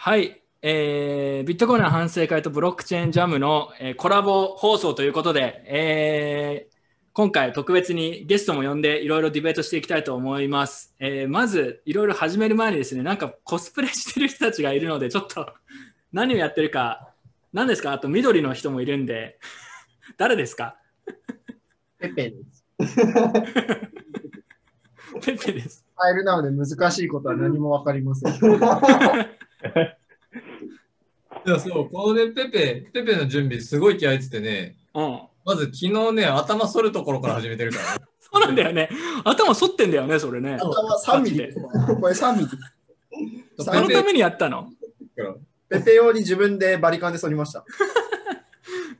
はい、えー、ビットコインの反省会とブロックチェーンジャムの、えー、コラボ放送ということで、えー、今回特別にゲストも呼んでいろいろディベートしていきたいと思います。えー、まず、いろいろ始める前にですね、なんかコスプレしてる人たちがいるので、ちょっと 何をやってるか、何ですか？あと緑の人もいるんで、誰ですか？ペペです。ペペです。ファイルなので難しいことは何もわかりません。いや、そう、このね、ペペ、ペペの準備すごい気合いつってね、うん、まず昨日ね、頭反るところから始めてるから、そうなんだよね。頭反ってんだよね、それね。頭3ミリ。これ3ミリ。そのためにやったの？ペペ用に自分でバリカンで反りました。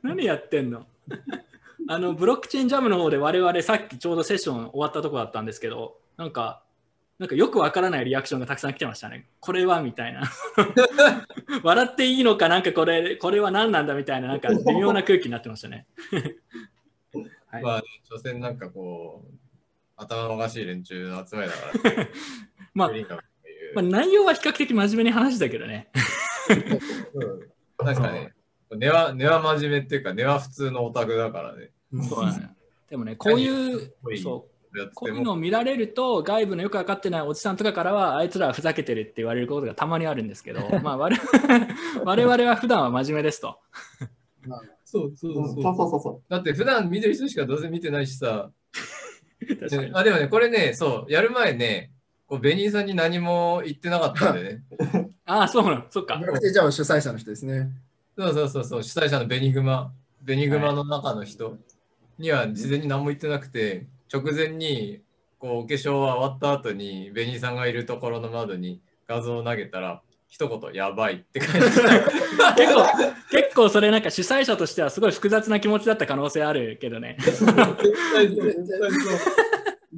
何やってんの？あのブロックチェーンジャムの方で我々さっきちょうどセッション終わったとこだったんですけど、なんか、なんかよくわからないリアクションがたくさん来てましたね。これはみたいな。笑っていいのか、なんかこれ、これは何なんだみたいな、なんか微妙な空気になってましたね。はい、まあ、所詮なんかこう、頭のおかしい連中の集まりだから。まあ、まあ、内容は比較的真面目に話だけどね。うん、確かね、根は根は真面目っていうか、根は普通のオタクだからね。そうね。でもね、こういう、そうこういうのを見られると、外部のよく分かってないおじさんとかからは、あいつらはふざけてるって言われることがたまにあるんですけど、まあ我 我々は普段は真面目ですと。そうそうそうそうそうそうだって普段見てる人しかどうせ見てないしさ。あでもね、これね、そう、やる前ね、こうベニーさんに何も言ってなかったんでね。ああ、そうなの、そっか。じゃあ主催者の人ですね。そうそうそうそう、主催者のベニグマ、ベニグマの中の人には事前に何も言ってなくて、直前にこうお化粧は終わった後にベニーさんがいるところの窓に画像を投げたら、一言やばいって感じ 結構結構それなんか主催者としてはすごい複雑な気持ちだった可能性あるけどね。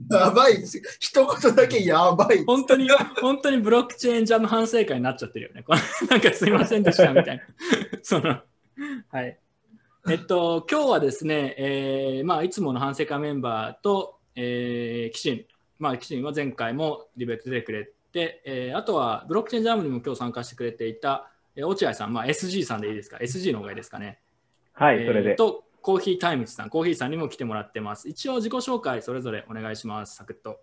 やばい。一言だけやばい。本当に、本当にブロックチェーンジャム反省会になっちゃってるよね。なんかすいませんでしたみたいな。その、はい。えっと、今日はですね、えー、まあ、いつもの反省会メンバーと、えー、キシン、まあ、キシンは前回もディベート出てくれて、えー、あとはブロックチェーンジャムにも今日参加してくれていた、えー、落合さん、まあ、SG さんでいいですか ?SG の方がいいですかね？はい、それで。と、コーヒータイムズさん、コーヒーさんにも来てもらってます。一応自己紹介それぞれお願いします、サクッと。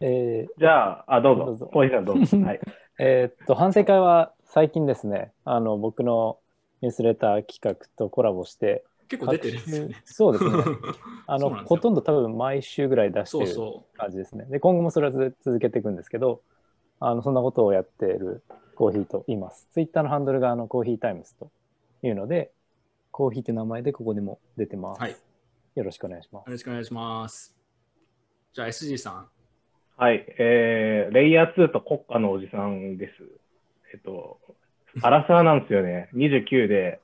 えー、じゃあ、あどうぞ、どうぞコーヒーさんどうぞ。はい、えっと、反省会は最近ですね、あの僕のニュースレター企画とコラボして、結構出てるんですね。そうですね。あのほとんど多分毎週ぐらい出してる感じですね。で、今後もそれは続けていくんですけど、あのそんなことをやっているコーヒーと言います。ツイッターのハンドルがあのコーヒータイムズというので、コーヒーって名前でここでも出てます。はい。よろしくお願いします。よろしくお願いします。じゃあ SG さん。はい、えー、レイヤー2と国家のおじさんです。えっと、アラサーなんですよね。29で、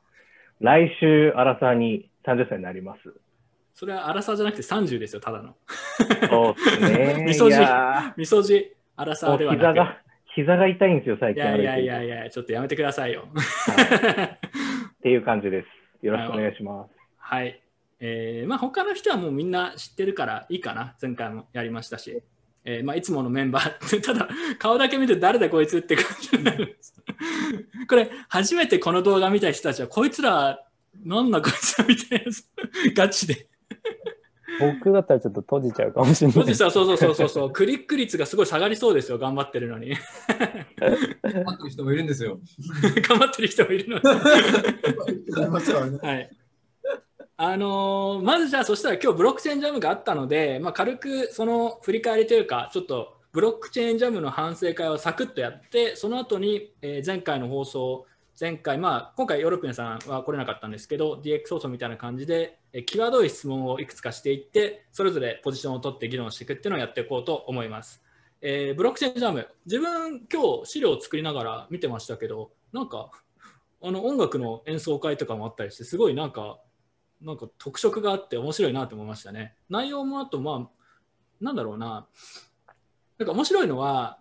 来週アラサーに30歳になります。それはアラサーじゃなくて30ですよ、ただの。そうですね。みそじ、みそじ、アラサーではなく膝が、膝が痛いんですよ、最近。いやいやいやいや、ちょっとやめてくださいよ。はい、っていう感じです。よろしくお願いします。はい。えー、まあ他の人はもうみんな知ってるからいいかな。前回もやりましたし。えー、まあ、いつものメンバーただ顔だけ見て誰だこいつって感じになるんです。これ初めてこの動画見た人たちはこいつらなんだこいつらみたいなガチで僕だったらちょっと閉じちゃうかもしれない。閉じたそうそうそうそうそう。クリック率がすごい下がりそうですよ。頑張ってるのに。頑張ってる人もいるんですよ。頑張ってる人もいるのに。はい。あのー、まずじゃあそしたら今日ブロックチェーンジャムがあったので、まあ、軽くその振り返りというかちょっとブロックチェーンジャムの反省会をサクッとやってその後に、え前回の放送前回、まあ、今回ヨーロッピアンさんは来れなかったんですけど DX 放送みたいな感じで、え際どい質問をいくつかしていってそれぞれポジションを取って議論していくっていうのをやっていこうと思います。えー、ブロックチェーンジャム自分今日資料を作りながら見てましたけどなんかあの音楽の演奏会とかもあったりしてすごいなんかなんか特色があって面白いなと思いましたね。内容もあと、まあ、なんだろうな、なんか面白いのは、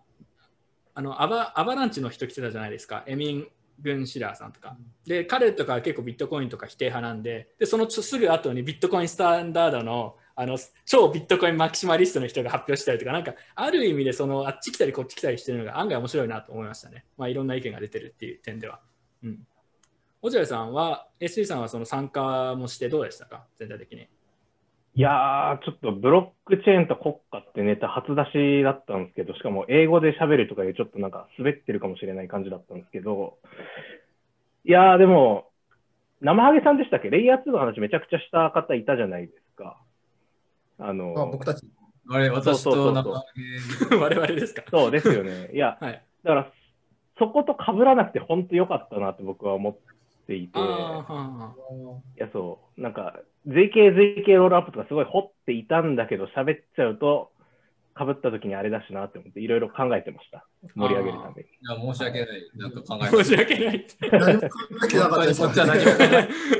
あのアバアバランチの人来てたじゃないですか、エミン・グンシラーさんとか。で、彼とか結構ビットコインとか否定派なんで、でそのすぐ後にビットコインスタンダードのあの超ビットコインマキシマリストの人が発表したりとか、なんかある意味でそのあっち来たりこっち来たりしてるのが案外面白いなと思いましたね。まあ、いろんな意見が出てるっていう点では。うん。落合さんは、SE さんはその参加もしてどうでしたか、全体的に。いやー、ちょっとブロックチェーンと国家ってネタ初出しだったんですけど、しかも英語で喋るとかでちょっとなんか滑ってるかもしれない感じだったんですけど、いやー、でも、生ハゲさんでしたっけ？レイヤー2の話めちゃくちゃした方いたじゃないですか。あのあ僕たち。あれ、私と生ハゲ。我々ですか？そうですよね。いや、はい、だから、そこと被らなくて本当良かったなって僕は思っていて、いや、そう、なんか、JK、JK ロールアップとかすごい掘っていたんだけど、喋っちゃうと、かぶった時にあれだしなって思って、いろいろ考えてました。盛り上げるために。いや、申し訳ない。なんか考え申し訳ない。何も考えてなかったです。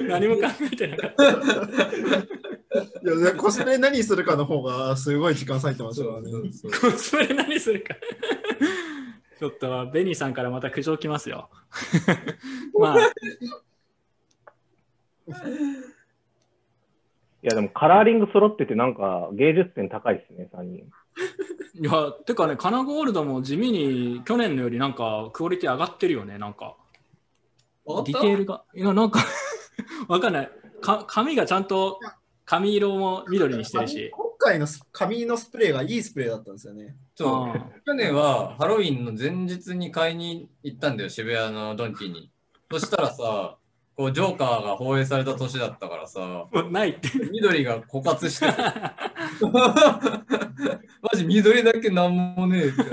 何も考えてなかった。いやコスプレ何するかの方がすごい時間割いてますよね。コスプレ何するか。ちょっとベニーさんからまた苦情きますよ。まあ。いやでもカラーリング揃っててなんか芸術点高いですね、3人。いや、てかね、カナゴールドも地味に去年のよりなんかクオリティ上がってるよね、なんか。ディテールが。いや、なんか わかんない。か髪がちゃんと髪色も緑にしてるし。今回の髪のスプレーがいいスプレーだったんですよね。そう。去年はハロウィンの前日に買いに行ったんだよ、渋谷のドンキに。そしたらさ、こうジョーカーが放映された年だったからさ、ないって。緑が枯渇して マジ緑だけなんもねえって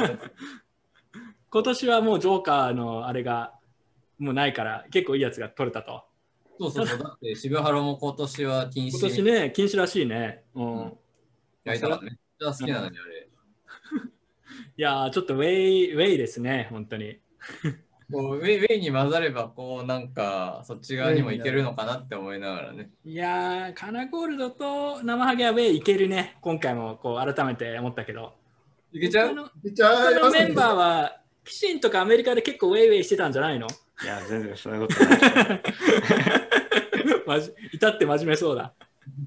今年はもうジョーカーのあれがもうないから結構いいやつが取れたと。そうそうそう。だって渋ハロも今年は禁止。今年ね、禁止らしいね。うん。やりたかっためっちゃ好きなのにあれ。いやちょっとウェイ、ウェイですね、本当に。こうウェイウェイに混ざればこうなんかそっち側にもいけるのかなって思いながらね。いやー、カナゴールドと生ハゲはウェイいけるね。今回もこう改めて思ったけど。いけちゃう？いけちゃうのメンバーは、キシンとかアメリカで結構ウェイウェイしてたんじゃないの？いや、全然そういうことない。まじ至って真面目そうだ。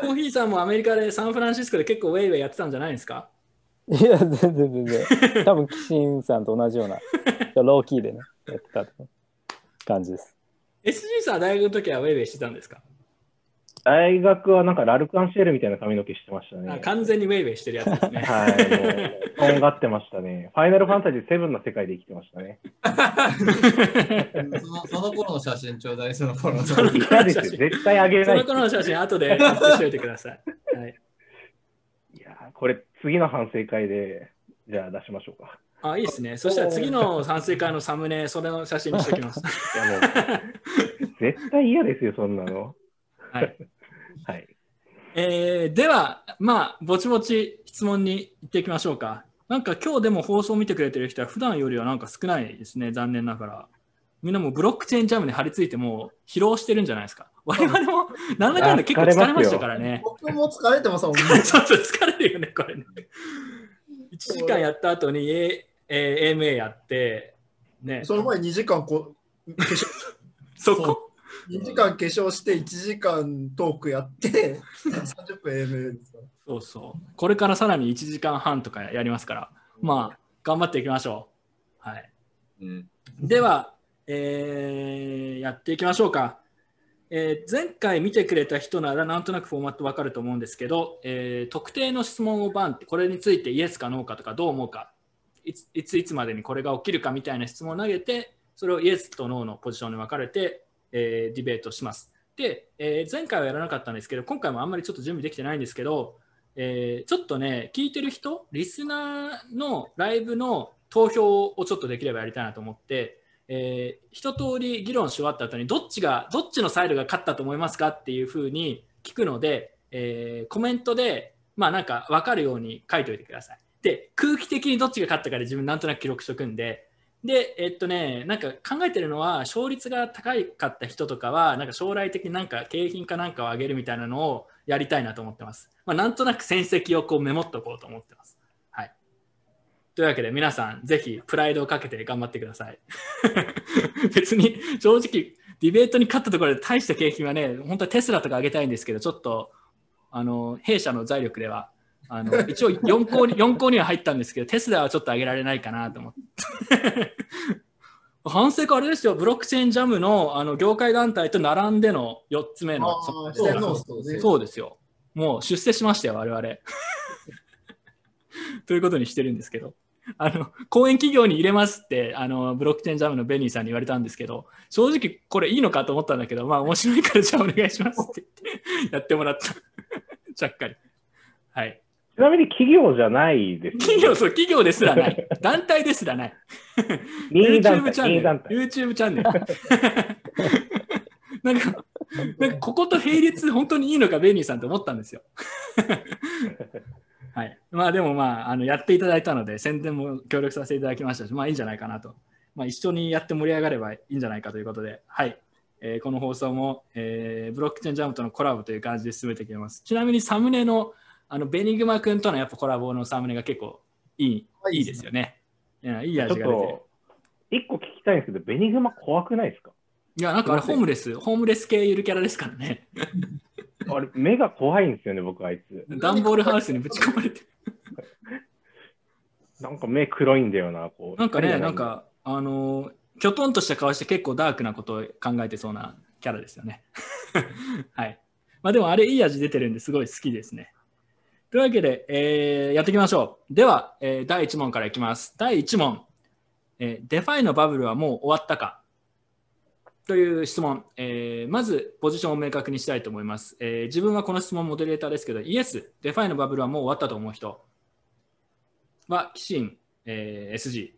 コーヒーさんもアメリカでサンフランシスコで結構ウェイウェイやってたんじゃないですか？いや、全然全然。多分、キシンさんと同じような、ローキーでね、やってた感じです。SG さんは大学の時はウェイウェイしてたんですか？大学はなんかラルカンシェルみたいな髪の毛してましたね。完全にウェイウェイしてるやつですね。はい、とんがってましたね。ファイナルファンタジー7の世界で生きてましたね。そ のその頃の写真ちょうだい、その頃の写真。絶対あげない。その頃の写真、後でアップしておいてください。はい、いやこれ次の反省会で、じゃあ出しましょうか。あ、いいですね。そしたら次の反省会のサムネ、それの写真にしておきます。いやもう絶対嫌ですよ、そんなの。はい。はい。えー、では、まあ、ぼちぼち質問に行っていきましょうか。なんか今日でも放送を見てくれてる人は普段よりはなんか少ないですね、残念ながら。みんなもブロックチェーンジャムに張り付いても疲労してるんじゃないですか。我々もなんだかんだ結構疲れましたからね。僕も疲れてますもんね。ちょっと疲れるよね、これね。1時間やった後に、A えー、AMA やって、ね。その前2時間こう、そこ？2時間化粧して1時間トークやって30分 AMA ですかそうそう。これからさらに1時間半とかやりますから、まあ、頑張っていきましょう。はい。うん、では、えー、やっていきましょうか。えー、前回見てくれた人ならなんとなくフォーマットわかると思うんですけど、えー、特定の質問をバンってこれについてイエスかノーかとかどう思うかいついついつまでにこれが起きるかみたいな質問を投げてそれをイエスとノーのポジションに分かれてえー、ディベートします。で、えー、前回はやらなかったんですけど、今回もあんまりちょっと準備できてないんですけど、えー、ちょっとね、聞いてる人、リスナーのライブの投票をちょっとできればやりたいなと思って、えー、一通り議論し終わった後にどっちがどっちのサイドが勝ったと思いますかっていうふうに聞くので、えー、コメントでまあなんか分かるように書いておいてください。で空気的にどっちが勝ったかで自分なんとなく記録しておくんでで、えっとね、なんか考えてるのは、勝率が高かった人とかは、なんか将来的になんか景品かなんかを上げるみたいなのをやりたいなと思ってます。まあ、なんとなく戦績をこうメモっとこうと思ってます。はい。というわけで、皆さん、ぜひプライドをかけて頑張ってください。別に、正直、ディベートに勝ったところで大した景品はね、本当はテスラとか上げたいんですけど、ちょっと、あの、弊社の財力では、あの一応4校に 4校には入ったんですけど、テスラはちょっと上げられないかなと思って。反省かあれですよ、ブロックチェーンジャムのあの業界団体と並んでの4つ目の。そうですよ。もう出世しましたよ、我々。ということにしてるんですけど。あの、講演企業に入れますって、あの、ブロックチェーンジャムのベニーさんに言われたんですけど、正直これいいのかと思ったんだけど、まあ面白いからじゃあお願いしますって言ってやってもらった。ちゃっかり。はい。ちなみに企業じゃないです、ね、企業、そう、企業ですらない。団体ですらない。YouTube チャンネル。YouTube チャンネル。なんか、なんかここと並列本当にいいのか、ベニーさんって思ったんですよ。はい。まあでもまあ、あのやっていただいたので、宣伝も協力させていただきましたし、まあいいんじゃないかなと。まあ一緒にやって盛り上がればいいんじゃないかということで、はい。えー、この放送も、えー、ブロックチェーンジャムとのコラボという感じで進めていきます。ちなみにサムネのあのベニグマ君とのやっぱコラボのサムネが結構いいいいですよね。いやいい味が出てる。一個聞きたいんですけど、ベニグマ怖くないですか？いや、なんかあれホームレス、ホームレス系ゆるキャラですからね。あれ、目が怖いんですよね、僕あいつ。段ボールハウスにぶち込まれて なんか目黒いんだよな、こう。なんかね、なんか、あのきょとんとした顔して結構ダークなことを考えてそうなキャラですよね。はい。まあでもあれいい味出てるんですごい好きですね。というわけで、えー、やっていきましょう。では、えー、第1問からいきます。第1問、えー、 DeFi のバブルはもう終わったか？という質問、えー、まずポジションを明確にしたいと思います。えー、自分はこの質問モデレーターですけど、イエス、 DeFi のバブルはもう終わったと思う人は、キシン、えー、SG、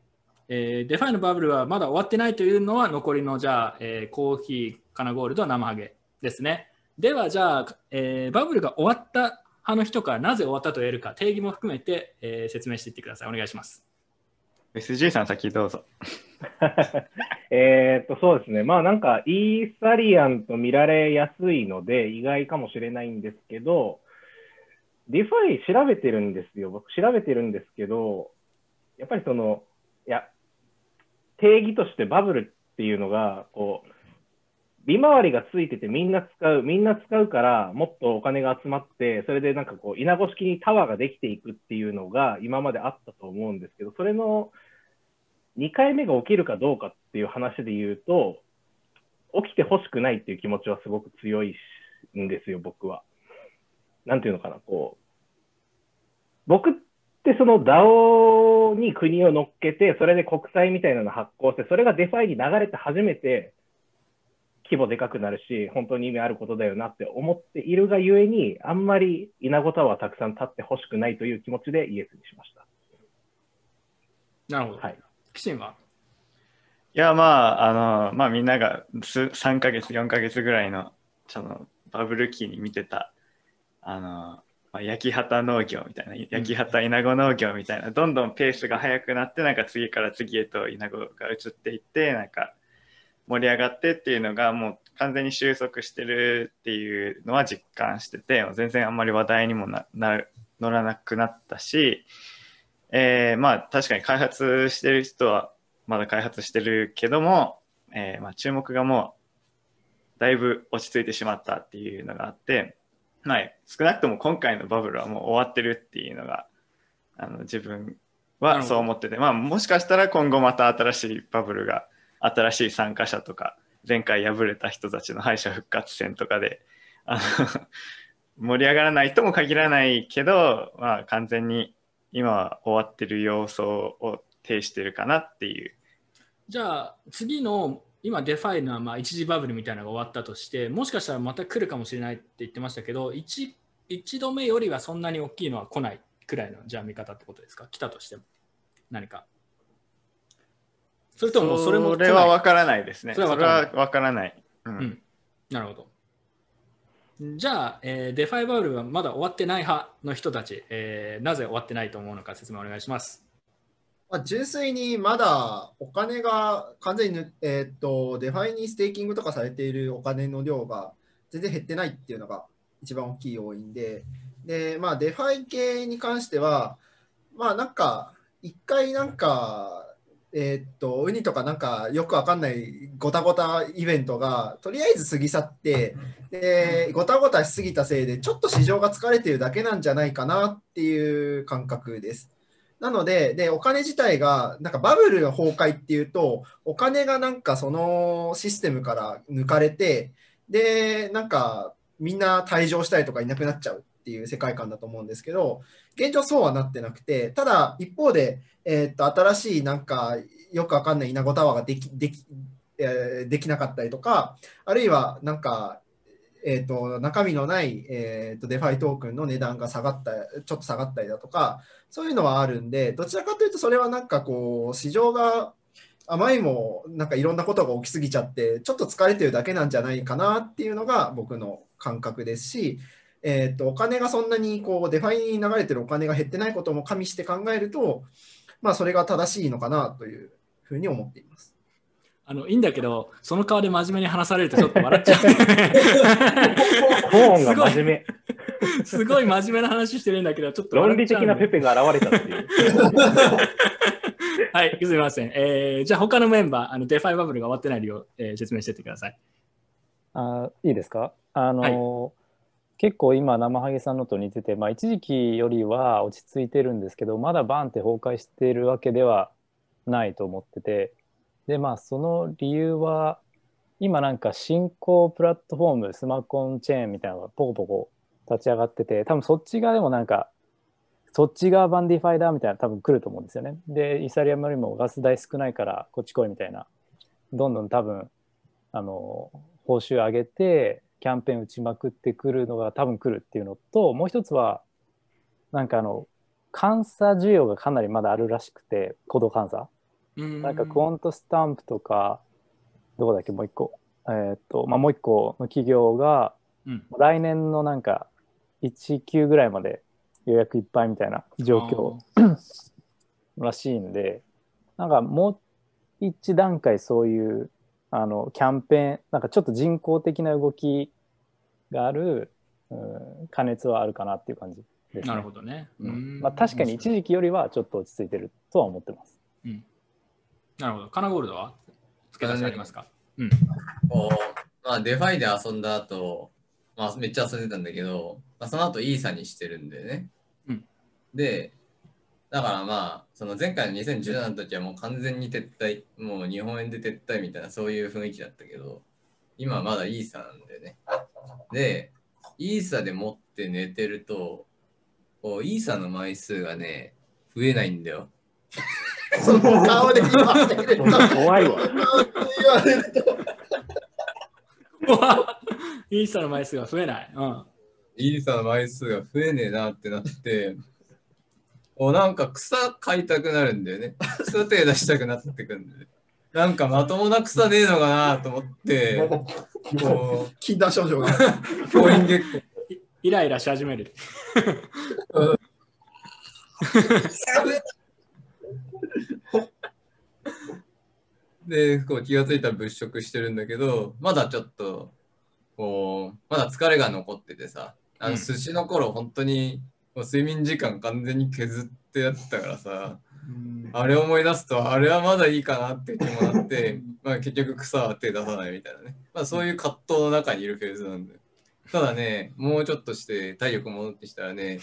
えー。 DeFi のバブルはまだ終わってないというのは、残りのじゃあ、えー、コーヒー、カナゴールド、生ハゲですね。では、じゃあ、えー、バブルが終わった派の人からなぜ終わったと言えるか、定義も含めて、えー、説明していってください。お願いします。SG さん、先どうぞ。えっと、そうですね。まあなんか、イーサリアンと見られやすいので、意外かもしれないんですけど、 DeFi 調べてるんですよ。僕調べてるんですけど、やっぱりその、いや、定義としてバブルっていうのが、こう、利回りがついててみんな使う、みんな使うからもっとお金が集まって、それでなんかこう、稲子式にタワーができていくっていうのが今まであったと思うんですけど、それの2回目が起きるかどうかっていう話で言うと、起きてほしくないっていう気持ちはすごく強いんですよ、僕は。なんていうのかな、こう。僕ってその DAO に国を乗っけて、それで国債みたいなの発行して、それが DeFi に流れて初めて、規模でかくなるし、本当に意味あることだよなって思っているがゆえに、あんまりイナゴタワーたくさん立ってほしくないという気持ちでイエスにしました。なるほど。はい。キシンは？いや、まあ、あの、まあみんなが3ヶ月、4ヶ月ぐらいの、そのバブル期に見てた、あの、まあ、焼き畑農業みたいな、焼き畑稲子農業みたいな、どんどんペースが速くなって、なんか次から次へと稲子が移っていって、なんか、盛り上がってっていうのがもう完全に収束してるっていうのは実感してて全然あんまり話題にもな乗らなくなったし、えー、まあ確かに開発してる人はまだ開発してるけども、えー、まあ注目がもうだいぶ落ち着いてしまったっていうのがあって、まあ、少なくとも今回のバブルはもう終わってるっていうのがあの自分はそう思ってて、まあ、もしかしたら今後また新しいバブルが新しい参加者とか前回敗れた人たちの敗者復活戦とかであの 盛り上がらないとも限らないけど、まあ、完全に今は終わってる様相を呈してるかなっていう。じゃあ次の今 DeFi のまあ一時バブルみたいなのが終わったとしてもしかしたらまた来るかもしれないって言ってましたけど 1, 1度目よりはそんなに大きいのは来ないくらいのじゃあ見方ってことですか？来たとしても。何か。それともそれもそれは分からないですね。それは分からない。うん、うん、なるほど。じゃあ、えー、 DeFi バブルはまだ終わってない派の人たち、えー、なぜ終わってないと思うのか説明お願いします。まあ、純粋にまだお金が完全に、えー、っと DeFi にステーキングとかされているお金の量が全然減ってないっていうのが一番大きい要因で、でまあ、 DeFi 系に関しては、まあなんか、一回なんか、えー、っと、ウニとかなんかよくわかんないごたごたイベントがとりあえず過ぎ去って、で、ごたごたしすぎたせいで、ちょっと市場が疲れてるだけなんじゃないかなっていう感覚です。なので、で、お金自体が、なんかバブルの崩壊っていうと、お金がなんかそのシステムから抜かれて、で、なんかみんな退場したりとかいなくなっちゃうっていう世界観だと思うんですけど、現状そうはなってなくて、ただ一方で、えー、っと新しいなんかよくわかんないイナゴタワーができでき,、えー、できなかったりとか、あるいはなんか、えーと、中身のない、えーと、 DeFi トークンの値段が下がったちょっと下がったりだとかそういうのはあるんでどちらかというとそれはなんかこう市場があまりもなんかいろんなことが起きすぎちゃってちょっと疲れてるだけなんじゃないかなっていうのが僕の感覚ですし、えーと、お金がそんなにこう DeFi に流れてるお金が減ってないことも加味して考えると、まあ、それが正しいのかなというふうに思っています。あのいいんだけど、その顔で真面目に話されるとちょっと笑っちゃう。トーンが真面目。すごい真面目な話してるんだけど、ちょっと論理的なペペが現れたっていう。はい、すみません。えー、じゃあ他のメンバー、あの DeFi バブルが終わってない理由を、えー、説明してってください。あいいですか？あの、はい、結構今、生ハゲさんのと似てて、まあ、一時期よりは落ち着いてるんですけど、まだバーンって崩壊してるわけではないと思ってて、で、まあ、その理由は、今なんか新興プラットフォーム、スマコンチェーンみたいなのがポコポコ立ち上がってて、多分そっち側でもなんか、そっち側版 DeFi サマーみたいな多分来ると思うんですよね。で、イーサリアムよりもガス代少ないからこっち来いみたいな、どんどん多分、あの、報酬上げて、キャンペーン打ちまくってくるのが多分来るっていうのと、もう一つは、なんかあの、監査需要がかなりまだあるらしくて、コード監査。なんかクォントスタンプとか、どこだっけ、もう一個。えー、っと、まあ、もう一個の企業が、来年のなんか1級ぐらいまで予約いっぱいみたいな状況 らしいんで、なんかもう一段階そういうあのキャンペーン、なんかちょっと人工的な動きがある、うん、加熱はあるかなっていう感じです、ね、なるほどね。うんまあ、確かに一時期よりはちょっと落ち着いてるとは思ってます。うんなるほど。カナゴールドは？付け足しありますか、うん。こう、まあ、 DeFi で遊んだ後、まあ、めっちゃ遊んでたんだけど、まあ、その後イーサにしてるんでね。うん、で、だからまあ、その前回の2017の時はもう完全に撤退、もう日本円で撤退みたいなそういう雰囲気だったけど、今はまだイーサなんでね。で、イーサで持って寝てると、こうイーサの枚数がね、増えないんだよ。その顔で言われると。怖いわ。言われると。イーサの枚数が増えない。うん。イーサの枚数が増えねえなってなって、おなんか草買いたくなるんだよね。草手出したくなってくるんで、ね。なんかまともな草ねえのかなと思って、こう、禁断症状が。教員月光。イライラし始める。で、こう気がついたら物色してるんだけど、まだちょっと、こう、まだ疲れが残っててさ、あの寿司の頃、本当にもう睡眠時間完全に削ってやってたからさ、あれ思い出すと、あれはまだいいかなって気もなって、まあ結局草は手出さないみたいなね。まあそういう葛藤の中にいるフェーズなんで。ただね、もうちょっとして体力戻ってきたらね、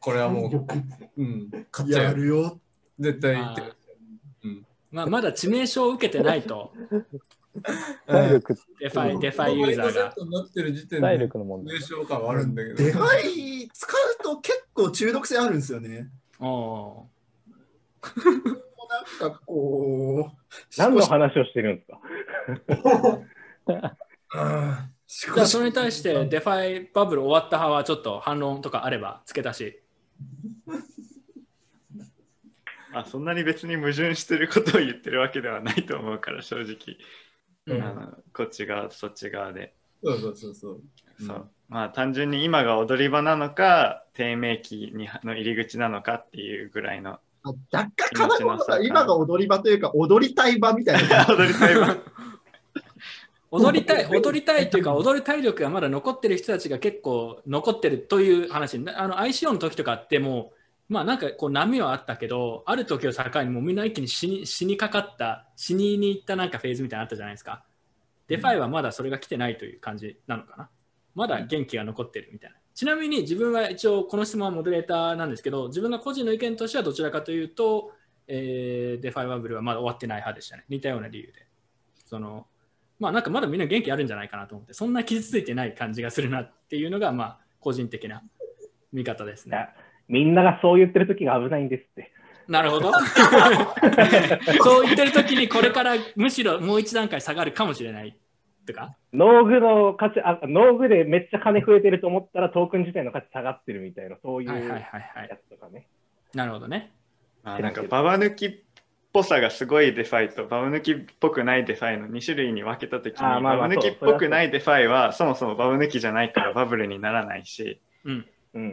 これはもう、うん、買っちゃう。やるよ。絶対言ってる。まあ、まだ致命傷を受けてないと。体力デファイ、 DeFi ユーザーが。体力の問題。感はあるんだけど。デファイ使うと結構中毒性あるんですよね。ああ。なんかこう。何の話をしてるんですか？じゃあそれに対して DeFi バブル終わった派はちょっと反論とかあれば付け足し。あそんなに別に矛盾してることを言ってるわけではないと思うから正直、うん、あのこっち側そっち側で。そうそうそうそう。そう、まあ単純に今が踊り場なのか低迷期にの入り口なのかっていうぐらいの若干金子が今が踊り場というか踊りたい場みたいな。踊りたい場。踊りたい、踊りたいというか、踊る体力がまだ残ってる人たちが結構残ってるという話。あの、ICO の時とかってもう、まあなんかこう波はあったけど、ある時を境にもうみんな一気に死に死にかかった、死にに行ったなんかフェーズみたいなのあったじゃないですか。 DeFi はまだそれが来てないという感じなのかな。まだ元気が残ってるみたいな。ちなみに自分は一応この質問はモデレーターなんですけど、自分が個人の意見としてはどちらかというと、えー、 DeFi バブルはまだ終わってない派でしたね。似たような理由で。そのまあなんかまだみんな元気あるんじゃないかなと思って、そんな傷ついてない感じがするなっていうのが、まあ個人的な見方ですね。みんながそう言ってる時が危ないんですって。なるほど。そう言ってる時にこれからむしろもう一段階下がるかもしれないとか？農具の価値あ、農具でめっちゃ金増えてると思ったらトークン自体の価値下がってるみたいな、そういうやつとかね。なるほどね。あなんかババ抜きっぽさがすごい DeFi とババ抜きっぽくない DeFi の2種類に分けた時に、ババ抜きっぽくない DeFi はそもそもババ抜きじゃないからバブルにならないし、うん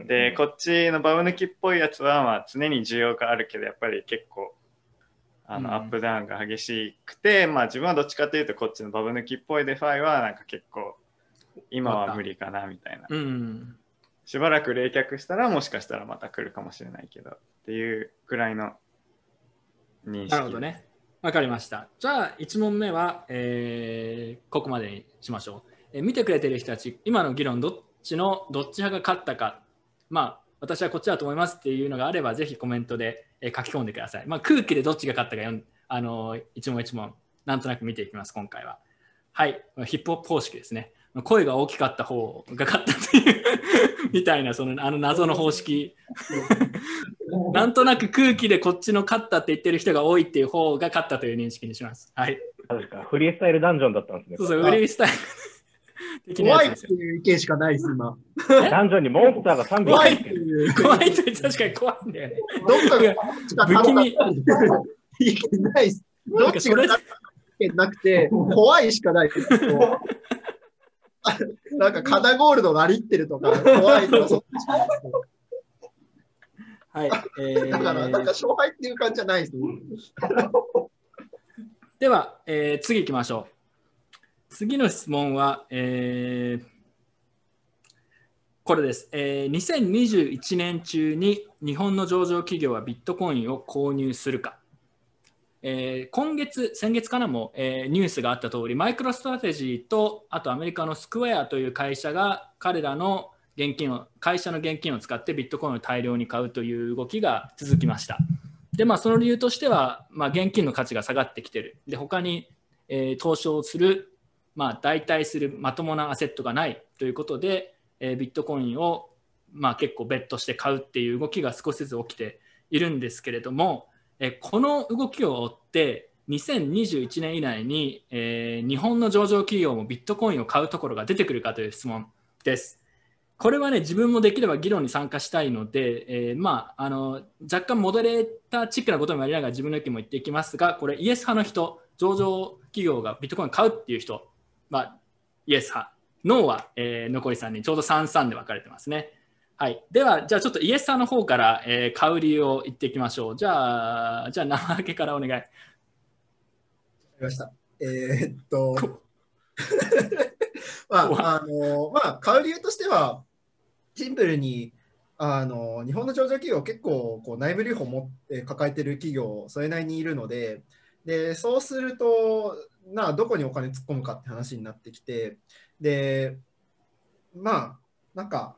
で、こっちのババ抜きっぽいやつは、まあ、常に需要があるけど、やっぱり結構、あの、アップダウンが激しくて、まあ、自分はどっちかというと、こっちのババ抜きっぽい DeFi は、なんか結構、今は無理かな、みたいな。しばらく冷却したら、もしかしたらまた来るかもしれないけど、っていうくらいの認識。なるほどね。わかりました。じゃあ、1問目は、えー、ここまでにしましょう。えー、見てくれてる人たち、今の議論、どっちの、どっち派が勝ったかまあ、私はこっちだと思いますっていうのがあれば、ぜひコメントで書き込んでください。まあ、空気でどっちが勝ったかよあの一問一問、なんとなく見ていきます、今回は。はい、ヒップホップ方式ですね。声が大きかった方が勝ったという みたいな、そのあの謎の方式。なんとなく空気でこっちの勝ったって言ってる人が多いっていう方が勝ったという認識にします。はい。確かフリースタイルダンジョンだったんですね。そうそう、フリースタイル。怖いっていう意見しかないです、今。ダンジョンにモンスターが3匹怖いっていう。怖いって確かに怖いんだよね。どっかが不気味。意見ないです。どっちが意見なくて、怖いしかないです。なんかカナゴールドなりってるとか、怖いとか、そっちしかないはい。えー、だから、なんか勝敗っていう感じじゃないです。では、えー、次行きましょう。次の質問は、えー、これです、えー。2021年中に日本の上場企業はビットコインを購入するか。えー、今月、先月からも、えー、ニュースがあった通り、マイクロストラテジーと、あとアメリカのスクエアという会社が彼らの現金を、会社の現金を使ってビットコインを大量に買うという動きが続きました。で、まあ、その理由としては、まあ、現金の価値が下がってきてる。で、他に、えー、投資をするまあ、代替するまともなアセットがないということで、えー、ビットコインを、まあ、結構ベットして買うっていう動きが少しずつ起きているんですけれども、えー、この動きを追って2021年以内に、えー、日本の上場企業もビットコインを買うところが出てくるかという質問です。これはね、自分もできれば議論に参加したいので、えー、まあ、あの若干モデレーターチックなこともやりながら自分の意見も言っていきますが、これイエス派の人、上場企業がビットコイン買うっていう人まあ、イエス派。ノーは、えー、残り3人、ちょうど3-3で分かれてますね。はい。では、じゃあちょっとイエスさんの方から、えー、買う理由を言っていきましょう。じゃあ、じゃあ、生明けからお願い。わかりました。えー、っと、まあ、あの、まあ、買う理由としては、シンプルに、あの日本の上場企業結構こう内部留保も、え抱えてる企業それなりにいるのででそうするとなどこにお金突っ込むかって話になってきてでまあなんか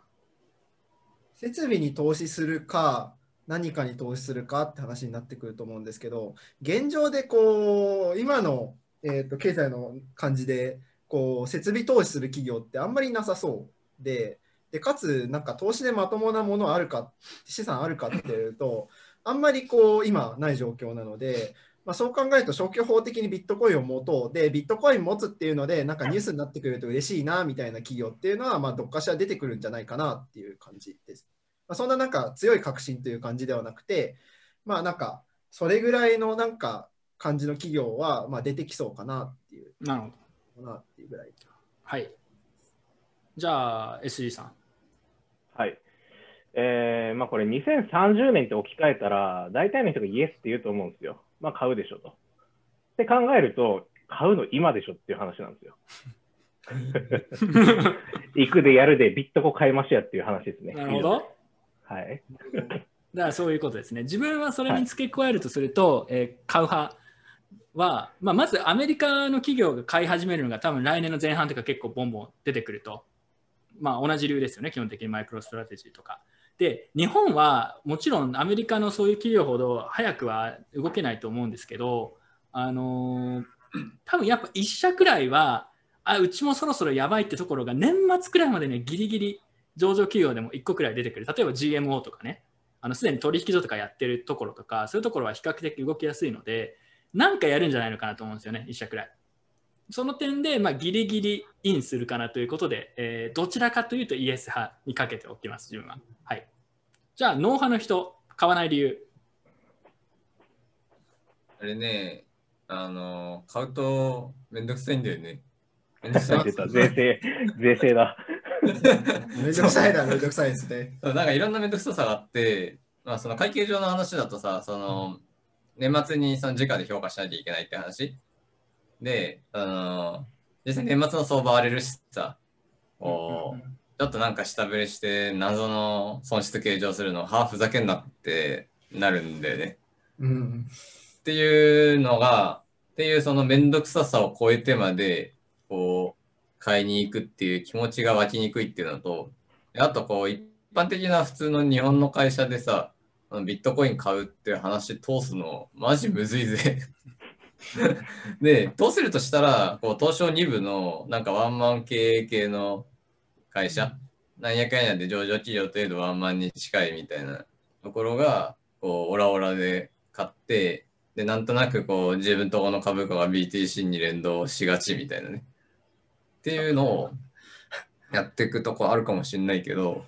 設備に投資するか何かに投資するかって話になってくると思うんですけど現状でこう今の、えーと、経済の感じでこう設備投資する企業ってあんまりなさそうででかつなんか投資でまともなものあるか資産あるかっていうとあんまりこう今ない状況なのでまあ、そう考えると消去法的にビットコインを持とうでビットコイン持つっていうのでなんかニュースになってくると嬉しいなみたいな企業っていうのはまあどっかしら出てくるんじゃないかなっていう感じです。まあ、そんななんか強い確信という感じではなくてまあなんかそれぐらいのなんか感じの企業はまあ出てきそうかなっていう。なるほど。なっていうぐらい。はい。じゃあ SG さん。はい。えーまあ、これ2030年って置き換えたら大体の人がイエスって言うと思うんですよ。まあ買うでしょと。って考えると、買うの今でしょっていう話なんですよ。行くでやるでビットコ買いましやっていう話ですね。なるほど。はい。だからそういうことですね。自分はそれに付け加えるとすると、はい、えー、買う派は、まあ、まずアメリカの企業が買い始めるのが多分来年の前半とか結構ボンボン出てくると。まあ同じ理由ですよね、基本的にマイクロストラテジーとか。で、日本はもちろんアメリカのそういう企業ほど早くは動けないと思うんですけど、あのー、多分やっぱ1社くらいは、あ、うちもそろそろやばいってところが年末くらいまでね、ギリギリ上場企業でも1個くらい出てくる。例えば GMO とかね、あのすでに取引所とかやってるところとか、そういうところは比較的動きやすいので、なんかやるんじゃないのかなと思うんですよね、1社くらい。その点で、まあ、ギリギリインするかなということで、えー、どちらかというとイエス派にかけておきます、自分は。はい。じゃあ、ノー派の人、買わない理由。あれね、あの、買うとめんどくさいんだよね。めんどくさい。税制、税制だ。めんどくさいな、めんどくさいですね。なんかいろんなめんどくささがあって、まあ、その会計上の話だとさ、その、年末にその時価で評価しなきゃいけないって話。で、あの実際年末の相場荒れるしさ、こう、ちょっとなんか下振れして謎の損失計上するの、はあ、ふざけんなってなるんだよね。うん、っていうのが、っていうそのめんどくささを超えてまで、こう、買いに行くっていう気持ちが湧きにくいっていうのと、あとこう、一般的な普通の日本の会社でさ、ビットコイン買うっていう話通すの、マジむずいぜ で、どうするとしたら、こう東証2部のなんかワンマン経営系の会社、なんやかんやで上場企業程度ワンマンに近いみたいなところが、こう、オラオラで買って、で、なんとなくこう、自分とこの株価が BTC に連動しがちみたいなね。っていうのをやっていくとこあるかもしれないけど、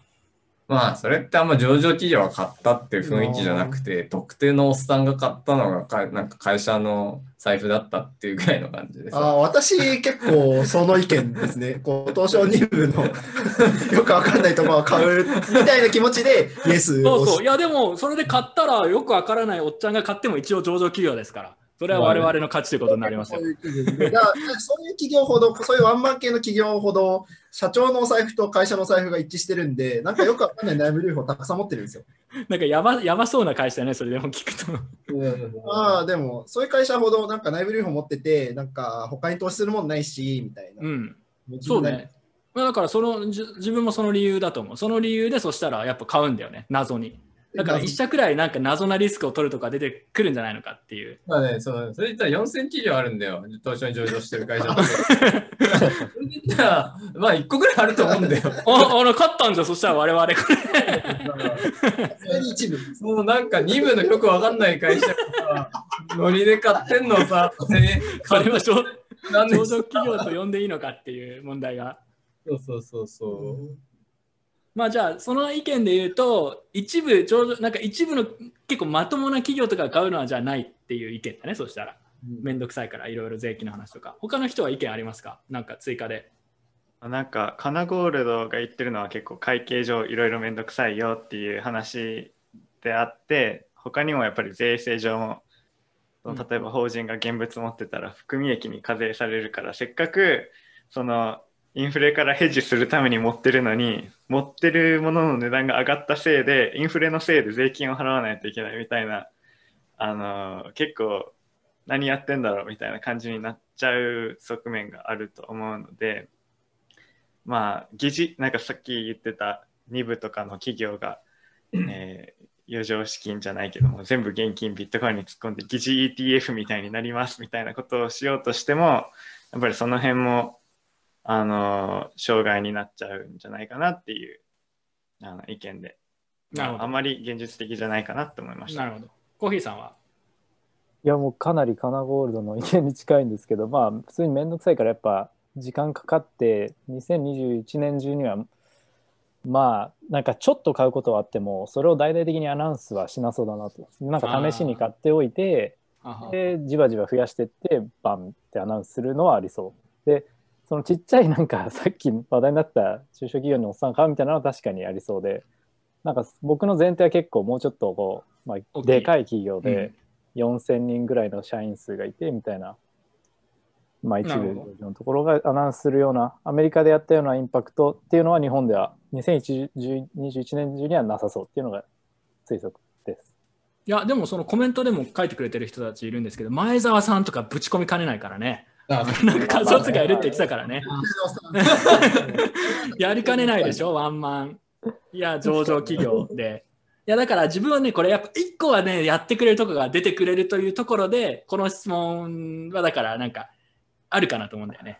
まあ、それってあんま上場企業が買ったっていう雰囲気じゃなくて、特定のおっさんが買ったのがか、なんか会社の財布だったっていうぐらいの感じです。あ私、結構その意見ですね。こう東証2部の よくわかんないところを買うみたいな気持ちで、イエスそうそう。いや、でも、それで買ったらよくわからないおっちゃんが買っても一応上場企業ですから。それは我々の価値ということになりますよ。そういう企業ほど、そういうワンマン系の企業ほど、社長のお財布と会社のお財布が一致してるんで、なんかよくわかんない内部留保たくさん持ってるんですよ。なんかやばやばそうな会社ね、それでも聞くと。ああ、でも、そういう会社ほどなんか内部留保持ってて、なんか他に投資するもんないし、みたいな。うん。そうね。だからその自分もその理由だと思う。その理由でそしたらやっぱ買うんだよね、謎に。だから一社くらいなんか謎なリスクを取るとか出てくるんじゃないのかっていう。まあね、そそれ言ったら4000企業あるんだよ、東証に上場してる会社って。それ言ったら、まあ1個ぐらいあると思うんだよ。あ、あの、勝ったんじゃ、そしたら我々これ。一部。もうなんか2部のよくわかんない会社がノリで買ってんのさ、それは上場企業と呼んでいいのかっていう問題が。そうそうそうそう。まあじゃあその意見で言うと一部ちょうどなんか一部の結構まともな企業とか買うのはじゃないっていう意見だねそしたら。面倒くさいからいろいろ税金の話とか。他の人は意見ありますか？なんか追加で。なんかカナゴールドが言ってるのは結構会計上いろいろ面倒くさいよっていう話であって他にもやっぱり税制上も例えば法人が現物持ってたら含み益に課税されるからせっかくそのインフレからヘッジするために持ってるのに持ってるものの値段が上がったせいでインフレのせいで税金を払わないといけないみたいなあの結構何やってんだろうみたいな感じになっちゃう側面があると思うのでまあ議事なんかさっき言ってた2部とかの企業が、えー、余剰資金じゃないけども全部現金ビットコインに突っ込んで疑似 ETF みたいになりますみたいなことをしようとしてもやっぱりその辺もあの障害になっちゃうんじゃないかなっていうあの意見で、まあ、あまり現実的じゃないかなって思いました。なるほど。コーヒーさんは？いやもうかなりカナゴールドの意見に近いんですけどまあ普通に面倒くさいからやっぱ時間かかって2021年中にはまあなんかちょっと買うことはあってもそれを大々的にアナウンスはしなそうだなと。なんか試しに買っておいてでじわじわ増やしてってバンってアナウンスするのはありそう。でそのちっちゃいなんか さっき話題になった中小企業のおっさん買うみたいなのは確かにありそうでなんか僕の前提は結構もうちょっとこう、まあ、でかい企業で4,000人ぐらいの社員数がいてみたいな、まあ、一部のところがアナウンスするようなアメリカでやったようなインパクトっていうのは日本では2021年中にはなさそうっていうのが推測です。いや、でもそのコメントでも書いてくれてる人たちいるんですけど、前澤さんとかぶち込みかねないからね。なんか仮想がいるって言ってたからね。やりかねないでしょ、ワンマン。いや、上場企業で。いや、だから自分はね、これやっぱ一個はね、やってくれるとこが出てくれるというところで、この質問はだからなんか、あるかなと思うんだよね。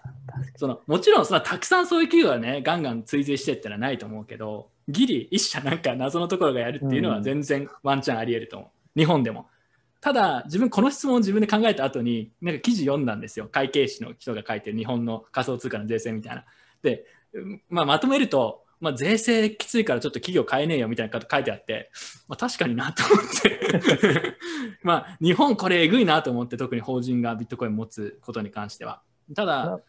そのもちろんそのたくさんそういう企業はねガンガン追随してってのはないと思うけどギリ一社なんか謎のところがやるっていうのは全然ワンチャンありえると思う、日本でも。ただ自分この質問を自分で考えた後になんか記事読んだんですよ会計士の人が書いてる日本の仮想通貨の税制みたいな。で、まあ、まとめると、まあ、税制きついからちょっと企業変えねえよみたいなこと書いてあって、まあ、確かになと思って まあ日本これえぐいなと思って特に法人がビットコイン持つことに関しては。ただ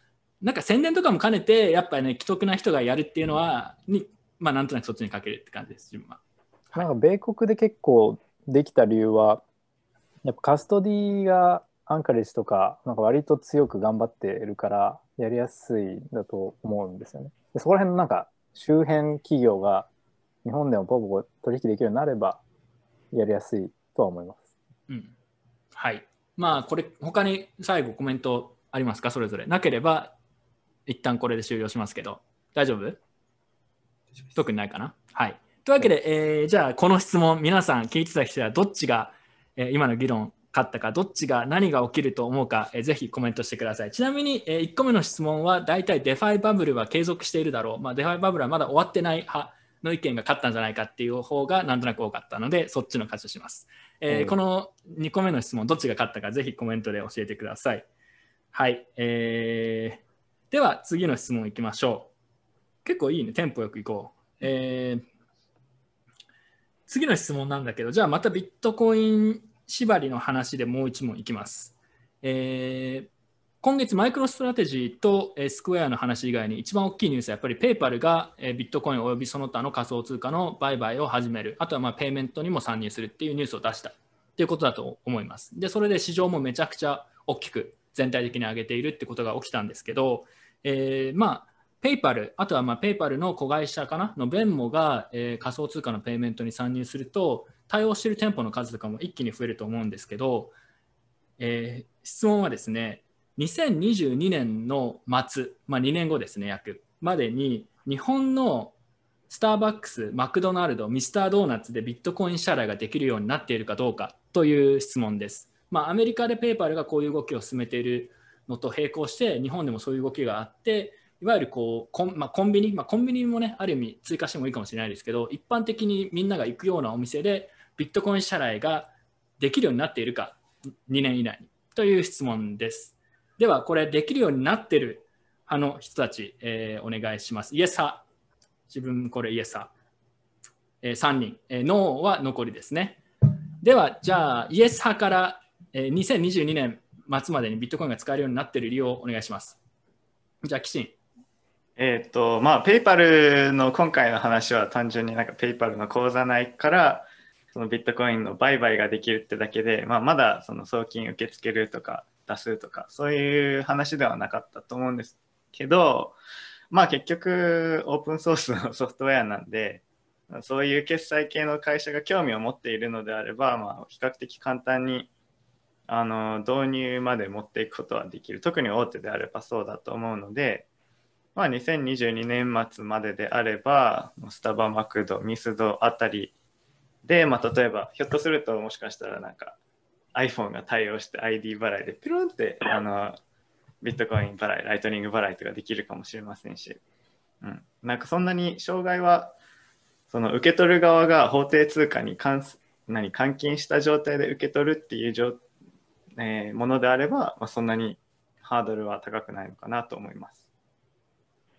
なんか宣伝とかも兼ねてやっぱりね既得な人がやるっていうのはにまあなんとなくそっちにかけるって感じです自分は。なんか米国で結構できた理由はやっぱカストディがアンカレッジとか、なんか割と強く頑張ってるから、やりやすいだと思うんですよね。でそこら辺のなんか周辺企業が日本でもポポポ取引できるようになれば、やりやすいとは思います。うん。はい。まあ、これ、他に最後コメントありますか？それぞれ。なければ、一旦これで終了しますけど、大丈夫？特にないかな？はい。というわけで、えー、じゃあ、この質問、皆さん聞いてた人はどっちがえ今の議論勝ったか、どっちが何が起きると思うか、えぜひコメントしてください。ちなみに、え1個目の質問は、大体 DeFi バブルは継続しているだろう。まあ、 DeFi バブルはまだ終わってない派の意見が勝ったんじゃないかっていう方がなんとなく多かったので、そっちの勝ちします。えー、この2個目の質問、どっちが勝ったか、ぜひコメントで教えてください。はい。えー、では、次の質問いきましょう。結構いいね、テンポよくいこう。えー、次の質問なんだけど、じゃあまたビットコイン縛りの話でもう一問いきます。えー、今月マイクロストラテジーと、スクエアの話以外に一番大きいニュースはやっぱりペイパルが、え、ビットコインおよびその他の仮想通貨の売買を始める。あとはまあペイメントにも参入するっていうニュースを出したっていうことだと思います。で、それで市場もめちゃくちゃ大きく全体的に上げているってことが起きたんですけど、えー、まあペイパル、あとはまあペイパルの子会社かな？の Venmo が、えー、仮想通貨のペイメントに参入すると、対応している店舗の数とかも一気に増えると思うんですけど、えー、質問はですね、2022年の末、まあ、2年後ですね、約までに日本のスターバックス、マクドナルド、ミスタードーナツでビットコイン支払いができるようになっているかどうかという質問です。まあ、アメリカでペイパルがこういう動きを進めているのと並行して、日本でもそういう動きがあって、いわゆるこうコン,、まあ、コンビニ、まあ、コンビニもね、ある意味追加してもいいかもしれないですけど、一般的にみんなが行くようなお店でビットコイン支払いができるようになっているか、2年以内にという質問です。では、これできるようになっている派の人たち、えー、お願いします。イエス派。自分これイエス派。えー、3人、えー。ノーは残りですね。では、じゃあ、イエス派から、えー、2022年末までにビットコインが使えるようになっている理由をお願いします。じゃあ、キシン。えっ、と、まあ、ペイパルの今回の話は単純になんかペイパルの口座内からそのビットコインの売買ができるってだけで、まあ、まだその送金受け付けるとか出すとかそういう話ではなかったと思うんですけどまあ結局オープンソースのソフトウェアなんでそういう決済系の会社が興味を持っているのであれば、まあ、比較的簡単にあの導入まで持っていくことはできる。特に大手であればそうだと思うので、まあ、2022年末までであればスタバマクドミスドあたりで、まあ、例えば、ひょっとするともしかしたらなんか iPhone が対応して ID 払いでピロンってあのビットコイン払い、ライトニング払いとかできるかもしれませんし、うん、なんかそんなに障害はその受け取る側が法定通貨に関す何換金した状態で受け取るっていう状、えー、ものであれば、まあ、そんなにハードルは高くないのかなと思います。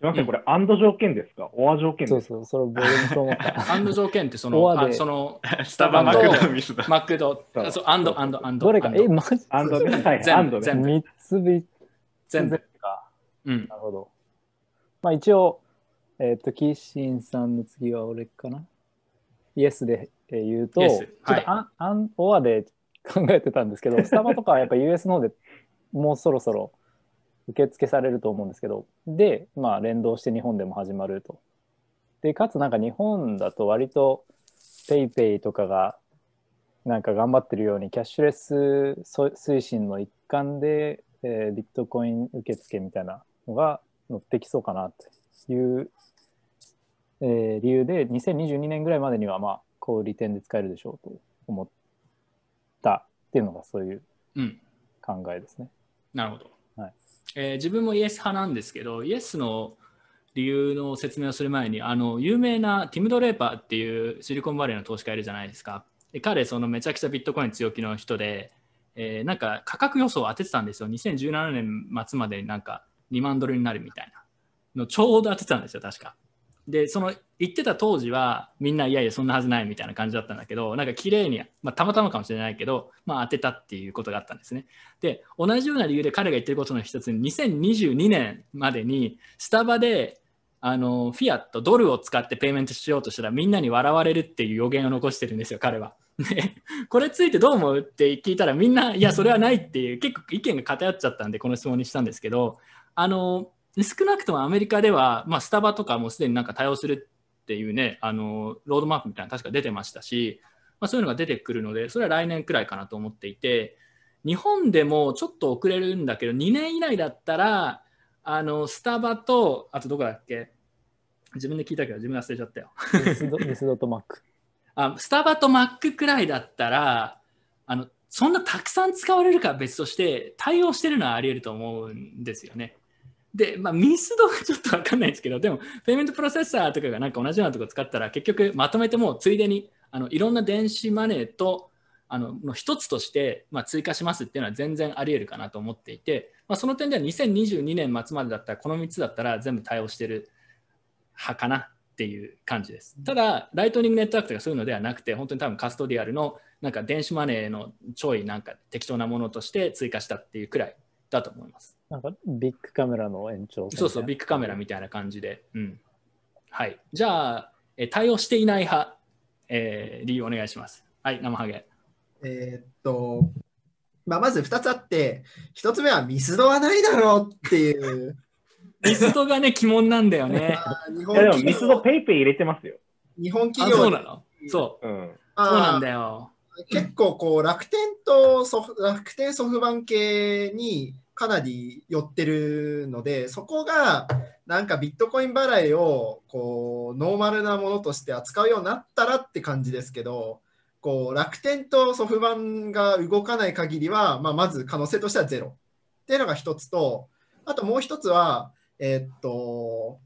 すみません、これ、アンド条件ですか？オア条件そうそう、それ僕もそう思った。アンド条件ってその、あその、スタバマクドミスド。マクド、そう、アンド、アンド、アンド。どれか、え、マジ？アンドね。はい、全部、全部。3つ別。全部。か。うん。なるほど。まあ一応、えっ、と、キッシンさんの次は俺かな？イエスで言うと、ちょっとアン、アン、オアで考えてたんですけど、スタバとかはやっぱ US の方でもうそろそろ、受付されると思うんですけど、で、まあ、連動して日本でも始まると。で、かつなんか日本だと割と PayPay とかがなんか頑張ってるように、キャッシュレス推進の一環で、えー、ビットコイン受付みたいなのが乗ってきそうかなという、えー、理由で、2022年ぐらいまでには、まあ、こう利点で使えるでしょうと思ったっていうのがそういう考えですね。うん、なるほど。えー、自分もイエス派なんですけど、イエスの理由の説明をする前に、あの有名なティム・ドレーパーっていうシリコンバレーの投資家いるじゃないですか。で彼、そのめちゃくちゃビットコイン強気の人で、えー、なんか価格予想を当ててたんですよ。2017年末までなんか2万ドルになるみたいなのちょうど当ててたんですよ、確か。で、その言ってた当時はみんないやいやそんなはずないみたいな感じだったんだけど、なんか綺麗に、まあ、たまたまかもしれないけど、まあ、当てたっていうことがあったんですね。で、同じような理由で彼が言ってることの一つに、2022年までにスタバであのフィアット、ドルを使ってペイメントしようとしたらみんなに笑われるっていう予言を残してるんですよ、彼は。で、これついてどう思うって聞いたらみんな、いや、それはないっていう、結構意見が偏っちゃったんで、この質問にしたんですけど、あの、少なくともアメリカでは、まあ、スタバとかもすでになんか対応するっていうね、あの、ロードマップみたいなの確か出てましたし、まあ、そういうのが出てくるので、それは来年くらいかなと思っていて、日本でもちょっと遅れるんだけど、2年以内だったら、あの、スタバと、あとどこだっけ？自分で聞いたけど自分忘れちゃったよ。ミスドとマック。あスタバとマックくらいだったらあのそんなたくさん使われるかは別として対応してるのはあり得ると思うんですよね。で、まあ、ミスドはちょっと分かんないですけど、でも、ペイメントプロセッサーとかがなんか同じようなとこ使ったら、結局まとめてもついでにあのいろんな電子マネーとあのの一つとして、まあ、追加しますっていうのは全然あり得るかなと思っていて、まあ、その点では2022年末までだったら、この3つだったら全部対応してる派かなっていう感じです。ただ、ライトニングネットワークとかそういうのではなくて、本当に多分カストディアルのなんか電子マネーのちょいなんか適当なものとして追加したっていうくらいだと思います。なんかビッグカメラの延長そうそう、ビッグカメラみたいな感じで。うん、はい。じゃあ、え対応していない派、えー、理由お願いします。はい、生ハゲ。えー、っと、まあ、まず2つあって、1つ目はミスドはないだろうっていう ミスドがね、鬼門なんだよね。日本いやでもミスドペイペイ入れてますよ。日本企業そうなの？そう。うん、そうなんだよ。結構こう楽天とソフ楽天ソフバン系にかなり寄ってるのでそこがなんかビットコイン払いをこうノーマルなものとして扱うようになったらって感じですけどこう楽天とソフバンが動かない限りは、まあ、まず可能性としてはゼロ。っていうのが一つとあともう一つはえー、っと、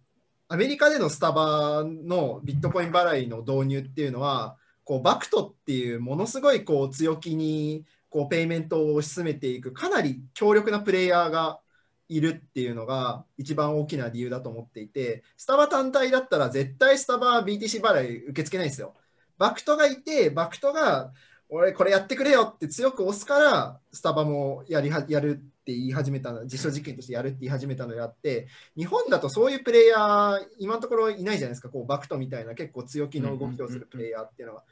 アメリカでのスタバのビットコイン払いの導入っていうのは、こうバクトっていうものすごいこう強気にこうペイメントを推し進めていくかなり強力なプレイヤーがいるっていうのが一番大きな理由だと思っていて、スタバ単体だったら絶対スタバ BTC 払い受け付けないんですよ。バクトがいて、バクトが俺これやってくれよって強く押すから、スタバもやりはやるって言い始めたの実証実験としてやるって言い始めたのであって日本だとそういうプレイヤー今のところいないじゃないですかこうバクトみたいな結構強気の動きをするプレイヤーっていうのは。だか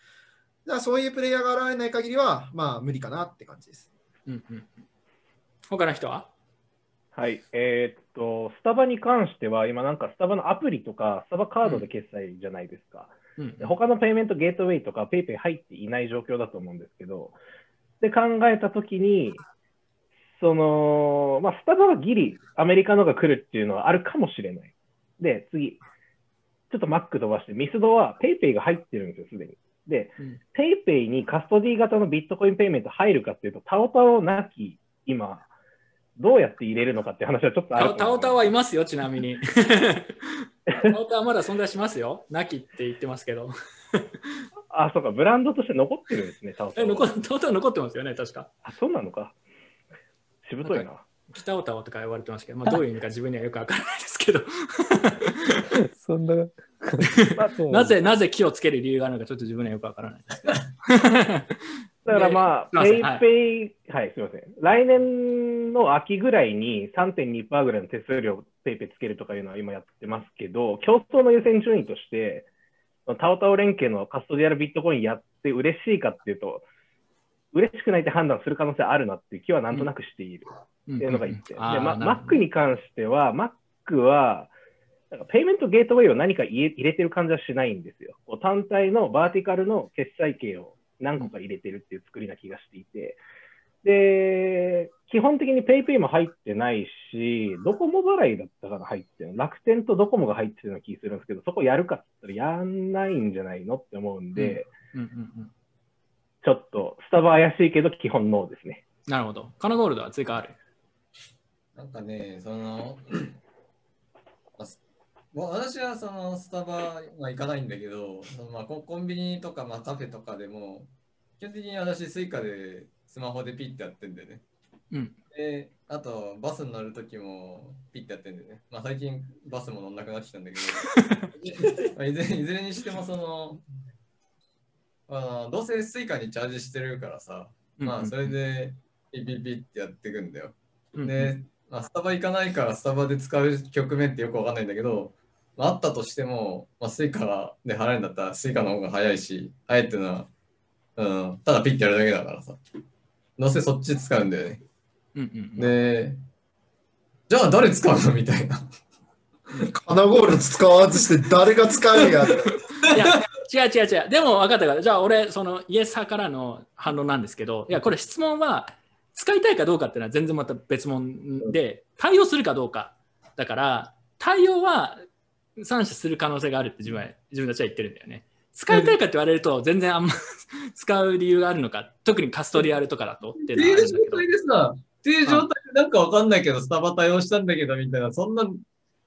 らそういうプレイヤーが現れない限りはまあ無理かなって感じです。うんうん、他の人は？はい、えー、っと、スタバに関しては、今なんかスタバのアプリとか、スタバカードで決済じゃないですか。うんうん、他のペイメントゲートウェイとか、ペイペイ入っていない状況だと思うんですけど、で考えたときに、その、まあ、スタバはギリアメリカのが来るっていうのはあるかもしれない。で、次、ちょっとマック飛ばして、ミスドは PayPay が入ってるんですよ、すでに。で、うん、PayPay にカストディ型のビットコインペイメント入るかっていうと、タオタオなき、今、どうやって入れるのかっていう話はちょっとあるタオタオはいますよ、ちなみに。タオタオはまだ存在しますよ。なきって言ってますけど。あ、そうか、ブランドとして残ってるんですね、タオタオ。タオタオ残ってますよね、確か。あ、そうなのか。しぶといな。北オタワとか言われてますけど、まあ、どういう意味か自分にはよくわからないですけど。そんな。なぜ、なぜ気をつける理由があるのかちょっと自分にはよくわからないです。だからまあ、ペイペイ、はい、すみません。来年の秋ぐらいに3.2%ぐらいの手数料ペイペイつけるとかいうのは今やってますけど、競争の優先順位として、タオタオ連携のカストディアルビットコインやって嬉しいかっていうと、嬉しくないって判断する可能性あるなっていう気はなんとなくしているっていうのが一点。で、ま、Mac に関しては、Mac は、なんかペイメントゲートウェイを何か入れてる感じはしないんですよ。単体のバーティカルの決済系を何個か入れてるっていう作りな気がしていて、で、基本的に PayPay も入ってないし、ドコモ払いだったから入ってる楽天とドコモが入ってるような気するんですけど、そこやるかって言ったらやんないんじゃないのって思うんで、うんうんうんうん、ちょっとスタバ怪しいけど基本ノーですね。なるほど。カナゴールドは追加あるなんかね、その、私はそのスタバは行かないんだけど、そのまあコンビニとかまあカフェとかでも、基本的に私スイカでスマホでピッてやってんだよね。うん。で、あと、バスに乗るときもピッてやってんだよね。まあ、最近バスも乗んなくなってきたんだけど、まあ、いずれいずれにしてもその、あどうせスイカにチャージしてるからさ、まあ、それでピッピッピッてやっていくんだよ。で、まあ、スタバ行かないからスタバで使う局面ってよくわかんないんだけど、まあ、あったとしても、まあ、スイカで払えるんだったらスイカの方が早いし、あえてのは、うん、ただピッてやるだけだからさ。どうせそっち使うんだよね。うんうんうん、で、じゃあ誰使うの？みたいな。カナゴールド使わずして誰が使うんや。いや、違う違う違う。でも分かったから、じゃあ俺、そのイエス派からの反論なんですけど、いや、これ質問は、使いたいかどうかっていうのは全然また別物で、対応するかどうか。だから、対応は賛成する可能性があるって自分は自分たちは言ってるんだよね。使いたいかって言われると、全然あんま 使う理由があるのか、特にカストリアルとかだとっていうのはあるんだけど。定状態でさ、定状態でなんかわかんないけど、スタバ対応したんだけどみたいな、そんな、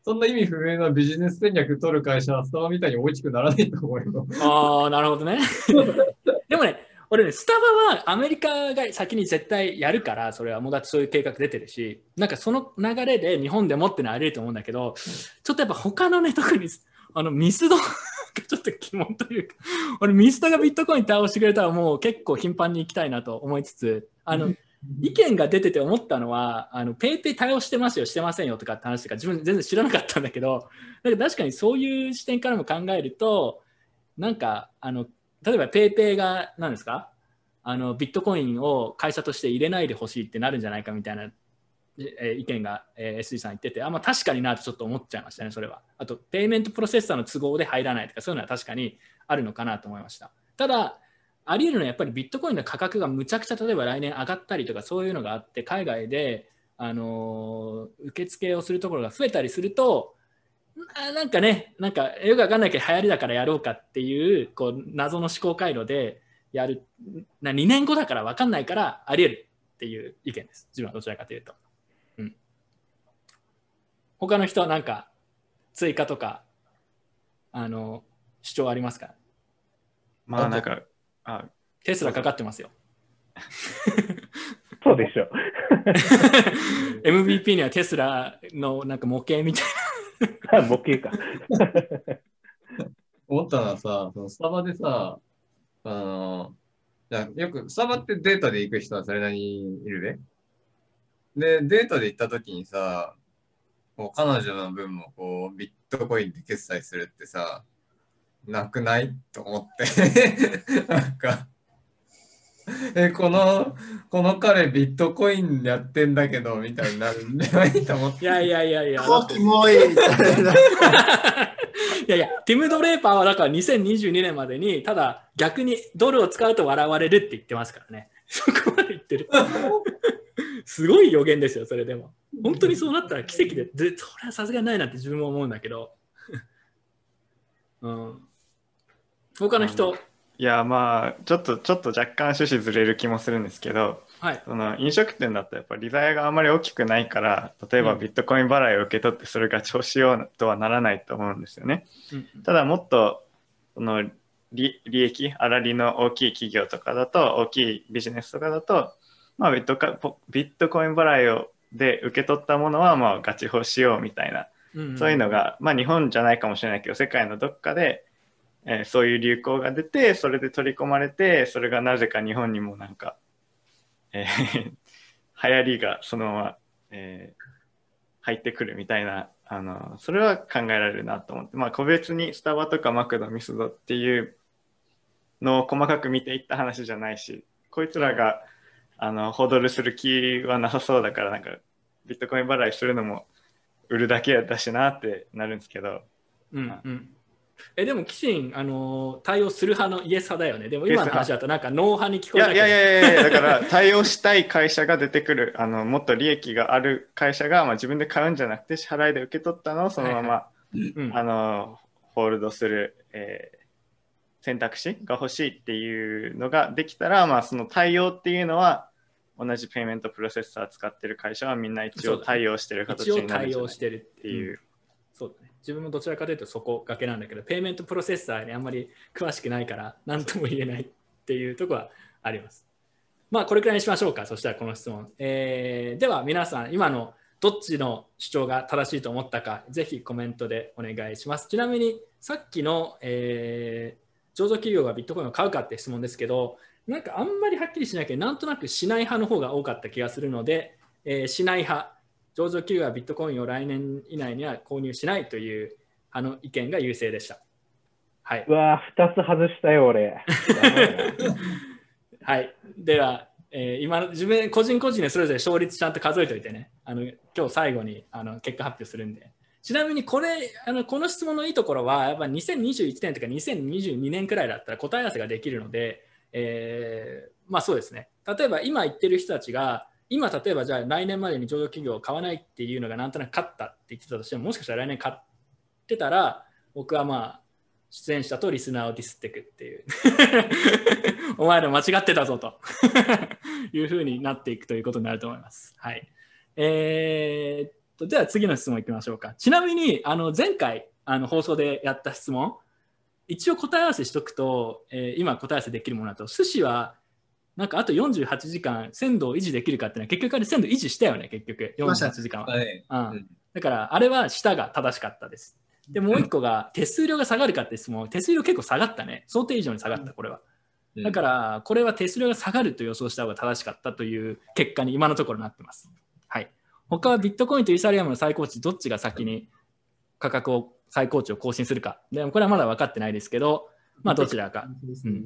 そんな意味不明なビジネス戦略取る会社はスタバみたいに大きくならないと思うよ。ああ、なるほどね、俺ね、スタバはアメリカが先に絶対やるから、それはもうだってそういう計画出てるし、なんかその流れで日本でもってのはあり得ると思うんだけど、ちょっとやっぱ他のね、特にあのミスドちょっと疑問というか、俺、ミスドがビットコイン対応してくれたらもう結構頻繁に行きたいなと思いつつ、あの、意見が出てて思ったのは、あの、ペイペイ対応してますよ、してませんよとかって話とか自分全然知らなかったんだけど、だから確かにそういう視点からも考えると、なんか、あの、例えばペイペイが何ですか？あのビットコインを会社として入れないでほしいってなるんじゃないかみたいな、意見が、SG さん言ってて、あ、まあ、確かになとちょっと思っちゃいましたね、それは。あと、ペイメントプロセッサーの都合で入らないとか、そういうのは確かにあるのかなと思いました。ただ、あり得るのはやっぱりビットコインの価格がむちゃくちゃ例えば来年上がったりとかそういうのがあって海外で、あの、受付をするところが増えたりするとなんかねなんかよくわかんないけど流行りだからやろうかっていうこう謎の思考回路でやるな2年後だからわかんないからあり得るっていう意見です自分はどちらかというと。他の人は何か追加とかあの主張ありますか？まあなんかあテスラかかってますよ。そうでしょ。MVP にはテスラのなんか模型みたいな。模型か。思ったのはさ、そのスタバでさ、あの、よくスタバってデータで行く人はそれなりにいるね。で、データで行った時にさ、こう彼女の分もこうビットコインで決済するってさ、なくない？と思って なんかえ、この、この彼ビットコインやってんだけど、みたいになるんじゃないと思って。いやいやいやいや。キモい いやいや、ティム・ドレーパーはだから2022年までに、ただ逆にドルを使うと笑われるって言ってますからね。そこまで言ってる。すごい予言ですよ、それでも。本当にそうなったら奇跡で、でそれはさすがにないなって自分も思うんだけど。うん、他の人。いやまあちょっとちょっと若干趣旨ずれる気もするんですけど、はい、その飲食店だとやっぱ利ザヤがあまり大きくないから例えばビットコイン払いを受け取ってそれが調子ようとはならないと思うんですよね。うん、ただもっとその利利益粗利の大きい企業とかだと大きいビジネスとかだと、まあ、ビットカビットコイン払いをで受け取ったものはまあガチ法しようみたいな、うんうん、そういうのが、まあ、日本じゃないかもしれないけど世界のどっかで、えー、そういう流行が出てそれで取り込まれてそれがなぜか日本にもなんか、えー、流行りがそのまま、えー、入ってくるみたいなあのそれは考えられるなと思って、まあ、個別にスタバとかマクドミスドっていうのを細かく見ていった話じゃないしこいつらがあのホドルする気はなさそうだからなんかビットコイン払いするのも売るだけだしなってなるんですけど、うんうん、えでも、キシン、あの対応する派のイエス派だよね。でも今の話だと、なんかノー派に聞こえないやいやいやいや、だから 対応したい会社が出てくる、あのもっと利益がある会社が、まあ、自分で買うんじゃなくて、支払いで受け取ったのをそのまま、はいはい、あのホールドする、えー、選択肢が欲しいっていうのができたら、まあ、その対応っていうのは、同じペイメントプロセッサー使ってる会社はみんな一応対応してる形になるっていう。そうだね。自分もどちらかというとそこがけなんだけど、ペイメントプロセッサーにあんまり詳しくないから、何とも言えないっていうとこはあります。まあ、これくらいにしましょうか。そしたらこの質問。えー、では、皆さん、今のどっちの主張が正しいと思ったか、ぜひコメントでお願いします。ちなみに、さっきの、えー、上場企業がビットコインを買うかって質問ですけど、なんかあんまりはっきりしないけど、なんとなくしない派の方が多かった気がするので、えー、しない派、上場企業はビットコインを来年以内には購入しないというあの意見が優勢でした。はい。うわ2つ外したよ、俺。はい。では、えー、今の自分、個人個人でそれぞれ勝率ちゃんと数えておいてね、あの今日最後にあの結果発表するんで。ちなみにこれあのこの質問のいいところはやっぱ2021年とか2022年くらいだったら答え合わせができるのでえー、まあそうですね。例えば今言ってる人たちが、今例えばじゃあ来年までに上場企業を買わないっていうのがなんとなく勝ったって言ってたとしても、もしかしたら来年買ってたら、僕はまあ、出演者とリスナーをディスってくっていう お前ら間違ってたぞと いうふうになっていくということになると思います。はい。えー、っと、では次の質問いきましょうか。ちなみに、あの前回あの放送でやった質問、一応答え合わせしとくと、えー、今答え合わせできるものだと、寿司はなんかあと48時間鮮度を維持できるかっていうのは結局あれ鮮度維持したよね、結局。48時間は。うん、だからあれは下が正しかったです。で、もう一個が手数料が下がるかって質問、手数料結構下がったね。想定以上に下がった、これは。だから、これは手数料が下がると予想した方が正しかったという結果に今のところなってます。はい。他はビットコインとイーサリアムの最高値、どっちが先に価格を最高値を更新するか。でもこれはまだ分かってないですけど、まあどちらか。うん、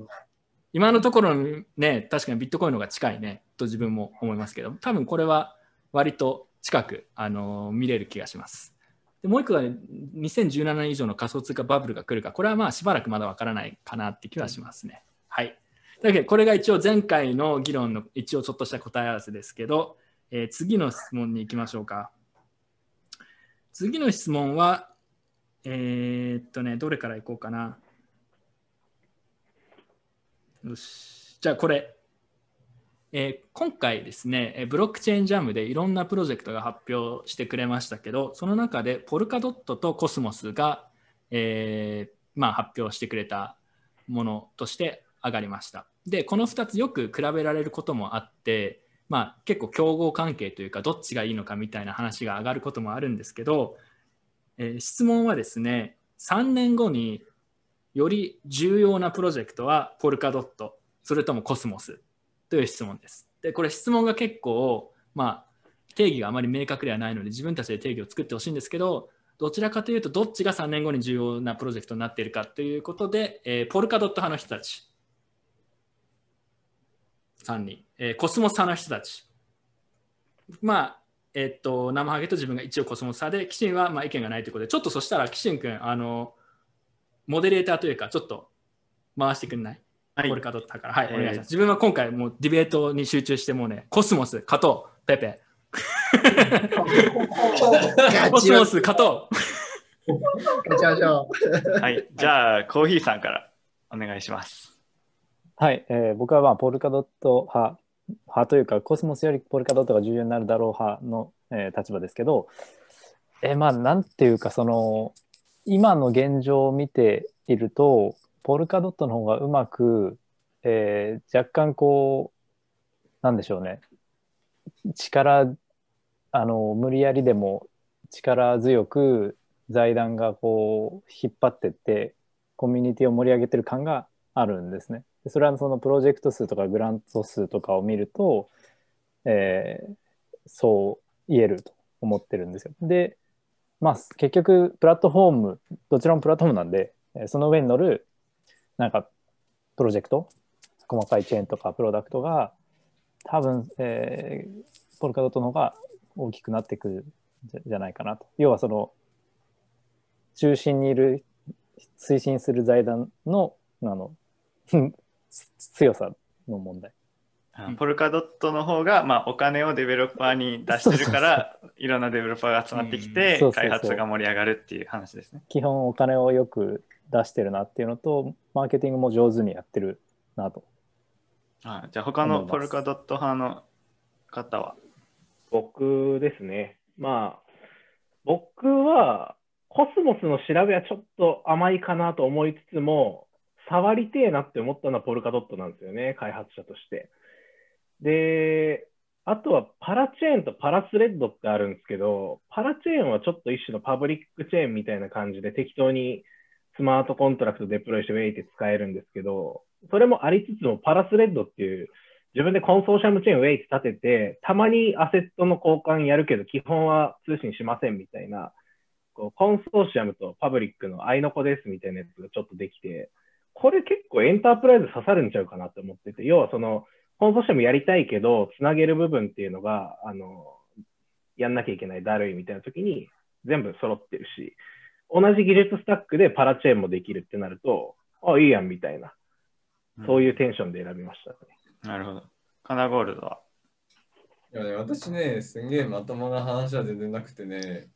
今のところね、確かにビットコインの方が近いね、と自分も思いますけど、多分これは割と近く、あの、見れる気がします。でもう一個が、ね、2017年以上の仮想通貨バブルが来るか、これはまあしばらくまだ分からないかなって気はしますね。はい。だけど、これが一応前回の議論の一応ちょっとした答え合わせですけど、えー、次の質問に行きましょうか。次の質問は、えー、っとね、どれからいこうかな。よし。じゃあこれ。えー、今回ですね、ブロックチェーンジャムでいろんなプロジェクトが発表してくれましたけど、その中でポルカドットとコスモスが、えー、まあ、発表してくれたものとして上がりました。で、この2つよく比べられることもあって、まあ、結構競合関係というか、どっちがいいのかみたいな話が上がることもあるんですけど、えー、質問はですね、3年後により重要なプロジェクトはポルカドット、それともコスモスという質問です。で、これ質問が結構、まあ、定義があまり明確ではないので自分たちで定義を作ってほしいんですけど、どちらかというとどっちが3年後に重要なプロジェクトになっているかということで、えー、ポルカドット派の人たち、3人、えー、コスモス派の人たち、まあ、えっと、生ハゲと自分が一応コスモス派で、キシンはまあ意見がないということで、ちょっとそしたら、キシン君、あの、モデレーターというか、ちょっと回してくんない？はい、これかとったから、はい、えー、お願いします。自分は今回、もうディベートに集中して、もうね、コスモス、勝とう、ペペ。コスモス、勝とう。はい、じゃあ、コーヒーさんからお願いします。はい、えー、僕はまあポルカドット派派というかコスモスよりポルカドットが重要になるだろう派の、えー、立場ですけど、えー、まあなんていうかその今の現状を見ているとポルカドットの方がうまく、えー、若干こうなんでしょうね力あの無理やりでも力強く財団がこう引っ張ってってコミュニティを盛り上げてる感があるんですね。それはそのプロジェクト数とかグラント数とかを見ると、えー、そう言えると思ってるんですよ。で、まあ、結局プラットフォームどちらもプラットフォームなんでその上に乗るなんかプロジェクト細かいチェーンとかプロダクトが多分、えー、ポルカドットの方が大きくなってくるんじゃないかなと。要はその中心にいる推進する財団のあの 強さの問題。ポルカドットの方が、まあ、お金をデベロッパーに出してるからいろんなデベロッパーが集まってきて、開発が盛り上がるっていう話ですね。基本お金をよく出してるなっていうのとマーケティングも上手にやってるなと。あじゃあ他のポルカドット派の方は？僕ですね。まあ僕はコスモスの調べはちょっと甘いかなと思いつつも触りてえなって思ったのはポルカドットなんですよね、開発者として。で、あとはパラチェーンとパラスレッドってあるんですけど、パラチェーンはちょっと一種のパブリックチェーンみたいな感じで適当にスマートコントラクトデプロイしてウェイって使えるんですけど、それもありつつもパラスレッドっていう自分でコンソーシアムチェーンウェイって立てて、たまにアセットの交換やるけど基本は通信しませんみたいな、こうコンソーシアムとパブリックの合いの子ですみたいなやつがちょっとできて、これ結構エンタープライズ刺さるんちゃうかなって思ってて、要はそのコンソーシアムやりたいけど、つなげる部分っていうのが、あの、やんなきゃいけないだるいみたいな時に全部揃ってるし、同じ技術スタックでパラチェーンもできるってなると、あ、いいやんみたいな、そういうテンションで選びましたね。うん、なるほど。カナゴールドは？いやね、私ね、すんげえまともな話は全然なくてね、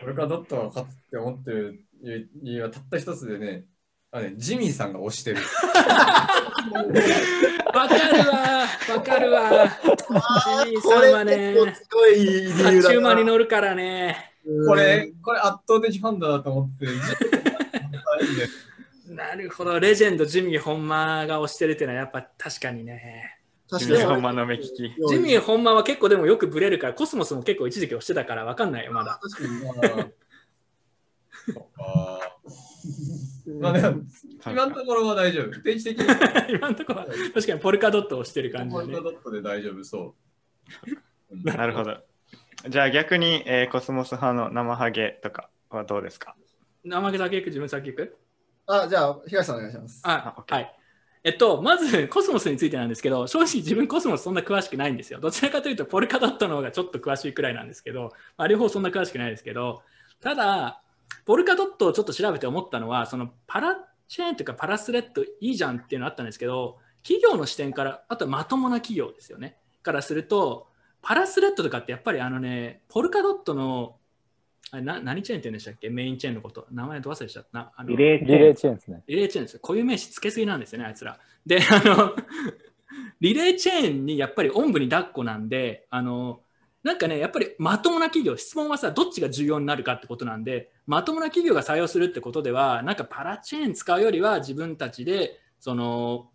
これからドットが勝つって思ってる理由はたった一つでね、あね、ジミーさんが押してる。わかるわ、わかるわ。ジミーさんはね、勝ち馬に乗るからね。これ、これ圧倒的ファンだと思って。なるほど、レジェンドジミー本間が押してるっていうのはやっぱ確かにね。ジミー本間の目利き。ジミー本間は結構でもよくブレるから、コスモスも結構一時期押してたからわかんないよ、まだ。確かに。まあでも、今のところは大丈夫。定期的に。今のところは、確かにポルカドットをしてる感じ、ね、ポルカドットで大丈夫そう。なるほど。じゃあ逆に、えー、コスモス派の生ハゲとかはどうですか？生ハゲ先行く？自分先行く？あ、じゃあ東さんお願いします。あ、はい。えっと、まずコスモスについてなんですけど、正直自分コスモスそんな詳しくないんですよ。どちらかというと、ポルカドットの方がちょっと詳しいくらいなんですけど、まあ、両方そんな詳しくないですけど、ただ、ポルカドットをちょっと調べて思ったのは、そのパラチェーンというかパラスレッドいいじゃんっていうのあったんですけど、企業の視点から、あとはまともな企業ですよね。からすると、パラスレッドとかってやっぱりあのね、ポルカドットのあれな何チェーンって言うんでしたっけ？メインチェーンのこと。名前ど忘れちゃった。リレーチェーンですね。リレーチェーンです。固有名詞つけすぎなんですよね、あいつら。で、あの、リレーチェーンにやっぱりおんぶに抱っこなんで、あの、なんかね、やっぱりまともな企業、質問はさ、どっちが重要になるかってことなんで、まともな企業が採用するってことでは、なんかパラチェーン使うよりは自分たちで、その、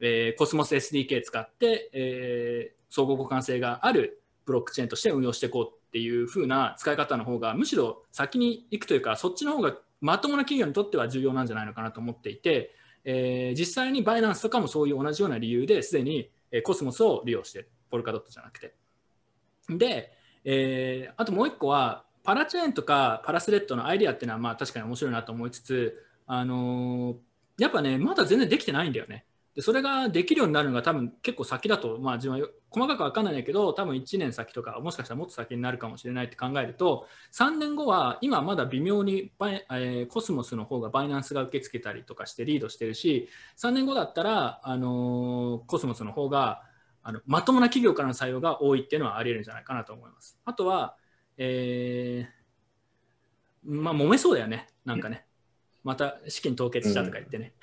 えー、コスモス SDK 使って、えー、相互互換性があるブロックチェーンとして運用していこうっていう風な使い方の方が、むしろ先に行くというか、そっちの方がまともな企業にとっては重要なんじゃないのかなと思っていて、えー、実際にバイナンスとかもそういう同じような理由ですでに、えコスモスを利用してる、ポルカドットじゃなくて。で、えー、あともう一個は、パラチェーンとかパラスレッドのアイデアっていうのはまあ確かに面白いなと思いつつ、あのー、やっぱね、まだ全然できてないんだよね。でそれができるようになるのが多分結構先だと、まあ、自分は細かく分かんないけど多分1年先とかもしかしたらもっと先になるかもしれないって考えると3年後は今まだ微妙にバイ、えー、コスモスの方がバイナンスが受け付けたりとかしてリードしてるし3年後だったら、あのー、コスモスの方があのまともな企業からの採用が多いっていうのはあり得るんじゃないかなと思います。あとは、えー、まあ、揉めそうだよね、なんかね。また資金凍結したとか言ってね。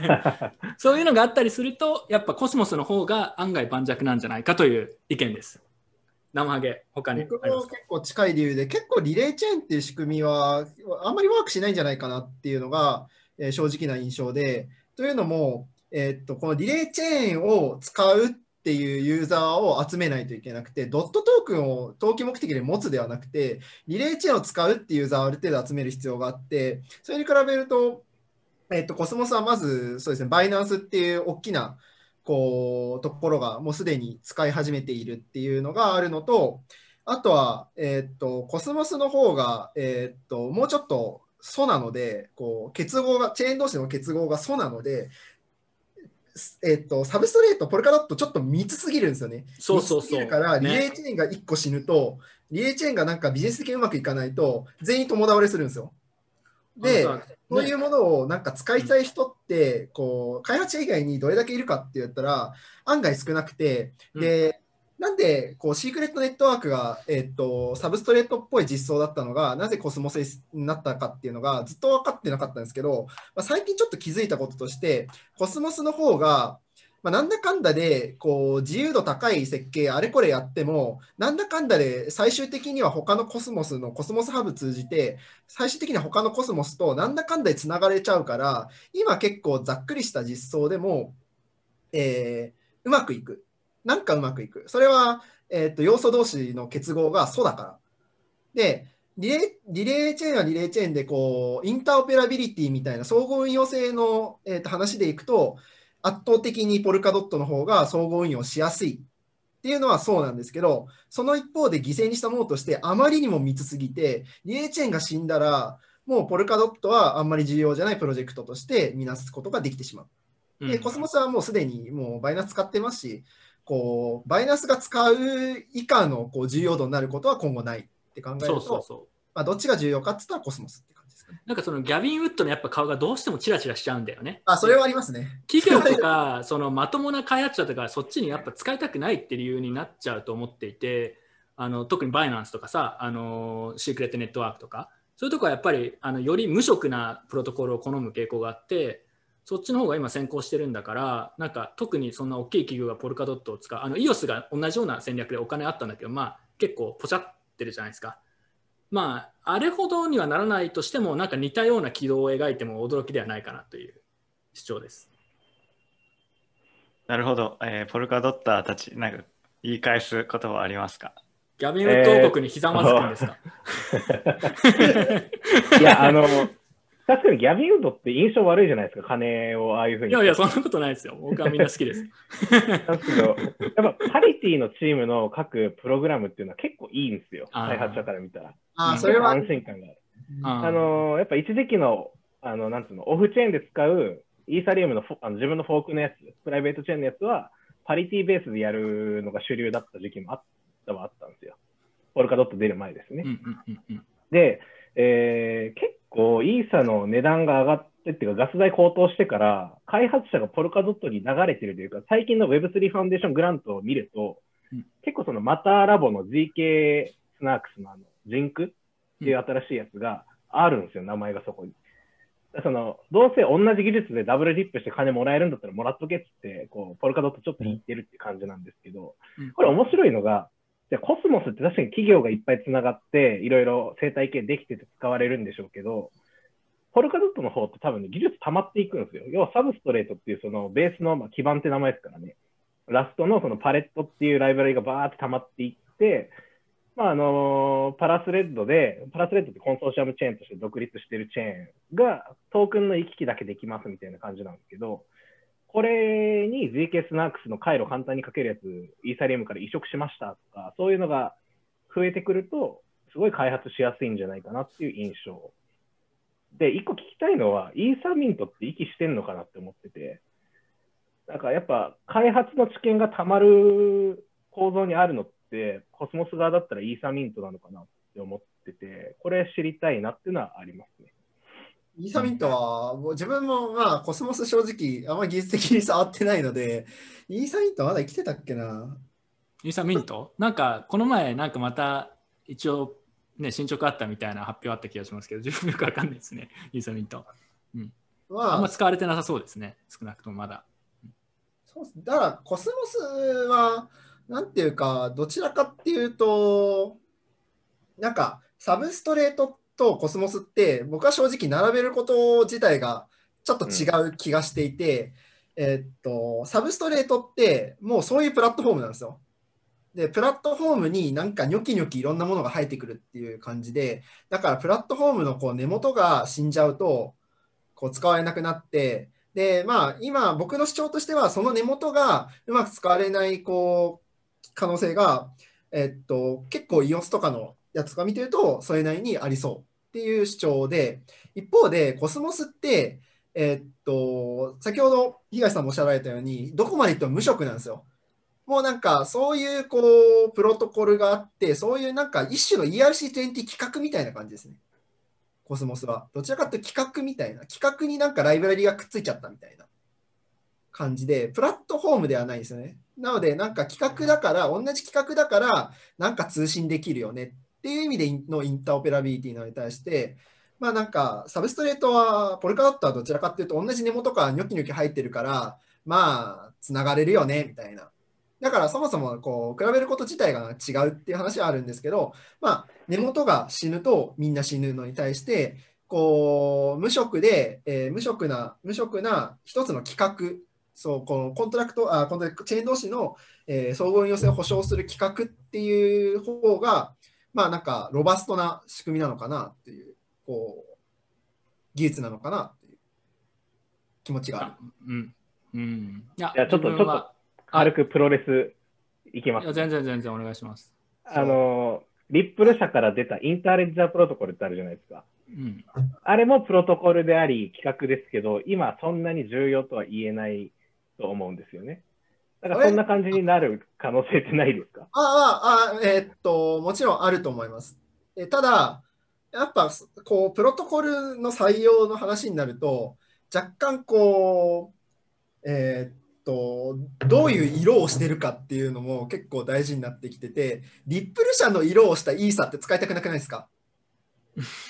うん、そういうのがあったりすると、やっぱコスモスの方が案外盤石なんじゃないかという意見です。生ハゲ、他に僕も結構近い理由で、結構リレーチェーンっていう仕組みは、あんまりワークしないんじゃないかなっていうのが、えー、正直な印象で、というのも、えー、っとこのリレーチェーンを使うっっていうユーザーを集めないといけなくて、ドットトークンを投機目的で持つではなくて、リレーチェーンを使うっていうユーザーをある程度集める必要があって、それに比べると、えっと、コスモスはまず、そうですね、バイナンスっていう大きな、こう、ところがもうすでに使い始めているっていうのがあるのと、あとは、えっと、コスモスの方が、えっと、もうちょっと素なので、こう、結合が、チェーン同士の結合が素なので、えっと、サブストレート、ポルカドットちょっと密すぎるんですよね。そうそうそう。から、リレーチェーンが1個死ぬと、ね、リレーチェーンがなんかビジネス的にうまくいかないと、全員共倒れするんですよ。で、そういうものをなんか使いたい人って、こう、開発者以外にどれだけいるかって言ったら、案外少なくて、で、なんでこうシークレットネットワークが、えーと、サブストレートっぽい実装だったのがなぜコスモスになったかっていうのがずっと分かってなかったんですけど、まあ、最近ちょっと気づいたこととしてコスモスの方が、まあ、なんだかんだでこう自由度高い設計あれこれやってもなんだかんだで最終的には他のコスモスのコスモスハブ通じて最終的には他のコスモスとなんだかんだでつながれちゃうから今結構ざっくりした実装でも、えー、うまくいく。なんかうまくいく。それは、えーと、要素同士の結合が素だから。で、リレーリレーチェーンはリレーチェーンでこう、インターオペラビリティみたいな総合運用性の、えーと、話でいくと、圧倒的にポルカドットの方が総合運用しやすいっていうのはそうなんですけど、その一方で犠牲にしたものとして、あまりにも密すぎて、リレーチェーンが死んだら、もうポルカドットはあんまり重要じゃないプロジェクトとして見なすことができてしまう。で、コスモスはもうすでにもうバイナンス使ってますし、こうバイナンスが使う以外のこう重要度になることは今後ないって考えるとそうそうそうまあ、どっちが重要かって言ったらコスモスって感じですかね。なんかそのギャビン・ウッドのやっぱ顔がどうしてもチラチラしちゃうんだよね。あ、それはありますね。企業とかそのまともな開発者とかそっちにやっぱ使いたくないって理由になっちゃうと思っていて、あの特にバイナンスとかさ、あのシークレットネットワークとか、そういうとこはやっぱりあのより無色なプロトコルを好む傾向があって、そっちの方が今先行してるんだからなんか特にそんな大きい企業がポルカドットを使うあの EOS が同じような戦略でお金あったんだけどまあ結構ポチャってるじゃないですか。まああれほどにはならないとしてもなんか似たような軌道を描いても驚きではないかなという主張です。なるほど、えー、ポルカドッターたちなんか言い返すことはありますか？ギャビンウッド王国にひざまずくんですか、えー、いやあの確かにギャビンウッドって印象悪いじゃないですか、金をああいうふうに。いやいや、そんなことないですよ。僕はみんな好きです。なんですけど、やっぱパリティのチームの各プログラムっていうのは結構いいんですよ、開発者から見たら。あそれは安心感がある。あのやっぱ一時期の、あのなんつうの、オフチェーンで使うイーサリアムのあの自分のフォークのやつ、プライベートチェーンのやつは、パリティベースでやるのが主流だった時期もあったはあったんですよ。ポルカドット出る前ですね。で、えー、結構イーサの値段が上がってっていうかガス代高騰してから開発者がポルカドットに流れてるというか最近の Web3 ファンデーショングラントを見ると、うん、結構そのマターラボの GK スナークスのあのジンクっていう新しいやつがあるんですよ、名前がそこに。そのどうせ同じ技術でダブルディップして金もらえるんだったらもらっとけっつってこうポルカドットちょっと引いてるって感じなんですけど、これ面白いのがでコスモスって確かに企業がいっぱいつながって、いろいろ生態系できてて使われるんでしょうけど、ポルカドットの方って多分ね、技術溜まっていくんですよ。要はサブストレートっていうそのベースの、まあ、基盤って名前ですからね。ラストのそのパレットっていうライブラリがバーって溜まっていって、まああのパラスレッドで、パラスレッドってコンソーシアムチェーンとして独立してるチェーンがトークンの行き来だけできますみたいな感じなんですけど、これに ZK スナークスの回路簡単にかけるやつ、イーサリアムから移植しましたとか、そういうのが増えてくると、すごい開発しやすいんじゃないかなっていう印象。で、一個聞きたいのは、イーサミントって息してんのかなって思ってて、なんかやっぱ開発の知見がたまる構造にあるのって、コスモス側だったらイーサミントなのかなって思ってて、これ知りたいなっていうのはありますね。イーサミントは、もう自分もまあコスモス正直あんまり技術的に触ってないので、イーサミントまだ生きてたっけな？イーサミント？なんかこの前なんかまた一応ね進捗あったみたいな発表あった気がしますけど、自分よくわかんないですね、イーサミント。うん。まあ、あんま使われてなさそうですね、少なくともまだ。そうだからコスモスは、なんていうか、どちらかっていうと、なんかサブストレートとコスモスって僕は正直並べること自体がちょっと違う気がしていて、うん、えー、っとサブストレートってもうそういうプラットフォームなんですよ。でプラットフォームになんかニョキニョキいろんなものが生えてくるっていう感じでだからプラットフォームのこう根元が死んじゃうとこう使われなくなってでまあ今僕の主張としてはその根元がうまく使われないこう可能性が、えっと、結構 EOS とかのやつが見てるとそれなりにありそうっていう主張で、一方でコスモスって、えー、っと、先ほど東さんもおっしゃられたように、どこまでいっても無色なんですよ。もうなんかそういうこうプロトコルがあって、そういうなんか一種の ERC20 企画みたいな感じですね。コスモスは。どちらかというと企画みたいな、企画になんかライブラリがくっついちゃったみたいな感じで、プラットフォームではないんですよね。なので、なんか企画だから、同じ企画だから、なんか通信できるよねっていう意味でのインターオペラビリティのに対して、まあなんか、サブストレートは、ポルカドットはどちらかっていうと、同じ根元からニョキニョキ生えてるから、まあ、つながれるよね、みたいな。だからそもそもこう比べること自体が違うっていう話はあるんですけど、まあ、根元が死ぬとみんな死ぬのに対して、こう無色で、えー、無色な無色な一つの規格、そうこのコントラクトあコントラクトチェーン同士の、えー、総合運用性を保証する企画っていう方が、まあなんかロバストな仕組みなのかなっていう、こう技術なのかなっていう気持ちがある。うん。うん。いや、ちょっと、ちょっと。軽くプロレスいきます、ね、全然全然お願いします。あの、リップル社から出たインターレッジャープロトコルってあるじゃないですか。うん、あれもプロトコルであり企画ですけど、今そんなに重要とは言えないと思うんですよね。だからそんな感じになる可能性ってないですか？ああ、あえー、っと、もちろんあると思います。えただ、やっぱこうプロトコルの採用の話になると、若干こう、えー、とどういう色をしてるかっていうのも結構大事になってきててリップル社の色をしたイーサって使いたくなくないですか？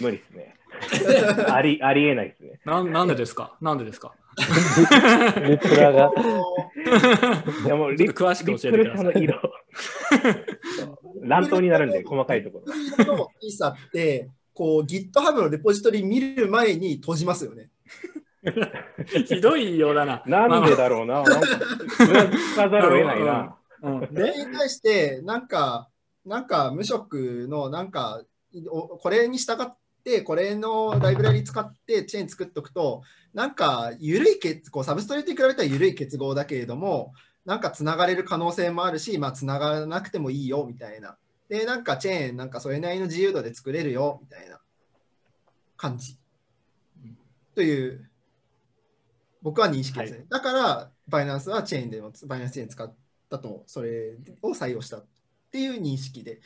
無理ですね。ありありえないですね。ななんでですか？なんでですか？リップラが。でもリ詳しく教えてください。の色。乱闘になるんで、細かいところ。のイーサって、こう GitHub のレポジトリ見る前に閉じますよね。ひどいようだな。なんでだろうな。なんか、ざるを得ないな。で、に対して、なんか、なんか無職の、なんか、これに従って、これのライブラリ使ってチェーン作っておくと、なんか、緩い結こうサブストレートに比べたら緩い結合だけれども、なんかつながれる可能性もあるし、まあ、つながらなくてもいいよみたいな。で、なんかチェーン、なんかそれなりの自由度で作れるよみたいな感じ。という僕は認識ですね。はい、だから、バイナンスはチェーンでも、バイナンスチェーン使ったと、それを採用したっていう認識で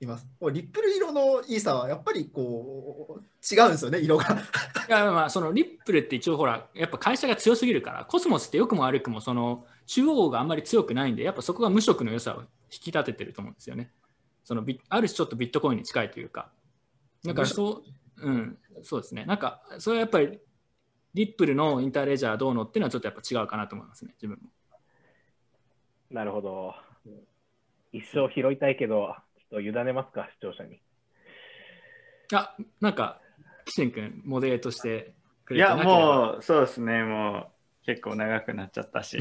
います。リップル色のイーサはやっぱりこう違うんですよね、色が。いやまあそのリップルって一応ほら、やっぱ会社が強すぎるから、コスモスって良くも悪くもその中央があんまり強くないんで、やっぱそこが無色の良さを引き立ててると思うんですよね。そのある種ちょっとビットコインに近いというか。だからそう、うん、そうですね。なんか、それはやっぱりリップルのインターレジャーどうのっていうのはちょっとやっぱ違うかなと思いますね、自分も。なるほど。一生拾いたいけど、と委ねますか、視聴者に。あ、なんか、岸君、モデレートしてくれていや、もう、そうですね、もう、結構長くなっちゃったし。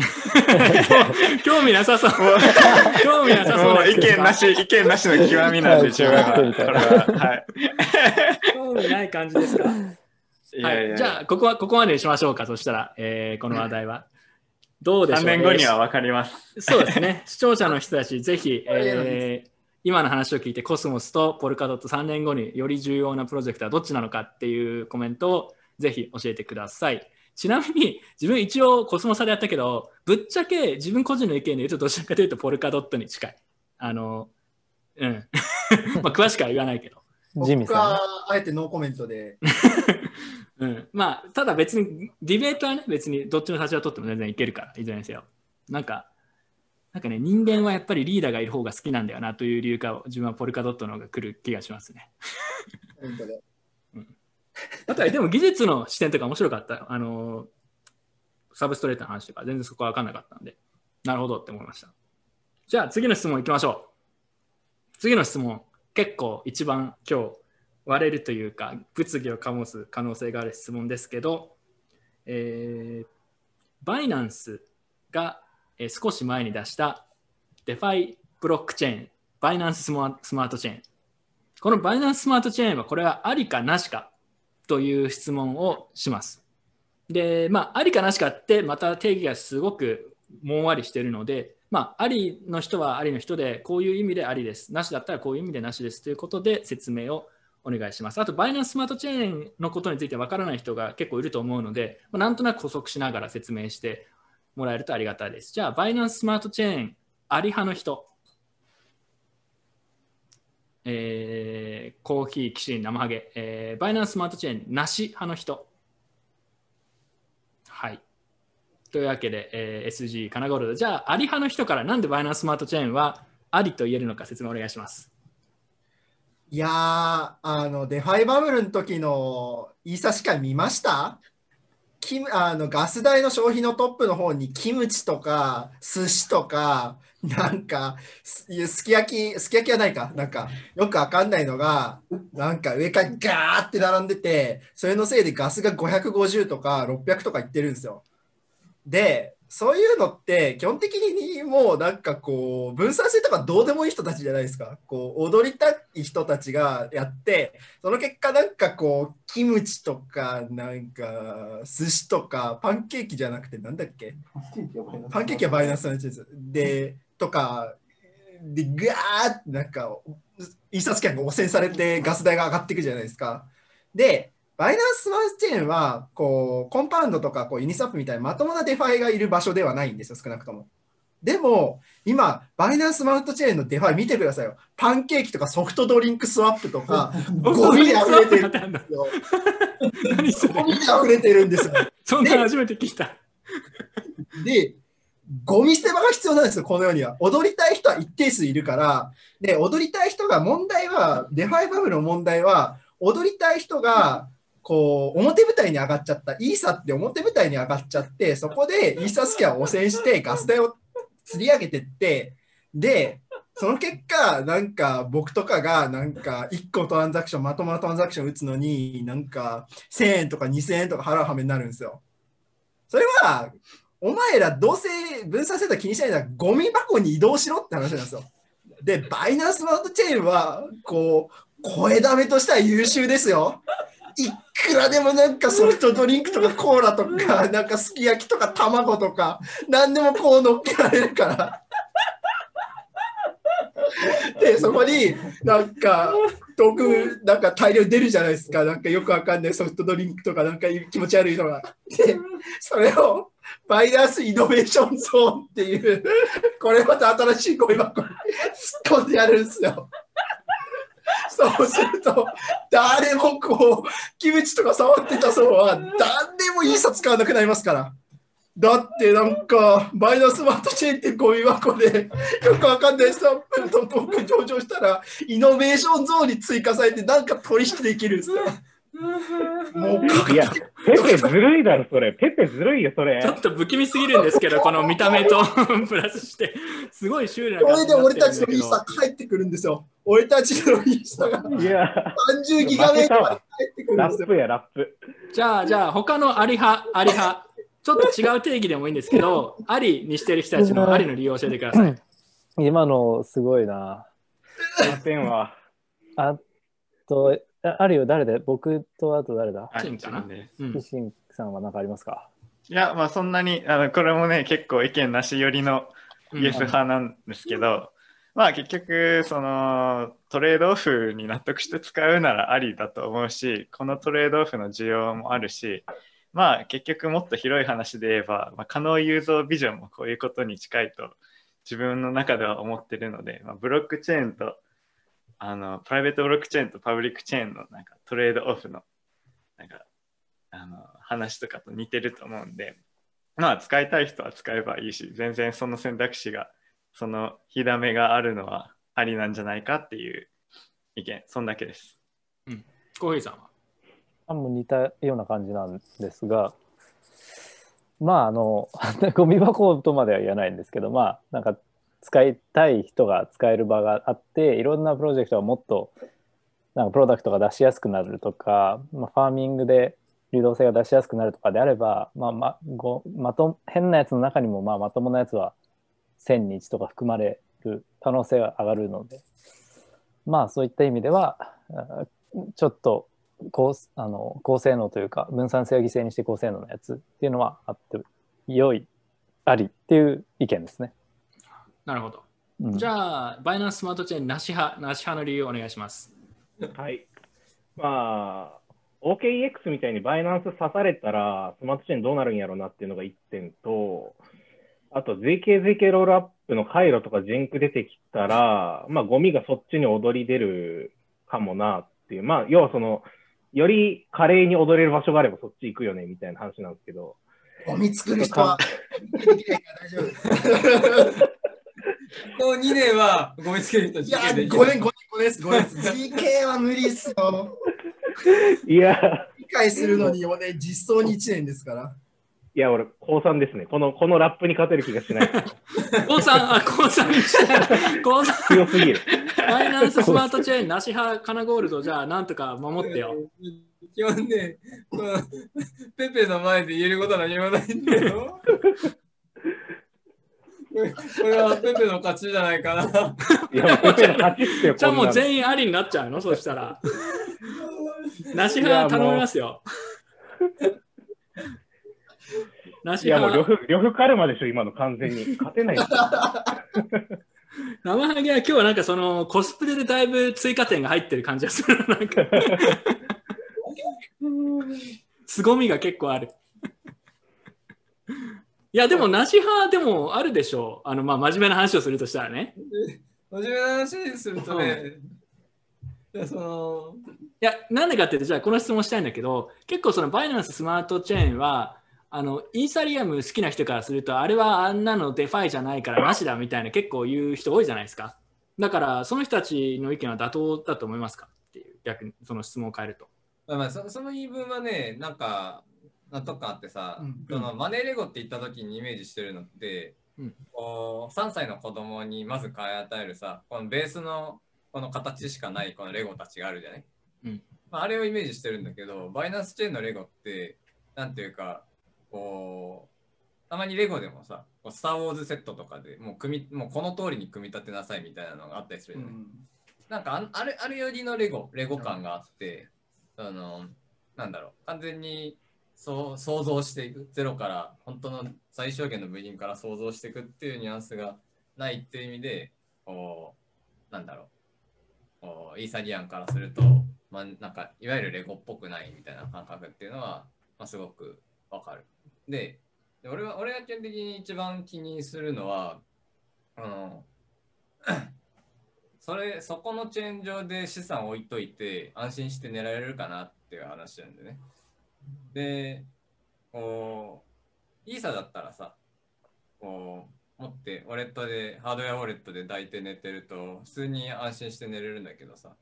興味なさそ う。興味なさそう。意見なし、意見なしの極みなんで、中学生みたいな。はい。興味ない感じですか？はい、じゃあここはここまでにしましょうかそしたら、えー、この話題は。どうでしょう、3年後には分かります。そうですね。視聴者の人たち、ぜひ、えー、今の話を聞いて、コスモスとポルカドット3年後により重要なプロジェクトはどっちなのかっていうコメントをぜひ教えてください。ちなみに、自分一応コスモサでやったけど、ぶっちゃけ自分個人の意見で言うと、どちらかというとポルカドットに近い。あの、うん。まあ、詳しくは言わないけど。僕はあえてノーコメントで。うん、まあ、ただ別に、ディベートはね、別にどっちの立場を取っても全然いけるから、いずれにせよ。なんか、なんかね、人間はやっぱりリーダーがいる方が好きなんだよなという理由か、自分はポルカドットの方が来る気がしますね。本当で。うん、あとはでも技術の視点とか面白かった。あの、サブストレートの話とか、全然そこは分かんなかったんで、なるほどって思いました。じゃあ次の質問いきましょう。次の質問、結構一番今日割れるというか物議を醸す可能性がある質問ですけど、えー、バイナンスが、え、少し前に出したデファイブロックチェーン、バイナンススマートチェーン。このバイナンススマートチェーンはこれはありかなしかという質問をします。で、まあ、ありかなしかってまた定義がすごくもんわりしているので、まあ、ありの人はありの人で、こういう意味でありです。なしだったらこういう意味でなしですということで説明をお願いします。あと、バイナンススマートチェーンのことについてわからない人が結構いると思うので、まあ、なんとなく補足しながら説明してもらえるとありがたいです。じゃあ、バイナンススマートチェーン、あり派の人。えー、コーヒー、キシリン、生ハゲ、えー、バイナンススマートチェーン、なし派の人。はい。というわけで、えー、SG、カナゴールド。じゃあ、あり派の人からなんでバイナンススマートチェーンはありと言えるのか説明お願いします。いやー、あの、デファイバブルの時のイーサしか見ました？キムあのガス代の消費のトップの方にキムチとか寿司とかなんかすき焼きすき焼きはないかなんかよくわかんないのがなんか上からガーって並んでてそれのせいでガスが550とか600とかいってるんですよ。でそういうのって基本的にもうなんかこう分散性とかどうでもいい人たちじゃないですか。こう踊りたい人たちがやってその結果なんかこうキムチとかなんか寿司とかパンケーキじゃなくてなんだっけ？パンケーキはバイナスのやつ。です。でとかでガーってなんか印刷権が汚染されてガス代が上がっていくじゃないですか。でバイナンススマートチェーンはこうコンパウンドとかこうユニスワップみたいなまともなデファイがいる場所ではないんですよ、少なくとも。でも、今、バイナンススマートチェーンのデファイ見てくださいよ。パンケーキとかソフトドリンクスワップとか、ゴミで溢れてるんですよ。ゴミで溢れてるんですよ。そんな初めて聞いた。で、ゴミ捨て場が必要なんですよ、この世には。踊りたい人は一定数いるから、で、踊りたい人が問題は、デファイバブルの問題は、踊りたい人がこう、表舞台に上がっちゃった。イーサって表舞台に上がっちゃって、そこでイーサスキャを汚染してガス代を釣り上げてって、で、その結果、なんか僕とかがなんか1個トランザクション、まともなトランザクション打つのに、なんか1000円とか2000円とか払うはめになるんですよ。それは、お前らどうせ分散性と気にしないならゴミ箱に移動しろって話なんですよ。で、バイナンスマートチェーンは、こう、声だめとしては優秀ですよ。いくらでもなんかソフトドリンクとかコーラとか、なんかすき焼きとか卵とか、何でもこう乗っけられるから。で、そこになんか、遠くなんか大量出るじゃないですか。なんかよくわかんないソフトドリンクとかなんか気持ち悪いのが。で、それをバイナスイノベーションゾーンっていう、これまた新しいゴミ箱に突っ込んでやるんですよ。そうすると、誰もこう、キムチとか触ってた層は、誰もいいさ使わなくなりますから。だってなんか、バイナスマートチェーンってゴミ箱で、よくわかんないサンプルとトーク上場したら、イノベーションゾーンに追加されて、なんか取引できるんですよ。もういや、ペペずるいだろ、それ。ペペずるいよ、それ。ちょっと不気味すぎるんですけど、この見た目と プラスして、すごいシュールな感じこれで俺たちのイーサ帰ってくるんですよ。俺たちのイーサが30ギガメートル帰ってくるんですよ。ラップや、ラップ。じゃあ、じゃあ、他のアリ派、アリ派、ちょっと違う定義でもいいんですけど、ありにしてる人たちのありの理由を教えてください。今のすごいな。あと、あるよ、誰で僕とあと誰だ？シンかな？シンさんは何かありますか？いや、まあそんなに、あのこれもね、結構意見なし寄りのイエス派なんですけど、うん、まあ結局、そのトレードオフに納得して使うならありだと思うし、このトレードオフの需要もあるし、まあ結局もっと広い話で言えば、まあ、可能ユーザービジョンもこういうことに近いと自分の中では思ってるので、まあ、ブロックチェーンとあのプライベートブロックチェーンとパブリックチェーンのなんかトレードオフのなんかあの話とかと似てると思うんで、まあ使いたい人は使えばいいし、全然その選択肢が、その火だめがあるのはありなんじゃないかっていう意見、そんだけです。うん。コーヒーさんは？あも似たような感じなんですが、まああの、ゴミ箱とまでは言わないんですけど、まあなんか使いたい人が使える場があっていろんなプロジェクトがもっとなんかプロダクトが出しやすくなるとか、まあ、ファーミングで流動性が出しやすくなるとかであれば、まあまごまと変なやつの中にもまあまともなやつは1000日とか含まれる可能性が上がるのでまあそういった意味ではちょっと高あの高性能というか分散性を犠牲にして高性能なやつっていうのはあって良いありっていう意見ですね。なるほど。うん、じゃあ、バイナンススマートチェーンなし派、なし派の理由をお願いします。はい。まあ、OKEX みたいにバイナンス刺されたら、スマートチェーンどうなるんやろうなっていうのが1点と、あと ZK、ZK ロールアップの回路とかジンク出てきたら、まあ、ゴミがそっちに踊り出るかもなっていう。まあ、要はその、より華麗に踊れる場所があればそっち行くよねみたいな話なんですけど。ゴミ作る人は、大丈夫。この2年はゴミつける人いや、5年、5年、5年です、5年です。GK は無理っすよ。いや。理解するのに、ね、実装に1年ですから。いや、俺、高3ですね。この、このラップに勝てる気がしない。高3、あ、高3にしない。高3。強すぎる。ファイナンススマートチェーン、なし派、カナゴールド、じゃあ、なんとか守ってよ。基本ね、ペペの前で言えることは何もないんだよ。これはペペの勝ちじゃないかな。いや、ペペの勝ちっすよ。じゃあもう全員ありになっちゃうの？そしたら。なし派頼みますよ。なしいやもう呂布カルマでしょ、今の完全に。勝てない。生ハゲは今日はなんかそのコスプレでだいぶ追加点が入ってる感じがする。なんか 凄みが結構ある。いや、でも、なし派でもあるでしょう。あの、まあ、真面目な話をするとしたらね。真面目な話にするとね、いや、その、いや、なんでかっていうと、じゃあ、この質問したいんだけど、結構、その、バイナンススマートチェーンは、あの、イーサリアム好きな人からすると、あれはあんなのデファイじゃないからなしだみたいな結構言う人多いじゃないですか。だから、その人たちの意見は妥当だと思いますか？っていう、逆にその質問を変えると。まあ、そその言い分はね、なんか、納得感あってさ、うん、そのマネーレゴって言った時にイメージしてるのって、うん、こう3歳の子供にまず買い与えるさこのベースのこの形しかないこのレゴたちがあるじゃない、うん。まあ、あれをイメージしてるんだけどバイナンスチェーンのレゴってなんていうかこうたまにレゴでもさこうスター・ウォーズセットとかでもう組みもうこの通りに組み立てなさいみたいなのがあったりするじゃない、うん、なんかあれあれよりのレゴレゴ感があって、あのなんだろう完全にそう想像していくゼロから本当の最小限の部品から想像していくっていうニュアンスがないっていう意味でこうなんだろうこうイーサリアンからすると、まあ、なんかいわゆるレゴっぽくないみたいな感覚っていうのは、まあ、すごくわかる。で俺は俺が基本的に一番気にするのはあの それそこのチェーン上で資産置いといて安心して狙えるかなっていう話なんでね。で、こう、イーサだったらさ、こう、持ってウォレットで、ハードウェアウォレットで抱いて寝てると、普通に安心して寝れるんだけどさ、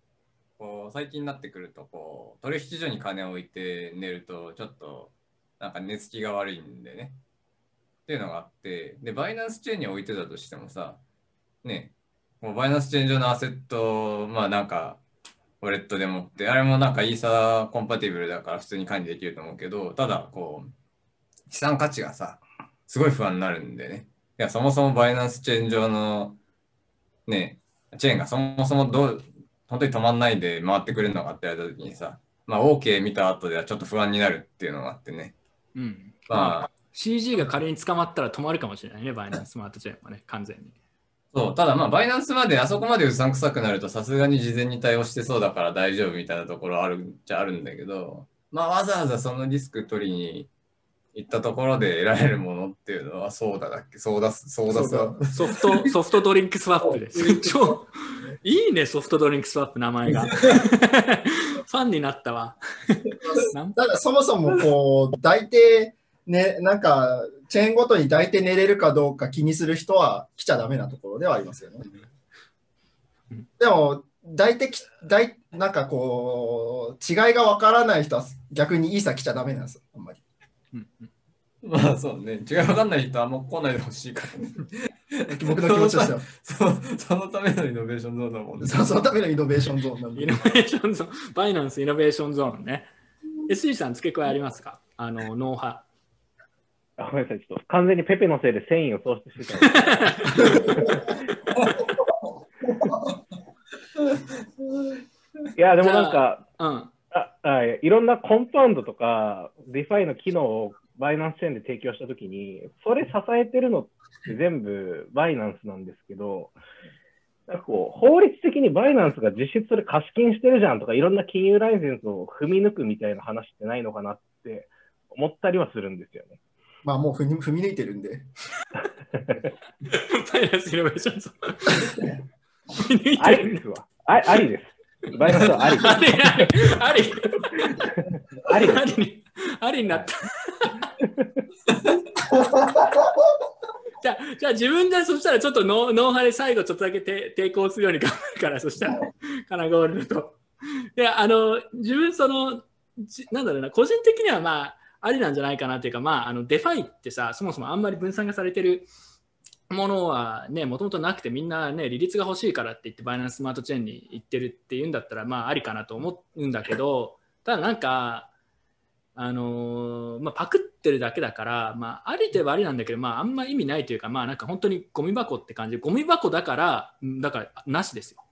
こう、最近になってくると、こう、取引所に金を置いて寝ると、ちょっと、なんか寝つきが悪いんでね。っていうのがあって、で、バイナンスチェーンに置いてたとしてもさ、ね、もうバイナンスチェーン上のアセット、まあなんか、ウォレットでもって、あれもなんかイーサコンパティブルだから普通に管理できると思うけど、ただこう、資産価値がさ、すごい不安になるんでね。いや、そもそもバイナンスチェーン上のね、チェーンがそもそもどう、本当に止まんないで回ってくれるのかってやった時にさ、まあ OK 見た後ではちょっと不安になるっていうのがあってね。うん。まあ、CG が仮に捕まったら止まるかもしれないね、バイナンススマートチェーンはね、完全に。そう、ただまあ、バイナンスまであそこまでうさんくさくなると、さすがに事前に対応してそうだから大丈夫みたいなところあるじゃあるんだけど、まあ、わざわざそのリスク取りに行ったところで得られるものっていうのは、そうだだっけ、そうだ、そうだソフト、ソフトドリンクスワップです。超いいね、ソフトドリンクスワップ、名前が。ファンになったわ。ただ、そもそもこう、大抵、ね、なんか、チェーンごとに抱いて寝れるかどうか気にする人は来ちゃダメなところではありますよね。でも、抱いてき、抱い、なんかこう、違いがわからない人は逆にいいさ来ちゃダメなんですよ、あんまり。まあそうね、違いわかんない人はあんま来ないでほしいからね。僕の気持ちですよそ。そのためのイノベーションゾーンだもんね。そのためのイノベーションゾーンなんで。イノベーションゾーン、バイナンスイノベーションゾーンね。SG さん付け加えありますか？あの、ノー派あごめんなさい、ちょっと完全にペペのせいで戦意を喪失してた。いや、でもなんか、うん、ああいろんなコンパウンドとか、ディファイの機能をバイナンスチェーンで提供したときに、それ支えてるのって全部バイナンスなんですけど、なんかこう法律的にバイナンスが実質それ貸金してるじゃんとか、いろんな金融ライセンスを踏み抜くみたいな話ってないのかなって思ったりはするんですよね。まあもう踏み踏み抜いてるんで。バイナンスイノベーションズ。ありですわ。あありです。バイナンスはありです。あり。あり。ありに、ありになった。じゃあ、じゃあ自分でそしたらちょっとノノー派で最後ちょっとだけ抵抗するように頑張るから、そしたら、カナゴールドと。いや、あの、自分その、なんだろうな、個人的にはまあ、ありなんじゃないかなというか、まあ、あのデファイってさ、そもそもあんまり分散がされてるものはね、もともとなくてみんなね、利率が欲しいからって言ってバイナンススマートチェーンに行ってるっていうんだったら、まあありかなと思うんだけど、ただなんか、あのー、まあ、パクってるだけだから、まあ、ありではありなんだけど、まあ、あんま意味ないというか、まあ、なんか本当にゴミ箱って感じ、ゴミ箱だから、だからなしですよ。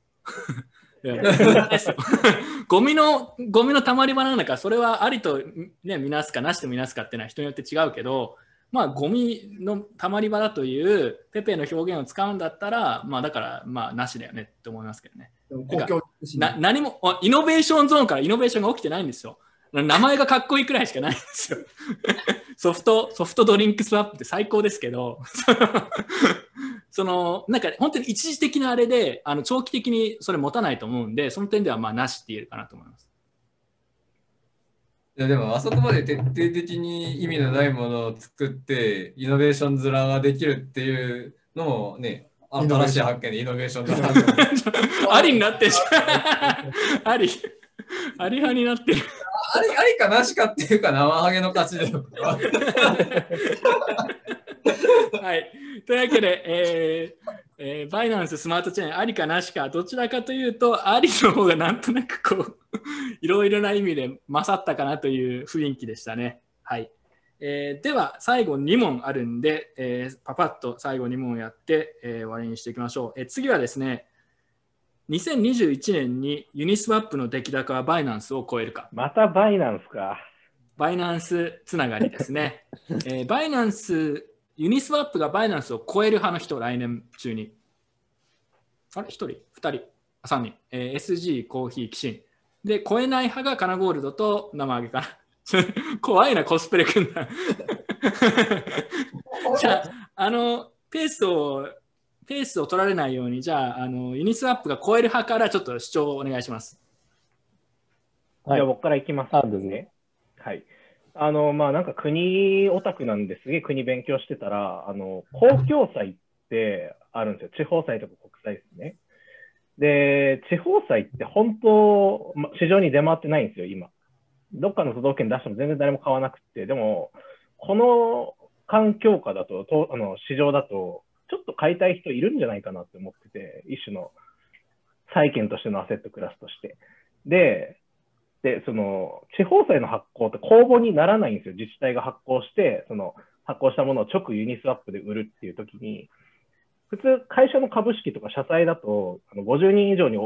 ゴミのゴミのたまり場なんだからそれはありと、ね、みなすかなしとみなすかっていうのは人によって違うけどまあゴミのたまり場だというペペの表現を使うんだったらまあだからまあなしだよねって思いますけどね。な何もイノベーションゾーンからイノベーションが起きてないんですよ。名前がかっこいいくらいしかないんですよ。ソフト、ソフトドリンクスワップって最高ですけど、その、なんか本当に一時的なあれで、あの長期的にそれ持たないと思うんで、その点ではまあなしって言えるかなと思います。いやでもあそこまで徹底的に意味のないものを作ってイノベーション面ができるっていうのもね新しい発見でイノベーション ありになってる。ありあり派になってる。ありありかなしかっていうか生ハゲの勝ちで はい。というわけで、えーえー、バイナンススマートチェーンありかなしか、どちらかというと、ありの方がなんとなくこう、いろいろな意味で勝ったかなという雰囲気でしたね。はい。えー、では、最後2問あるんで、えー、パパッと最後2問やって、えー、終わりにしていきましょう。えー、次はですね、2021年にユニスワップの出来高はバイナンスを超えるか。またバイナンスか。バイナンスつながりですね。えー、バイナンスユニスワップがバイナンスを超える派の人、来年中に。あれ ?1 人 ?2 人 ?3 人。えー、SG、コーヒー、キシン。で、超えない派がカナゴールドと生揚げかな。怖いな、コスプレくんだ。じゃあ、あの、ペースを、ペースを取られないように、じゃあ、あのユニスワップが超える派からちょっと主張をお願いします。はい、じゃあ、僕からいきますね。はい。あの、まあ、なんか国オタクなんですげえ国勉強してたら、あの、公共祭ってあるんですよ。地方祭とか国際ですね。で、地方祭って本当、市場に出回ってないんですよ、今。どっかの都道府県出しても全然誰も買わなくて、でも、この環境下だと、とあの市場だと、ちょっと買いたい人いるんじゃないかなって思ってて、一種の債券としてのアセットクラスとして。で、で、その、地方債の発行って公募にならないんですよ。自治体が発行して、その、発行したものを直ユニスワップで売るっていう時に、普通、会社の株式とか社債だと、あの50人以上に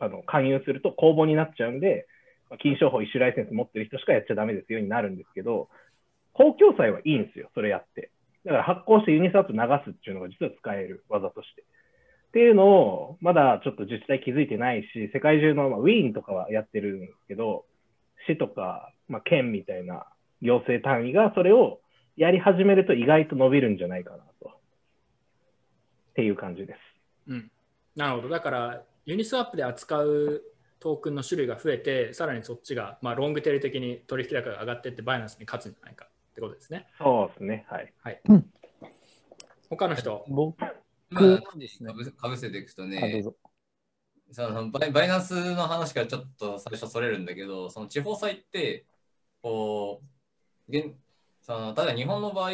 あの勧誘すると公募になっちゃうんで、金商法一種ライセンス持ってる人しかやっちゃダメですよになるんですけど、公共債はいいんですよ、それやって。だから発行してユニスワップ流すっていうのが実は使える技として。っていうのを、まだちょっと自治体気づいてないし、世界中の、まあ、ウィーンとかはやってるんですけど、市とか、まあ、県みたいな行政単位がそれをやり始めると意外と伸びるんじゃないかなと。っていう感じです。うん、なるほど。だから、ユニスワップで扱うトークンの種類が増えて、さらにそっちが、まあ、ロングテール的に取引高が上がっていって、バイナンスに勝つんじゃないかってことですね。そうですね。はい。はい、他の人。僕ですね。かぶせていくとね、そのバイバイナンスの話からちょっと最初それるんだけど、その地方債って、こう、現そのただ日本の場合、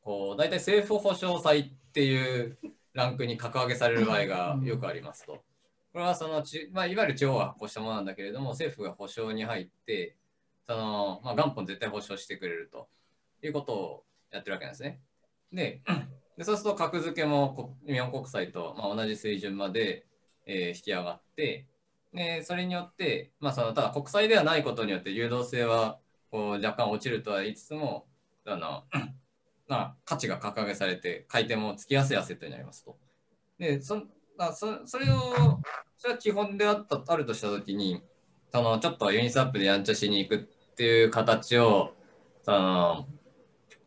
こう大体政府保障債っていうランクに格上げされる場合がよくありますと。これはそのち、まあ、いわゆる地方が発行したものなんだけれども、政府が保証に入って、そのまあ、元本絶対保証してくれるということをやってるわけなんですね。で、でそうすると格付けも日本国債と、まあ、同じ水準まで、えー、引き上がって、でそれによって、まあ、そのただ国債ではないことによって誘導性はこう若干落ちるとは言いつつもあの、まあ、価値が格上げされて買い手もつきやすいアセットになりますと。でそあそそれをそれは基本であったあるとしたときにそのちょっとユニスアップでやんちゃしに行くっていう形をその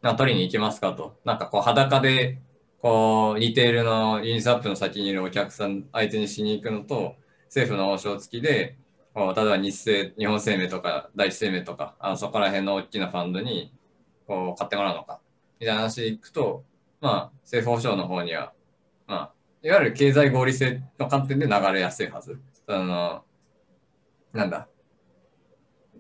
な取りに行きますか？と。なんかこう裸で、こう、リテールのユニスアップの先にいるお客さん相手にしに行くのと、政府の王将付きで、こう例えば日清、日本生命とか第一生命とか、あのそこら辺の大きなファンドにこう買ってもらうのか、みたいな話でいくと、まあ、政府保障の方には、まあ、いわゆる経済合理性の観点で流れやすいはず。あの、なんだ。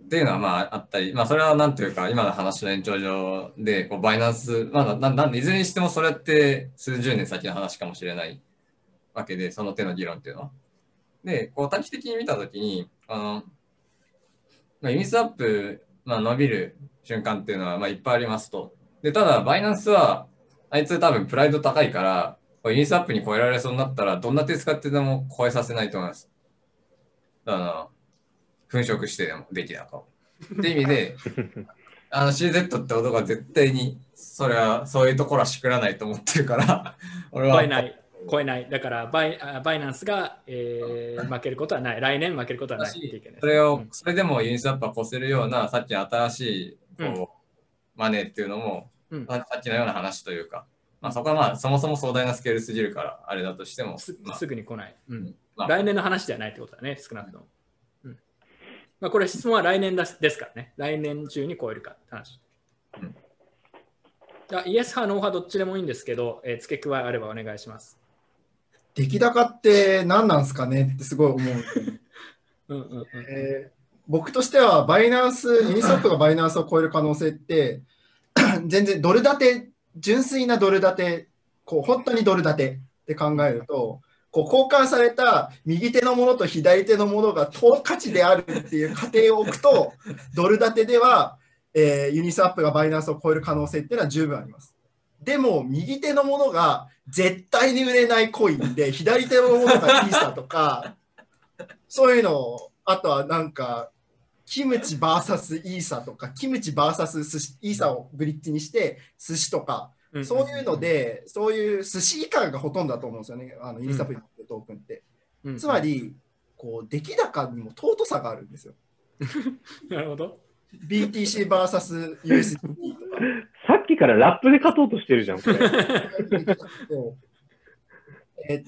っていうのはまああったり、まあそれはなんというか今の話の延長上で、こうバイナンス、まあななんいずれにしてもそれって数十年先の話かもしれないわけで、その手の議論っていうのは。で、こう短期的に見たときに、あの、まあ、ユニスアップ、まあ、伸びる瞬間っていうのはまあいっぱいありますと。で、ただバイナンスは、あいつ多分プライド高いから、ユニスアップに超えられそうになったら、どんな手使ってでも超えさせないと思います。あの、粉飾してでもできなかっていう意味で、あの CZ って男が絶対にそれはそういうところはしくらないと思ってるから俺は。超えない。超えない。だからバイバイナンスが、えー、負けることはない。来年負けることはない。それを、それでもユニスアップは越せるようなさっきの新しいこう、うん、マネーっていうのも、うん、さっきのような話というか、まあ、そこはまあそもそも壮大なスケールすぎるからあれだとしてもすまあ、すぐに来ない、うん。まあ、来年の話ではないってことだね少なくとも、まあ、これ質問は来年ですからね。来年中に超えるかって話。うん、じゃイエス派、ノー派、どっちでもいいんですけど、えー、付け加えあればお願いします。出来高って何なんですかねってすごい思う。うんうんうんえー、僕としては、バイナンス、ユニスワップがバイナンスを超える可能性って、全然ドル建て、純粋なドル建て、こう本当にドル建てって考えると、こう交換された右手のものと左手のものが等価値であるっていう仮定を置くと、ドル建てでは、えー、ユニスワップがバイナンスを超える可能性っていうのは十分あります。でも、右手のものが絶対に売れないコインで、左手のものがイーサとか、そういうのを、あとはなんか、キムチ VS イーサとか、キムチ VS 寿司イーサをブリッジにして、寿司とか、そういうので、そういう寿司以下がほとんどだと思うんですよね、あのインスタプリのトークンって。うん、つまり、こう出来高にも尊さがあるんですよ。なるほど。BTC vs USDT とか。さっきからラップで勝とうとしてるじゃん、これ。え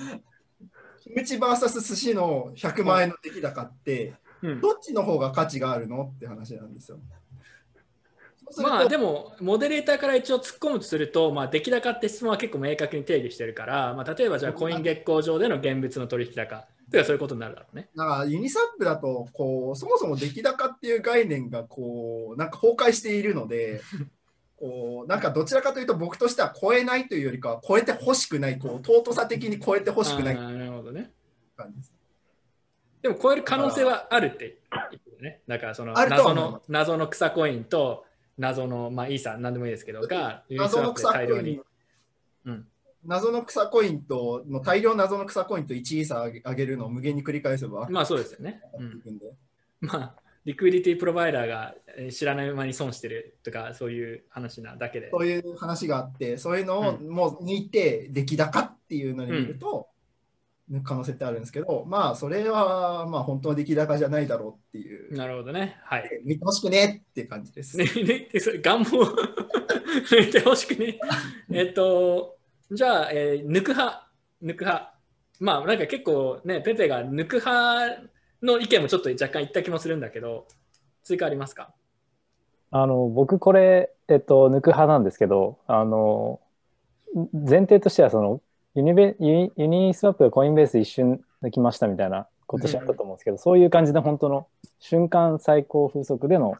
キムチ VS 寿司の100万円の出来高って、どっちの方が価値があるのって話なんですよ。まあでも、モデレーターから一応突っ込むとすると、まあ、出来高って質問は結構明確に定義してるから、まあ、例えばじゃあコイン月光上での現物の取引高というそういうことになるだろうね。だからユニサップだとこう、そもそも出来高っていう概念がこうなんか崩壊しているので、こうなんかどちらかというと僕としては超えないというよりかは超えてほしくない、こう尊さ的に超えてほしくないなるほどね。でも超える可能性はあるって言ってね。だからその謎の謎の草コインと謎の、まあ、イーサ、なんでもいいですけど、が、謎の草コイン、うん、謎の草コインと、の大量謎の草コインと1イーサ上げるのを無限に繰り返せば。まあそうですよね。うん、まあ、リクイディティプロバイダーが知らない間に損してるとか、そういう話なだけで。そういう話があって、そういうのをもう抜いて、出来高っていうのに見ると、可能性ってあるんですけど、まあ、それは、まあ、本当は出来高じゃないだろうっていう。なるほどね。はい。見てほしくねっていう感じです。ね、ね、それ願望 見てほしくね。えっと、じゃあ、えー、抜く派、抜く派。まあ、なんか結構ね、ペペが抜く派の意見もちょっと若干言った気もするんだけど、追加ありますか？あの、僕これ、えっと、抜く派なんですけど、あの、前提としては、その、ユニベユユニスワップがコインベース一瞬抜きましたみたいな今年あったと思うんですけど、うん、そういう感じで本当の瞬間最高風速での、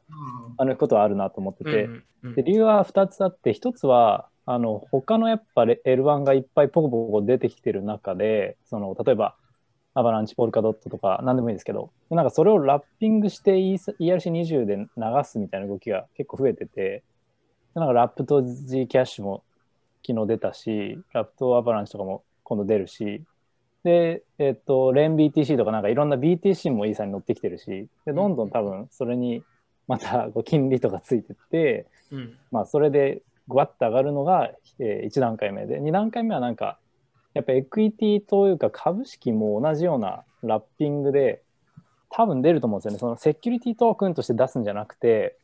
あのことはあるなと思ってて、で理由は2つあって1つはあの他のやっぱ L1 がいっぱいポコポコ出てきてる中でその例えばアバランチポルカドットとか何でもいいですけどなんかそれをラッピングして ERC20 で流すみたいな動きが結構増えててなんかラップと G キャッシュも昨日出たし、ラプトアバランチとかも今度出るし、で、えっ、と、レン BTC とかなんかいろんな BTC もイーサに乗ってきてるし、でどんどん多分それにまたこう金利とかついてって、うん、まあそれでぐわっと上がるのが、えー、1段階目で、2段階目はなんか、やっぱエクイティというか株式も同じようなラッピングで多分出ると思うんですよね。そのセキュリティトークンとして出すんじゃなくて、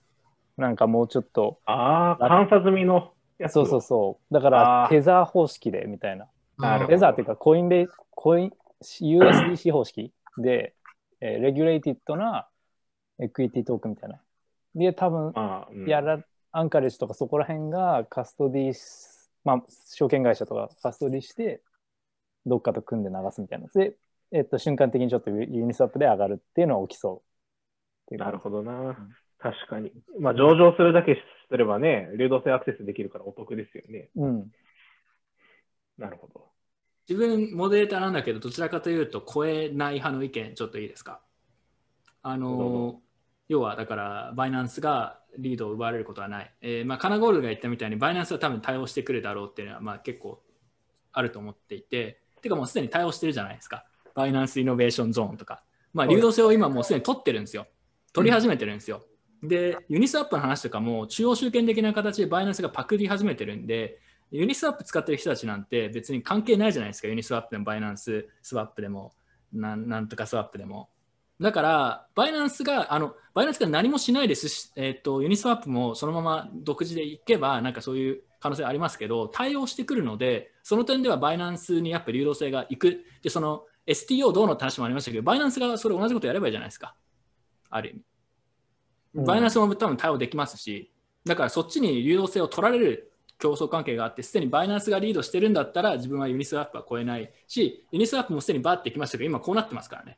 なんかもうちょっと。ああ、監査済みの。そうそうそう。だからテザー方式でみたいな。テザーっていうかコインベコイン USDC 方式で、えー、レギュレーティッドなエクイティトークみたいな。で、多分、やら、アンカレッジとかそこら辺がカストディまあ、証券会社とかカストディして、どっかと組んで流すみたいな。で、えっと、瞬間的にちょっとユニスワップで上がるっていうのは起きそうなるほどな。確かに。まあ、上場するだけすればね、流動性アクセスできるからお得ですよね。うん。なるほど。自分、モデレーターなんだけど、どちらかというと、超えない派の意見、ちょっといいですか？あの、要は、だから、バイナンスがリードを奪われることはない。えー、まあ、カナゴールが言ったみたいに、バイナンスは多分対応してくるだろうっていうのは、まあ、結構あると思っていて、てかもうすでに対応してるじゃないですか。バイナンスイノベーションゾーンとか。まあ、流動性を今もうすでに取ってるんですよ。取り始めてるんですよ。で、ユニスワップの話とかも中央集権的な形でバイナンスがパクり始めてるんで、ユニスワップ使ってる人たちなんて別に関係ないじゃないですか。ユニスワップでもバイナンススワップでもなんとかスワップでも。だから、バイナンスが、あの、バイナンスが何もしないですし、え、ー、と、ユニスワップもそのまま独自でいけば、なんかそういう可能性ありますけど、対応してくるので、その点ではバイナンスにやっぱ流動性がいく。で、その STO どうのって話もありましたけど、バイナンスがそれ同じことやればいいじゃないですか。ある意味。バイナンスも多分対応できますし、だからそっちに流動性を取られる競争関係があって、すでにバイナンスがリードしてるんだったら、自分はユニスワップは超えないし、ユニスワップもすでにバーってきましたけど、今こうなってますからね。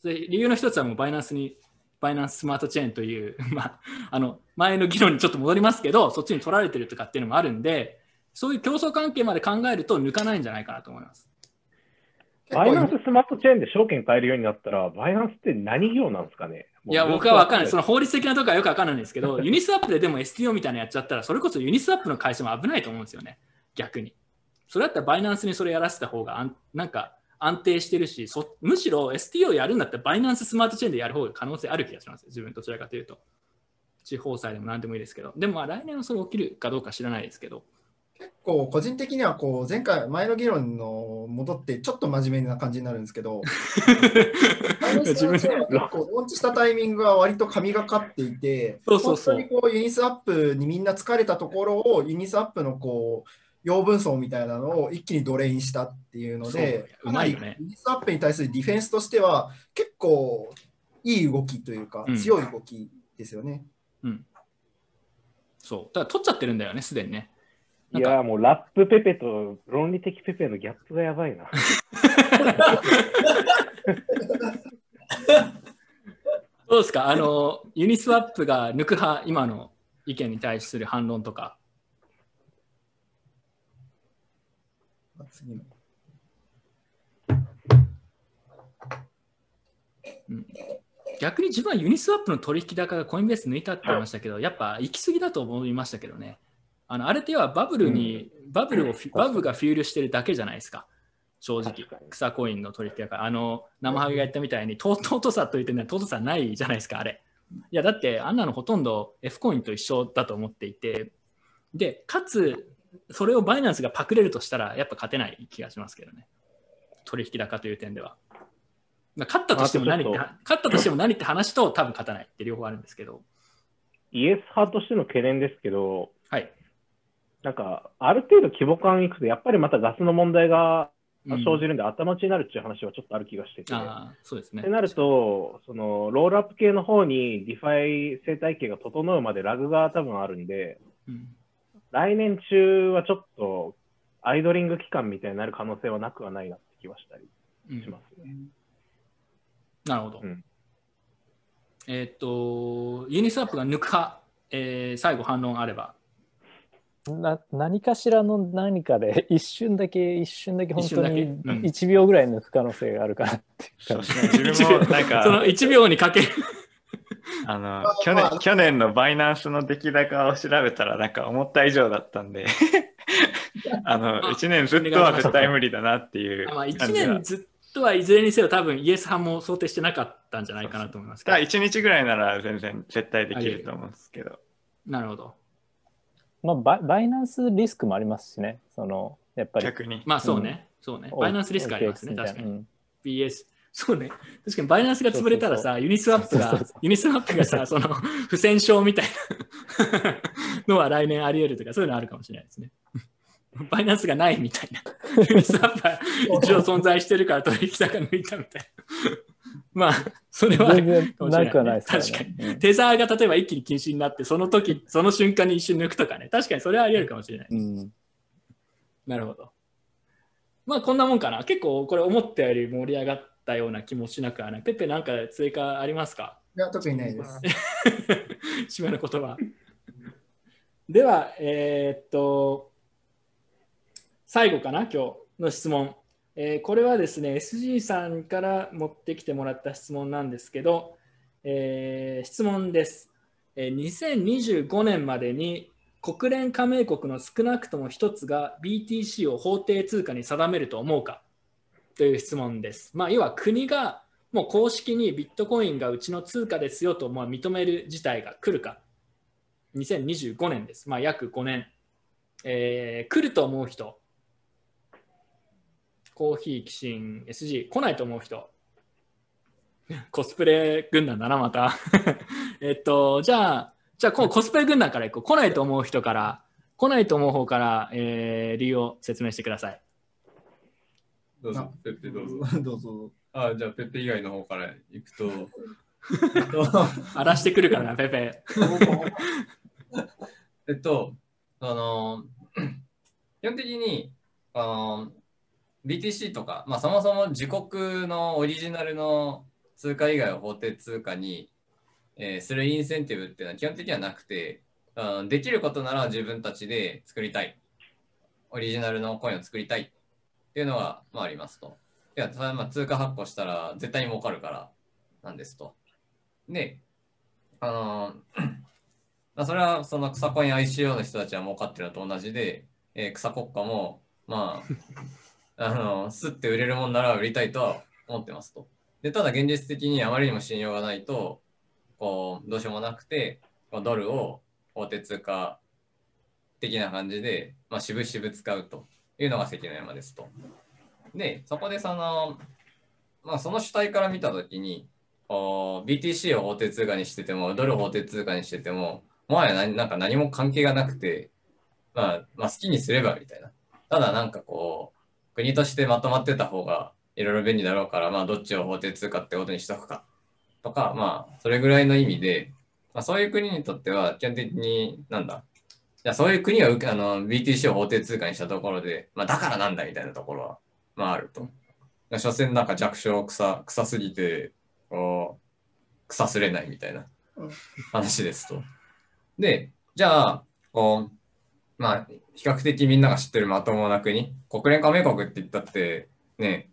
それ理由の一つはもうバイナンスに、バイナンススマートチェーンという、まあ、あの前の議論にちょっと戻りますけど、そっちに取られてるとかっていうのもあるんで、そういう競争関係まで考えると抜かないんじゃないかなと思います。バイナンススマートチェーンで証券買えるようになったら、バイナンスって何業なんですかね？いや、僕は分かんない。その法律的なところはよく分かんないんですけど、ユニスワップででも STO みたいなやっちゃったら、それこそユニスワップの会社も危ないと思うんですよね。逆に。それだったらバイナンスにそれやらせた方があなんか安定してるしそ、むしろ STO やるんだったらバイナンススマートチェーンでやる方が可能性ある気がします。自分どちらかというと。地方債でも何でもいいですけど。でもまあ来年はそれ起きるかどうか知らないですけど。結構個人的にはこう前回前の議論の戻ってちょっと真面目な感じになるんですけど 自分結構ローンチしたタイミングが割と神がかっていてそうそうそう。本当にこうユニスワップにみんな疲れたところをユニスワップのこう養分層みたいなのを一気にドレインしたっていうのでうまいよね。ユニスワップに対するディフェンスとしては結構いい動きというか、強い動きですよね。うん、そう。だから取っちゃってるんだよねすでにね。いやもうラップペペと論理的ペペのギャップがやばいな。どうですか？あの、ユニスワップが抜く派、今の意見に対する反論とか。次の。うん、逆に自分はユニスワップの取引高がコインベース抜いたって言いましたけど、やっぱ行き過ぎだと思いましたけどね。あのあれってはバブルに、うん、バブルをバブルがフィールしてるだけじゃないですか。正直、草コインの取引だから、あの、生ハゲが言ったみたいに、尊さと言ってね、尊さないじゃないですか、あれ。いや、だって、あんなのほとんど F コインと一緒だと思っていて、で、かつ、それをバイナンスがパクれるとしたら、やっぱ勝てない気がしますけどね。取引高という点では。勝ったとしても何って、勝ったとしても何って話と多分勝たないって両方あるんですけど。イエス派としての懸念ですけど、はい。なんか、ある程度規模感いくと、やっぱりまたガスの問題が生じるんで、うん、頭打ちになるっていう話はちょっとある気がしてて。あそうですね。ってなると、その rollup 系の方に DeFi 生態系が整うまでラグが多分あるんで、うん、来年中はちょっとアイドリング期間みたいになる可能性はなくはないなって気はしたりしますね。うん、なるほど。えっ、と、ユニスワップが抜くか、えー、最後反論あれば。な何かしらの何かで 一瞬だけ一瞬だけ本当に1秒ぐらい抜く可能性があるかなっていう自分もなんかその1秒にかける。あの去年去年のバイナンスの出来高を調べたらなんか思った以上だったんで。あの1年ずっとは絶対無理だなっていう。まあ、1年ずっとはいずれにせよ多分イエス派も想定してなかったんじゃないかなと思いますけど。1日ぐらいなら全然絶対できると思うんですけど。なるほどまあバ、バイナンスリスクもありますしね、そのやっぱり。逆に。まあそうね、うん、そうね。バイナンスリスクありますね、確かに。うん、BS、そうね。確かにバイナンスが潰れたらさ、ユニスワップが、ユニスワップがさ、その不戦勝みたいなのは来年あり得るとか、そういうのあるかもしれないですね。バイナンスがないみたいな。ユニスワップは一応存在してるから取引高抜いたみたいな。まあ、それは全然なくはないです確かに。テザーが例えば一気に禁止になって、その時、その瞬間に一瞬抜くとかね。確かにそれはあり得るかもしれない。うん、なるほど。まあ、こんなもんかな。結構、これ思ったより盛り上がったような気もしなくはない。ペッペなんか追加ありますか？いや、特にないです。締めの言葉。では、えー、っと、最後かな、今日の質問。えー、これはですね、SG さんから持ってきてもらった質問なんですけど、えー、質問です、えー。2025年までに国連加盟国の少なくとも1つが BTC を法定通貨に定めると思うかという質問です。まあ、要は国がもう公式にビットコインがうちの通貨ですよとまあ認める事態が来るか。2025年です。まあ、約5年。えー、来ると思う人。コーヒー、キシン、SG、来ないと思う人。コスプレ軍団だな、また。えっと、じゃあ、じゃあ、コスプレ軍団からいこう。来ないと思う人から、来ないと思う方から、えー、理由を説明してください。どうぞ、ペッペどうぞ。どうぞ。あじゃあ、ペッペ以外の方からいくと。荒らしてくるからな、ペペ。えっと、あの、基本的に、あの、BTC とか、まあ、そもそも自国のオリジナルの通貨以外を法定通貨に、えー、するインセンティブっていうのは基本的にはなくて、うん、できることなら自分たちで作りたい。オリジナルのコインを作りたいっていうのが、まあ、ありますと。いや、まあ、通貨発行したら絶対に儲かるからなんですと。で、あの まあ、それはその草コイン ICO の人たちは儲かってるのと同じで、えー、草国家も、まあ、あの、すって売れるもんなら売りたいとは思ってますと。で、ただ現実的にあまりにも信用がないと、こう、どうしようもなくて、ドルを法定通貨的な感じで、まあ、渋々使うというのが関の山ですと。で、そこでその、まあ、その主体から見たときに、BTC を法定通貨にしてても、ドル法定通貨にしてても、もはやなんか何も関係がなくて、まあ、まあ、好きにすればみたいな。ただなんかこう、国としてまとまってた方がいろいろ便利だろうから、まあ、どっちを法定通貨ってことにしとくかとか、まあ、それぐらいの意味で、まあ、そういう国にとっては、基本的に、なんだ、じゃそういう国があの BTC を法定通貨にしたところで、まあ、だからなんだみたいなところは、まあ、あると。所詮なんか弱小臭臭すぎて、こう、腐すれないみたいな話ですと。で、じゃあ、こう、まあ、比較的みんなが知ってるまともな国、国連加盟国って言ったって、ね、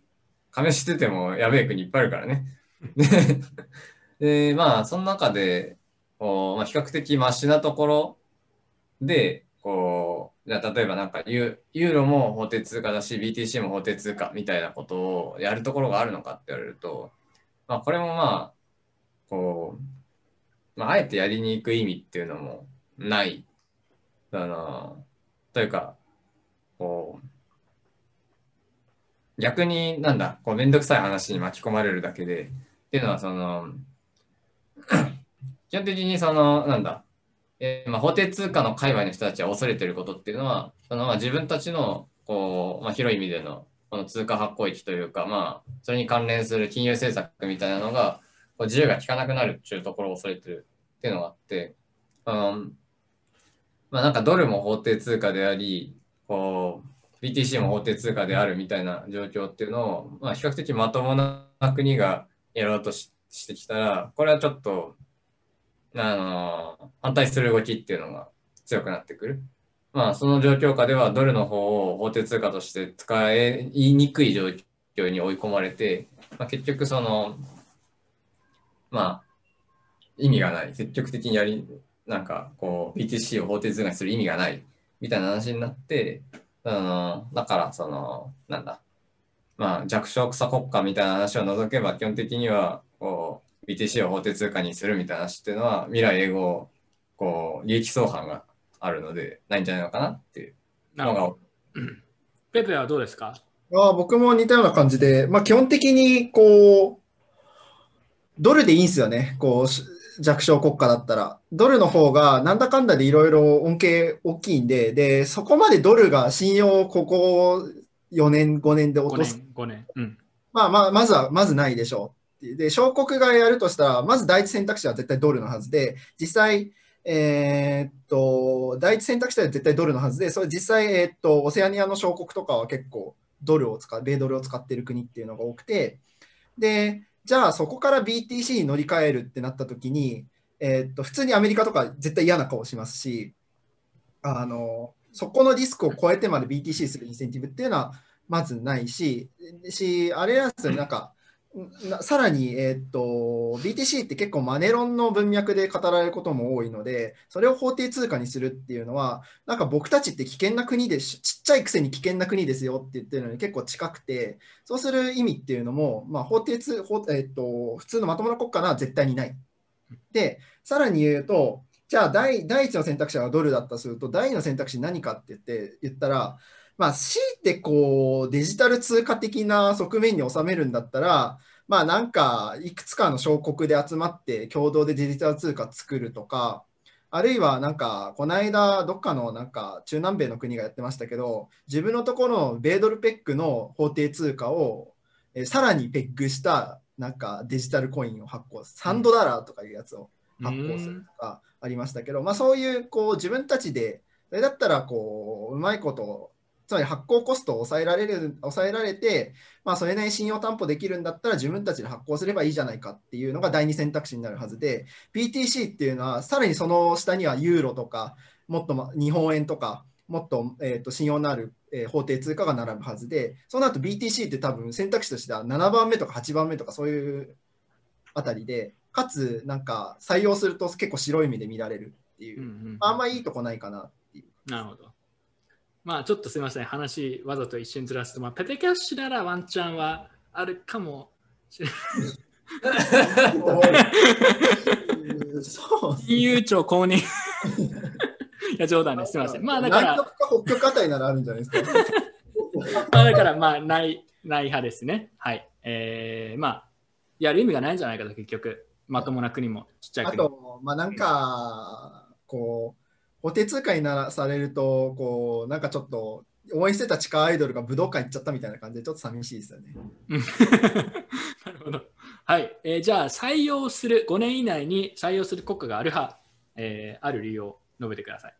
加盟しててもやべえ国いっぱいあるからね。で、まあ、その中で、こうまあ、比較的マシなところで、こう、じゃあ例えばなんかユユーロも法定通貨だし、BTC も法定通貨みたいなことをやるところがあるのかって言われると、まあ、これもまあ、こう、まあ、あえてやりに行く意味っていうのもないあの、というか、こう、逆になんだ、こう、めんどくさい話に巻き込まれるだけで、っていうのは、その、基本的にその、なんだ、えー、まあ、法定通貨の界隈の人たちは恐れてることっていうのは、そのまあ自分たちの、こう、まあ、広い意味での、この通貨発行域というか、まあ、それに関連する金融政策みたいなのが、こう自由が利かなくなるっていうところを恐れてるっていうのがあって、あのまあなんかドルも法定通貨であり、こう、BTC も法定通貨であるみたいな状況っていうのを、まあ比較的まともな国がやろうとししてきたら、これはちょっと、あの、反対する動きっていうのが強くなってくる。まあその状況下ではドルの方を法定通貨として使いにくい状況に追い込まれて、まあ、結局その、まあ意味がない。積極的にやりなんかこう BTC を法定通貨にする意味がないみたいな話になって、あのだからそのなんだまあ弱小草国家みたいな話を除けば基本的にはこう BTC を法定通貨にするみたいな話っていうのは未来英語こう利益相反があるのでないんじゃないのかなっていうのが。ペペはどうですか？いあ僕も似たような感じで、まあ、基本的にこう、ドルでいいんですよね。こう、弱小国家だったら。ドルの方がなんだかんだでいろいろ恩恵大きいんで、で、そこまでドルが信用ここ4年、5年で落とす。5年。5年うん、まあまあ、まずは、まずないでしょう。で、小国がやるとしたら、まず第一選択肢は絶対ドルのはずで、実際、えー、っと、第一選択肢は絶対ドルのはずで、それ実際、えー、っと、オセアニアの小国とかは結構ドルを使う、米ドルを使っている国っていうのが多くて、で、じゃあそこから BTC に乗り換えるってなった時に、えー、っと、普通にアメリカとか絶対嫌な顔しますし、あの、そこのリスクを超えてまで BTC するインセンティブっていうのはまずないし、しあれなんですよ、なんか、さらに、えー、っと、BTC って結構マネロンの文脈で語られることも多いので、それを法定通貨にするっていうのは、なんか僕たちって危険な国でちっちゃいくせに危険な国ですよって言ってるのに結構近くて、そうする意味っていうのも、まあ、法定通、法えー、っと、普通のまともな国家なら絶対にない。で、さらに言うと、じゃあ第第1の選択肢はドルだったとすると、第2の選択肢何かって言って言ったら、まあ、強いてこうデジタル通貨的な側面に収めるんだったら、まあなんかいくつかの小国で集まって共同でデジタル通貨作るとか、あるいはなんかこの間どっかのなんか中南米の国がやってましたけど、自分のところの米ドルペックの法定通貨をえさらにペックしたなんかデジタルコインを発行、3ドダラーとかいうやつを発行するとかありましたけど、まあそういうこう自分たちでそれだったらこううまいことつまり発行コストを抑えられる抑えられて、まあ、それなりに信用担保できるんだったら自分たちで発行すればいいじゃないかっていうのが第二選択肢になるはずで、PTC っていうのは、さらにその下にはユーロとか、もっと日本円とか、もっと,、えー、と信用のある、えー、法定通貨が並ぶはずで、そうなると BTC って多分選択肢としては7番目とか8番目とかそういうあたりで、かつなんか採用すると結構白い目で見られるっていう、うんうん、あんまいいとこないかなっていう。なるほど。まあちょっとすみません、話わざと一瞬ずらすと、まあ、ペテキャッシュならワンチャンはあるかもしれない。金融庁公認いや、冗談です。すみません。まあだから。北極あたりならあるんじゃないですか？まあだから、まあない、ない派ですね。はい。えー、まあ、やる意味がないんじゃないかと、結局。まともな国もちっちゃい国も。あと、まあなんか、こう、お手通貨にならされると、こう、なんかちょっと、応援してた地下アイドルが武道館行っちゃったみたいな感じで、ちょっと寂しいですよね。なるほど。はい。えー、じゃあ、採用する、5年以内に採用する国家がある派、えー、ある理由を述べてください。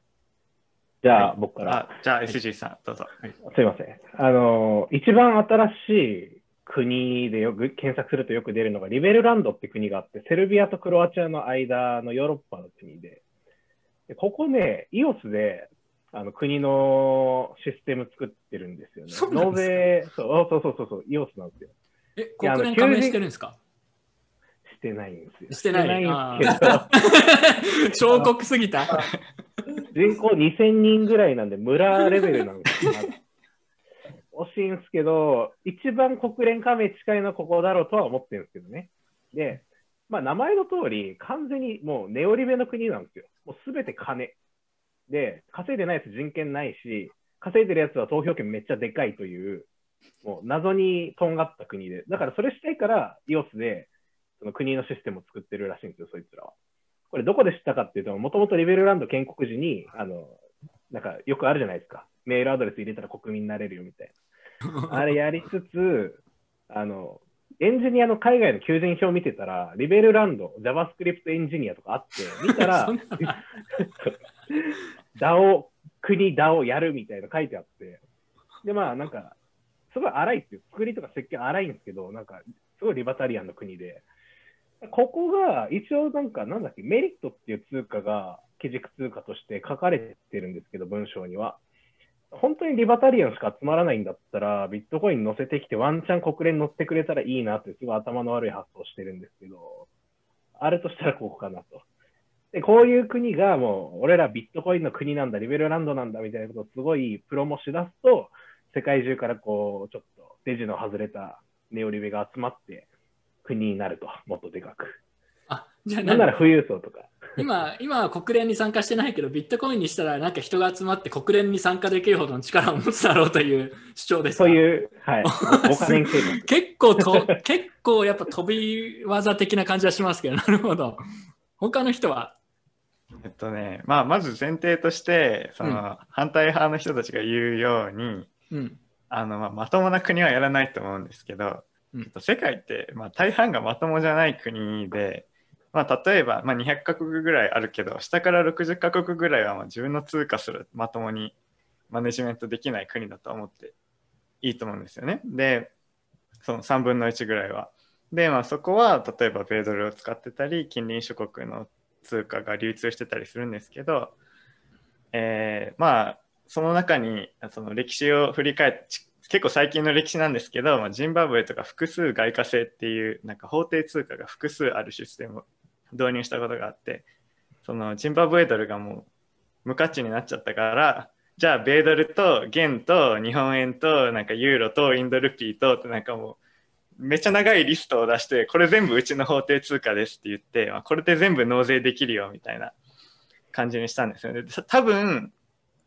じゃあ、はい、僕から。じゃあ、SG さん、どうぞ。はい、すいません。あの、一番新しい国でよく検索するとよく出るのが、リベルランドって国があって、セルビアとクロアチアの間のヨーロッパの国で、でここね、EOS であの国のシステム作ってるんですよね。納税、そうそうそうそう、EOS なんですよ。え、国連加盟してるんですか？してないんですよ。してないんですけど。彫刻すぎた。人口2000人ぐらいなんで、村レベルなんですよ。惜しいんですけど、一番国連加盟近いのはここだろうとは思ってるんですけどね。で、まあ、名前の通り、完全にもうネオリベの国なんですよ。もうすべて金。で、稼いでないやつ人権ないし、稼いでるやつは投票権めっちゃでかいという、もう謎にとんがった国で。だからそれしたいから、イオスでその国のシステムを作ってるらしいんですよ、そいつらは。これどこで知ったかっていうと、もともとリベルランド建国時に、あの、なんかよくあるじゃないですか。メールアドレス入れたら国民になれるよみたいな。あれやりつつ、あの、エンジニアの海外の求人票を見てたら、リベルランド、JavaScript エンジニアとかあって、見たら、DAO、国 DAO やるみたいな書いてあって、で、まあなんか、すごい荒いっていう、作りとか設計荒いんですけど、なんか、すごいリバタリアンの国で、ここが一応なんか、なんだっけ、メリットっていう通貨が基軸通貨として書かれてるんですけど、文章には。本当にリバタリアンしか集まらないんだったら、ビットコイン乗せてきてワンチャン国連乗ってくれたらいいなってすごい頭の悪い発想してるんですけど、あるとしたらここかなと。で、こういう国がもう、俺らビットコインの国なんだ、リベルランドなんだみたいなことをすごいプロモしだすと、世界中からこう、ちょっとデジの外れたネオリベが集まって国になると、もっとでかく。あ、じゃあなんなら富裕層とか。今、今は国連に参加してないけど、ビットコインにしたら、なんか人が集まって国連に参加できるほどの力を持つだろうという主張ですそういう、はい、お金結構と、結構やっぱ飛び技的な感じはしますけど、なるほど。他の人は？えっとね、まあ、まず前提として、その、反対派の人たちが言うように、うん、あのまあ、まともな国はやらないと思うんですけど、うん、世界って、まあ、大半がまともじゃない国で、まあ、例えば、まあ、200カ国ぐらいあるけど下から60カ国ぐらいはまあ自分の通貨すらまともにマネジメントできない国だと思っていいと思うんですよね。でその3分の1ぐらいは。で、まあ、そこは例えば米ドルを使ってたり近隣諸国の通貨が流通してたりするんですけど、えー、まあその中にその歴史を振り返って結構最近の歴史なんですけど、まあ、ジンバブエとか複数外貨制っていうなんか法定通貨が複数あるシステム導入したことがあってそのジンバブエドルがもう無価値になっちゃったからじゃあ米ドルと元と日本円となんかユーロとインドルピーとってなんかもうめっちゃ長いリストを出してこれ全部うちの法定通貨ですって言って、まあ、これで全部納税できるよみたいな感じにしたんですよね。多分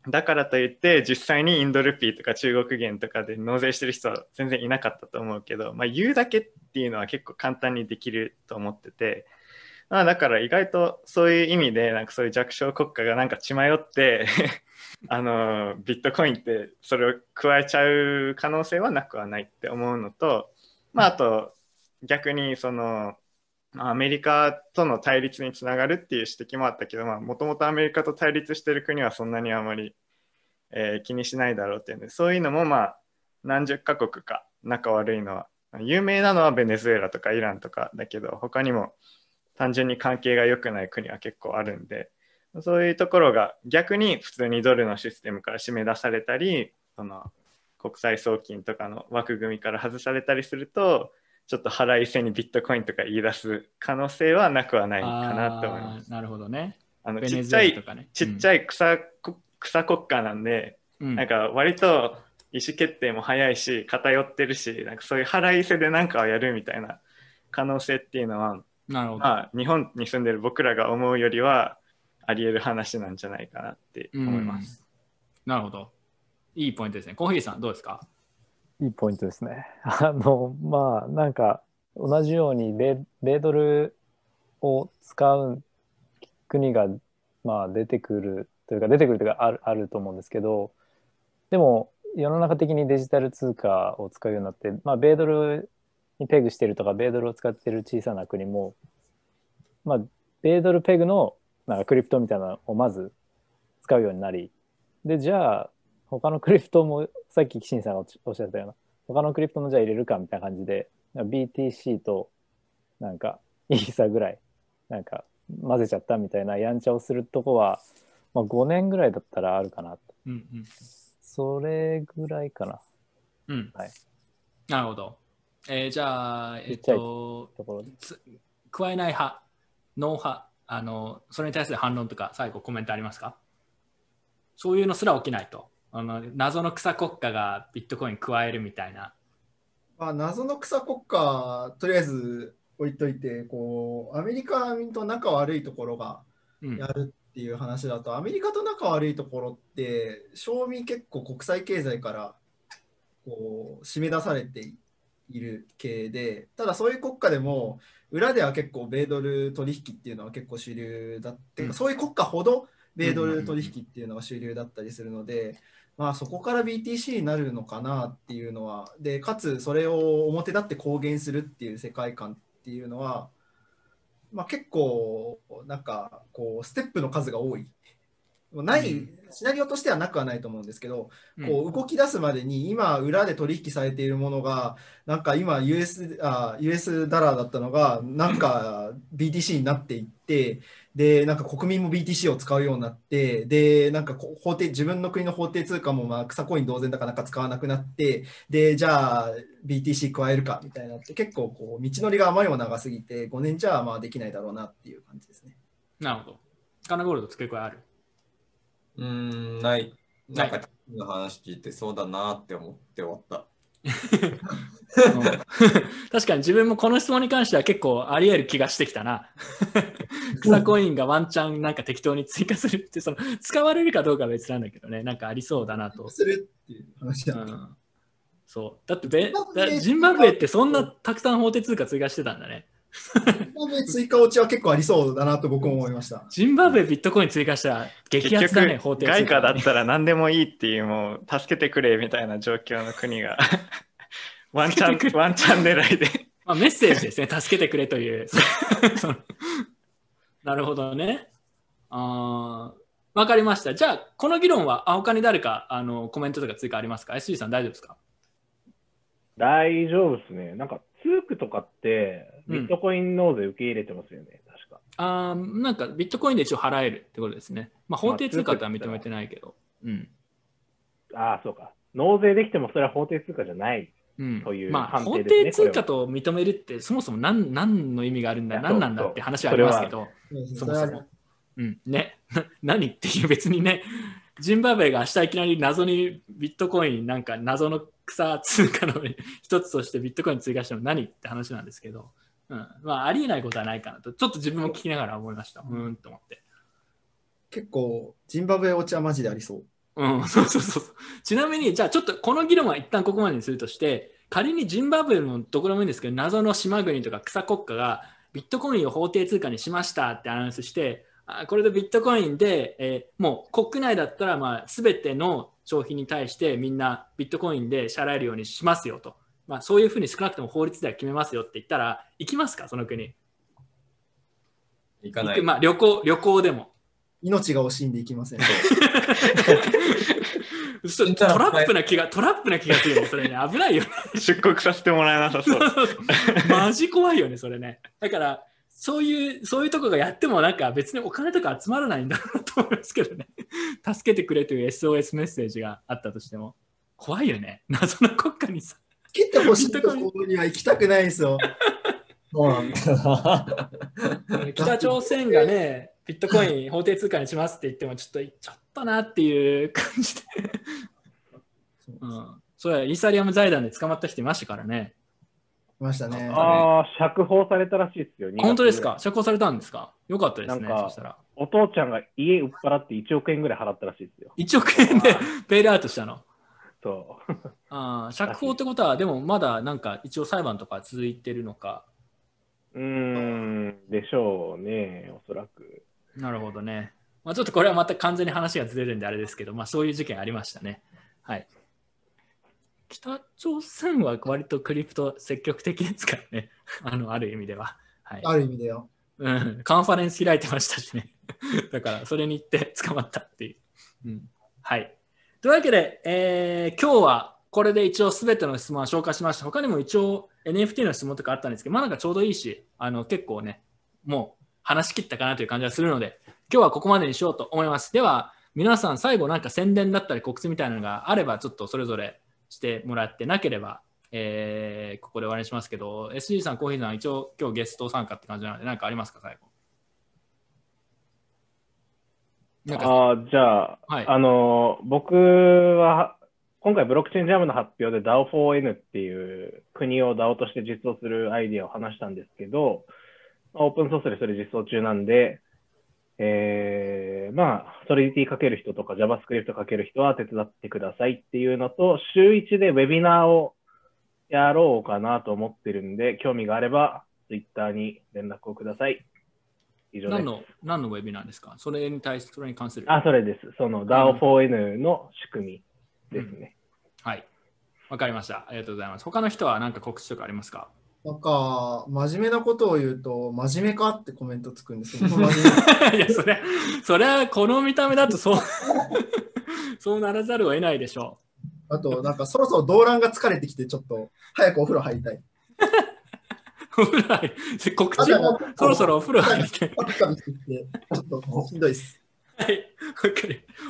だからといって実際にインドルピーとか中国元とかで納税してる人は全然いなかったと思うけど、まあ、言うだけっていうのは結構簡単にできると思っててまあ、だから意外とそういう意味でなんかそういう弱小国家がなんか血迷って あのビットコインってそれを加えちゃう可能性はなくはないって思うのと、まあ、あと逆にそのアメリカとの対立につながるっていう指摘もあったけどもともとアメリカと対立してる国はそんなにあまり、えー、気にしないだろうっていうんでそういうのもまあ何十カ国か仲悪いのは有名なのはベネズエラとかイランとかだけど他にも単純に関係が良くない国は結構あるんでそういうところが逆に普通にドルのシステムから締め出されたりその国際送金とかの枠組みから外されたりするとちょっと腹いせにビットコインとか言い出す可能性はなくはないかなと思います。なるほどね。あのちっちゃい、ね、ちっちゃい草,、草国家なんで、うん、なんか割と意思決定も早いし偏ってるしなんかそういう腹いせで何かをやるみたいな可能性っていうのはなるほど、まあ、日本に住んでる僕らが思うよりはあり得る話なんじゃないかなって思います。なるほど。いいポイントですね。コーヒーさん、どうですか？いいポイントですね。あの、まあ、なんか、同じように米米ドルを使う国が、まあ、出てくるというか、出てくるというかある、あると思うんですけど、でも、世の中的にデジタル通貨を使うようになって、まあ、米ドルにペグしてるとか、米ドルを使ってる小さな国も、まあ、米ドルペグのなんかクリプトみたいなのをまず使うようになり、で、じゃあ、他のクリプトも、さっき岸さんがおっしゃったような、他のクリプトもじゃあ入れるかみたいな感じで、BTC となんかイーサぐらい、なんか混ぜちゃったみたいなやんちゃをするとこは、まあ、5年ぐらいだったらあるかなと。うんうん、それぐらいかな。うん。はい。なるほど。えー、じゃあ、えっと、加えない派、ノー派、あの、それに対する反論とか、最後コメントありますか？そういうのすら起きないと。あの謎の草国家がビットコイン加えるみたいな。まあ、謎の草国家、とりあえず置いといて、こう、アメリカと仲悪いところがやるっていう話だと、うん、アメリカと仲悪いところって、賞味結構国際経済からこう締め出されていいる系でただそういう国家でも裏では結構米ドル取引っていうのは結構主流だって、うん、そういう国家ほど米ドル取引っていうのが主流だったりするので、まあ、そこから BTC になるのかなっていうのはでかつそれを表立って公言するっていう世界観っていうのは、まあ、結構なんかこうステップの数が多いない、シナリオとしてはなくはないと思うんですけど、こう動き出すまでに今裏で取引されているものがなんか今 US, あ US ダラーだったのがなんか BTC になっていってでなんか国民も BTC を使うようになってでなんか法定自分の国の法定通貨もまあ草コイン同然だからなんか使わなくなってでじゃあ BTC 加えるかみたいなって結構こう道のりがあまりにも長すぎて5年じゃまあできないだろうなっていう感じですね。なるほど。カナゴールド付け加えあるうん、ない。なんか、の話聞いてそうだなって思って終わった。確かに自分もこの質問に関しては結構あり得る気がしてきたな。草コインがワンチャンなんか適当に追加するってその使われるかどうかは別なんだけどね、なんかありそうだなと。するっていう話だ、うん、そう。だってベジンバブエってそんなたくさん法定通貨追加してたんだね。ジンバブエ追加落ちは結構ありそうだなと僕も思いました。ジンバブエビットコイン追加したら激アツだね、法定通貨、ね、外貨だったら何でもいいっていう、もう助けてくれみたいな状況の国が ワンチャン、ワンチャン狙いでまあ、メッセージですね、助けてくれという。なるほどね。あわかりました。じゃあ、この議論は、あ他に誰かあのコメントとか追加ありますか ?SG さん大丈夫ですか？大丈夫ですね。なんか、ツークとかって、ビットコイン納税受け入れてますよね、うん、確か。あなんか、ビットコインで一応払えるってことですね。まあ、法定通貨とは認めてないけど。うん。ああ、そうか。納税できてもそれは法定通貨じゃないという、ね、まあ、法定通貨と認めるってそもそも何何の意味があるんだ何なんだって話はありますけどそもそも、うん、ね 何っていう別にねジンバブエが明日いきなり謎にビットコインなんか謎の草通貨の一つとしてビットコイン追加しても何って話なんですけど、うん、まあありえないことはないかなと。ちょっと自分も聞きながら思いました。うん。と思って。結構ジンバブエ落ちはマジでありそう。うん、そうそうそう。ちなみに、じゃあちょっとこの議論は一旦ここまでにするとして、仮にジンバブエのところもいいんですけど、謎の島国とか草国家がビットコインを法定通貨にしましたってアナウンスして、あこれでビットコインで、えー、もう国内だったら、まあ、全ての消費に対してみんなビットコインで支払えるようにしますよと。まあ、そういうふうに少なくとも法律では決めますよって言ったら、行きますか、その国。行かない。まあ、旅行、旅行でも。命が惜しんでいきません。トラップな気が、トラップな気がするよね、それね。危ないよね。出国させてもらえなさそう。マジ怖いよね、それね。だから、そういう、そういうとこがやってもなんか別にお金とか集まらないんだろうと思いますけどね。助けてくれという SOS メッセージがあったとしても。怖いよね。謎の国家にさ。切ってほしいと ころには行きたくないですよ。北朝鮮がね、ビットコイン法定通貨にしますって言っても、ちょっと、ちょっとなっていう感じでうん。それはイーサリアム財団で捕まった人いましたからね。いましたね。ああ、釈放されたらしいですよ。本当ですか？釈放されたんですか？よかったですね。そしたら。お父ちゃんが家売っ払って1億円ぐらい払ったらしいですよ。1億円で ベイルアウトしたの？そう。あ釈放ってことは、でもまだなんか一応裁判とか続いてるのか？うん、でしょうね、おそらく。なるほどね。まあ、ちょっとこれはまた完全に話がずれるんであれですけど、まあ、そういう事件ありましたね。はい。北朝鮮は割とクリプト積極的ですからね。あの、ある意味では。はい、ある意味でよ。うん。カンファレンス開いてましたしね。だから、それに行って捕まったっていう。うん。はい。というわけで、えー、今日はこれで一応すべての質問は消化しました。他にも一応 NFT の質問とかあったんですけど、まあなんかちょうどいいし、あの結構ね、もう話し切ったかなという感じがするので、今日はここまでにしようと思います。では、皆さん最後なんか宣伝だったり告知みたいなのがあれば、ちょっとそれぞれしてもらってなければ、えー、ここで終わりにしますけど、SG さん、コーヒーさん、一応今日ゲスト参加って感じなので、何かありますか、最後？あじゃあ、はい、あの僕は今回ブロックチェーンジャムの発表で DAO4N っていう国を DAO として実装するアイディアを話したんですけど、オープンソースでそれ実装中なんで、えー、まあ、ソリディティかける人とか JavaScript かける人は手伝ってくださいっていうのと、週1でウェビナーをやろうかなと思ってるんで、興味があれば Twitter に連絡をください。以上です。何の、何のウェビナーですか？それに対し、それに関する。あ、それです。その DAO4N の仕組みですね。うん、はい。わかりました。ありがとうございます。他の人は何か告知とかありますか？なんか、真面目なことを言うと、真面目かってコメントつくんですけど、いや、それ、それはこの見た目だとそう、そうならざるを得ないでしょう。あと、なんかそろそろ動乱が疲れてきて、ちょっと早くお風呂入りたい。お風呂入り、告知？もそろそろお風呂入りたい。ちょっとしんどいです。はい。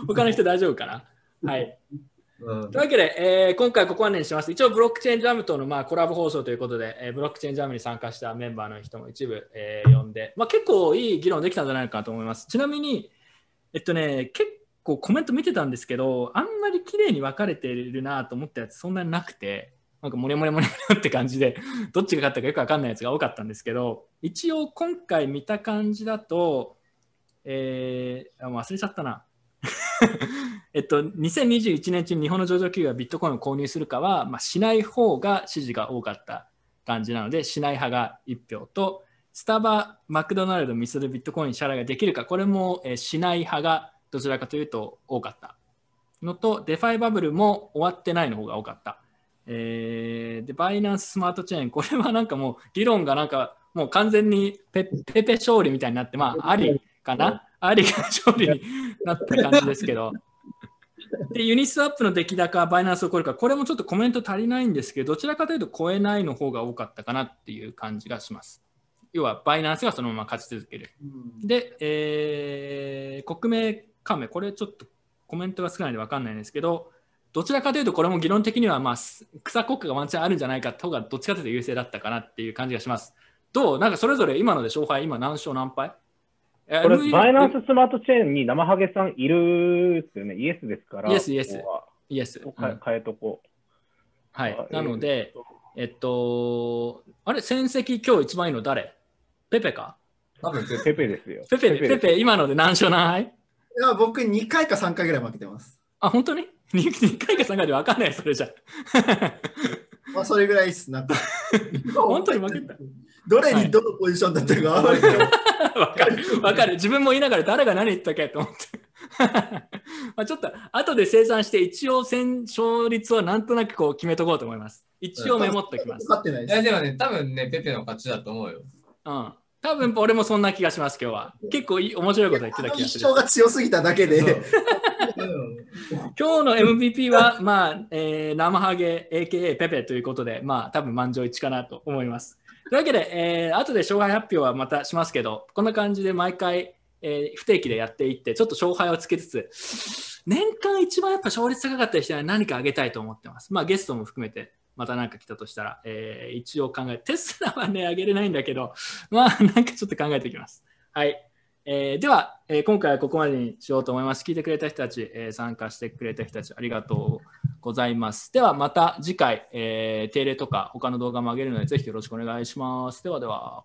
他の人大丈夫かなはい。というわけで、えー、今回ここまでにします。一応、ブロックチェーンジャムとの、まあ、コラボ放送ということで、えー、ブロックチェーンジャムに参加したメンバーの人も一部、えー、呼んで、まあ、結構いい議論できたんじゃないかと思います。ちなみに、えっとね、結構コメント見てたんですけど、あんまり綺麗に分かれてるなと思ったやつそんなになくて、なんかモリモリモリモリって感じで、どっちが勝ったかよくわかんないやつが多かったんですけど、一応今回見た感じだと、えー、忘れちゃったな。えっと、2021年中に日本の上場企業がビットコインを購入するかは、まあ、しない方が支持が多かった感じなので、しない派が1票と、スタバ、マクドナルド、ミスルビットコイン支払いができるか、これも、えー、しない派がどちらかというと多かったのと、 DeFi バブルも終わってないの方が多かった。えー、で、 Binance Smart Chain、これはなんかもう議論がなんかもう完全にペペペ勝利みたいになって、まあ、ありかな？ありが勝利になった感じですけど。で、 Uniswap の出来高、 Binance を超えるか、これもちょっとコメント足りないんですけど、どちらかというと超えないの方が多かったかなっていう感じがします。要は、 Binance がそのまま勝ち続ける。で、えー、国名加盟、これちょっとコメントが少ないので分かんないんですけど、どちらかというと、これも議論的には、まあ、草国家がワンチャンあるんじゃないかとが、どっちかというと優勢だったかなっていう感じがします。どう？なんかそれぞれ今ので勝敗、今何勝何敗？これ、バイナンススマートチェーンに生ハゲさんいるっすよね？イエスですから。イエス、イエス。イエス。変えとこう。はい。なので、えっと、あれ、戦績今日一番いいの誰？ペペか？多分ペペですよ。ペペ、ペペ、今ので何勝何敗いや、僕2回か3回ぐらい負けてます。あ、本当に？2, ?2 回か3回で分かんない、それじゃ。まあ、それぐらいっす。なんか 本当に負けた。どれにどのポジションだったか、はい、わかる。わかる。自分も言いながら誰が何言ったっけと思って。まあちょっと後で生産して一応戦勝率はなんとなくこう決めとこうと思います。一応メモっておきます。いやでもね、多分ね、ペペの勝ちだと思うよ。うん。多分俺もそんな気がします、今日は。結構いい面白いこと言ってた気がする。主張が強すぎただけで。今日の MVP は、まあ、えー、生ハゲ AKA ペペということで、まあ、多分満場一致かなと思います。というわけで、えー、後で勝敗発表はまたしますけど、こんな感じで毎回、えー、不定期でやっていって、ちょっと勝敗をつけつつ、年間一番やっぱ勝率高かった人は何かあげたいと思ってます。まあゲストも含めて、また何か来たとしたら、えー、一応考え、テスラはね、あげれないんだけど、まあなんかちょっと考えておきます。はい。えー、では、えー、今回はここまでにしようと思います。聞いてくれた人たち、えー、参加してくれた人たち、ありがとうございます。では、また次回、えー、定例とか他の動画も上げるので、ぜひよろしくお願いします。ではでは。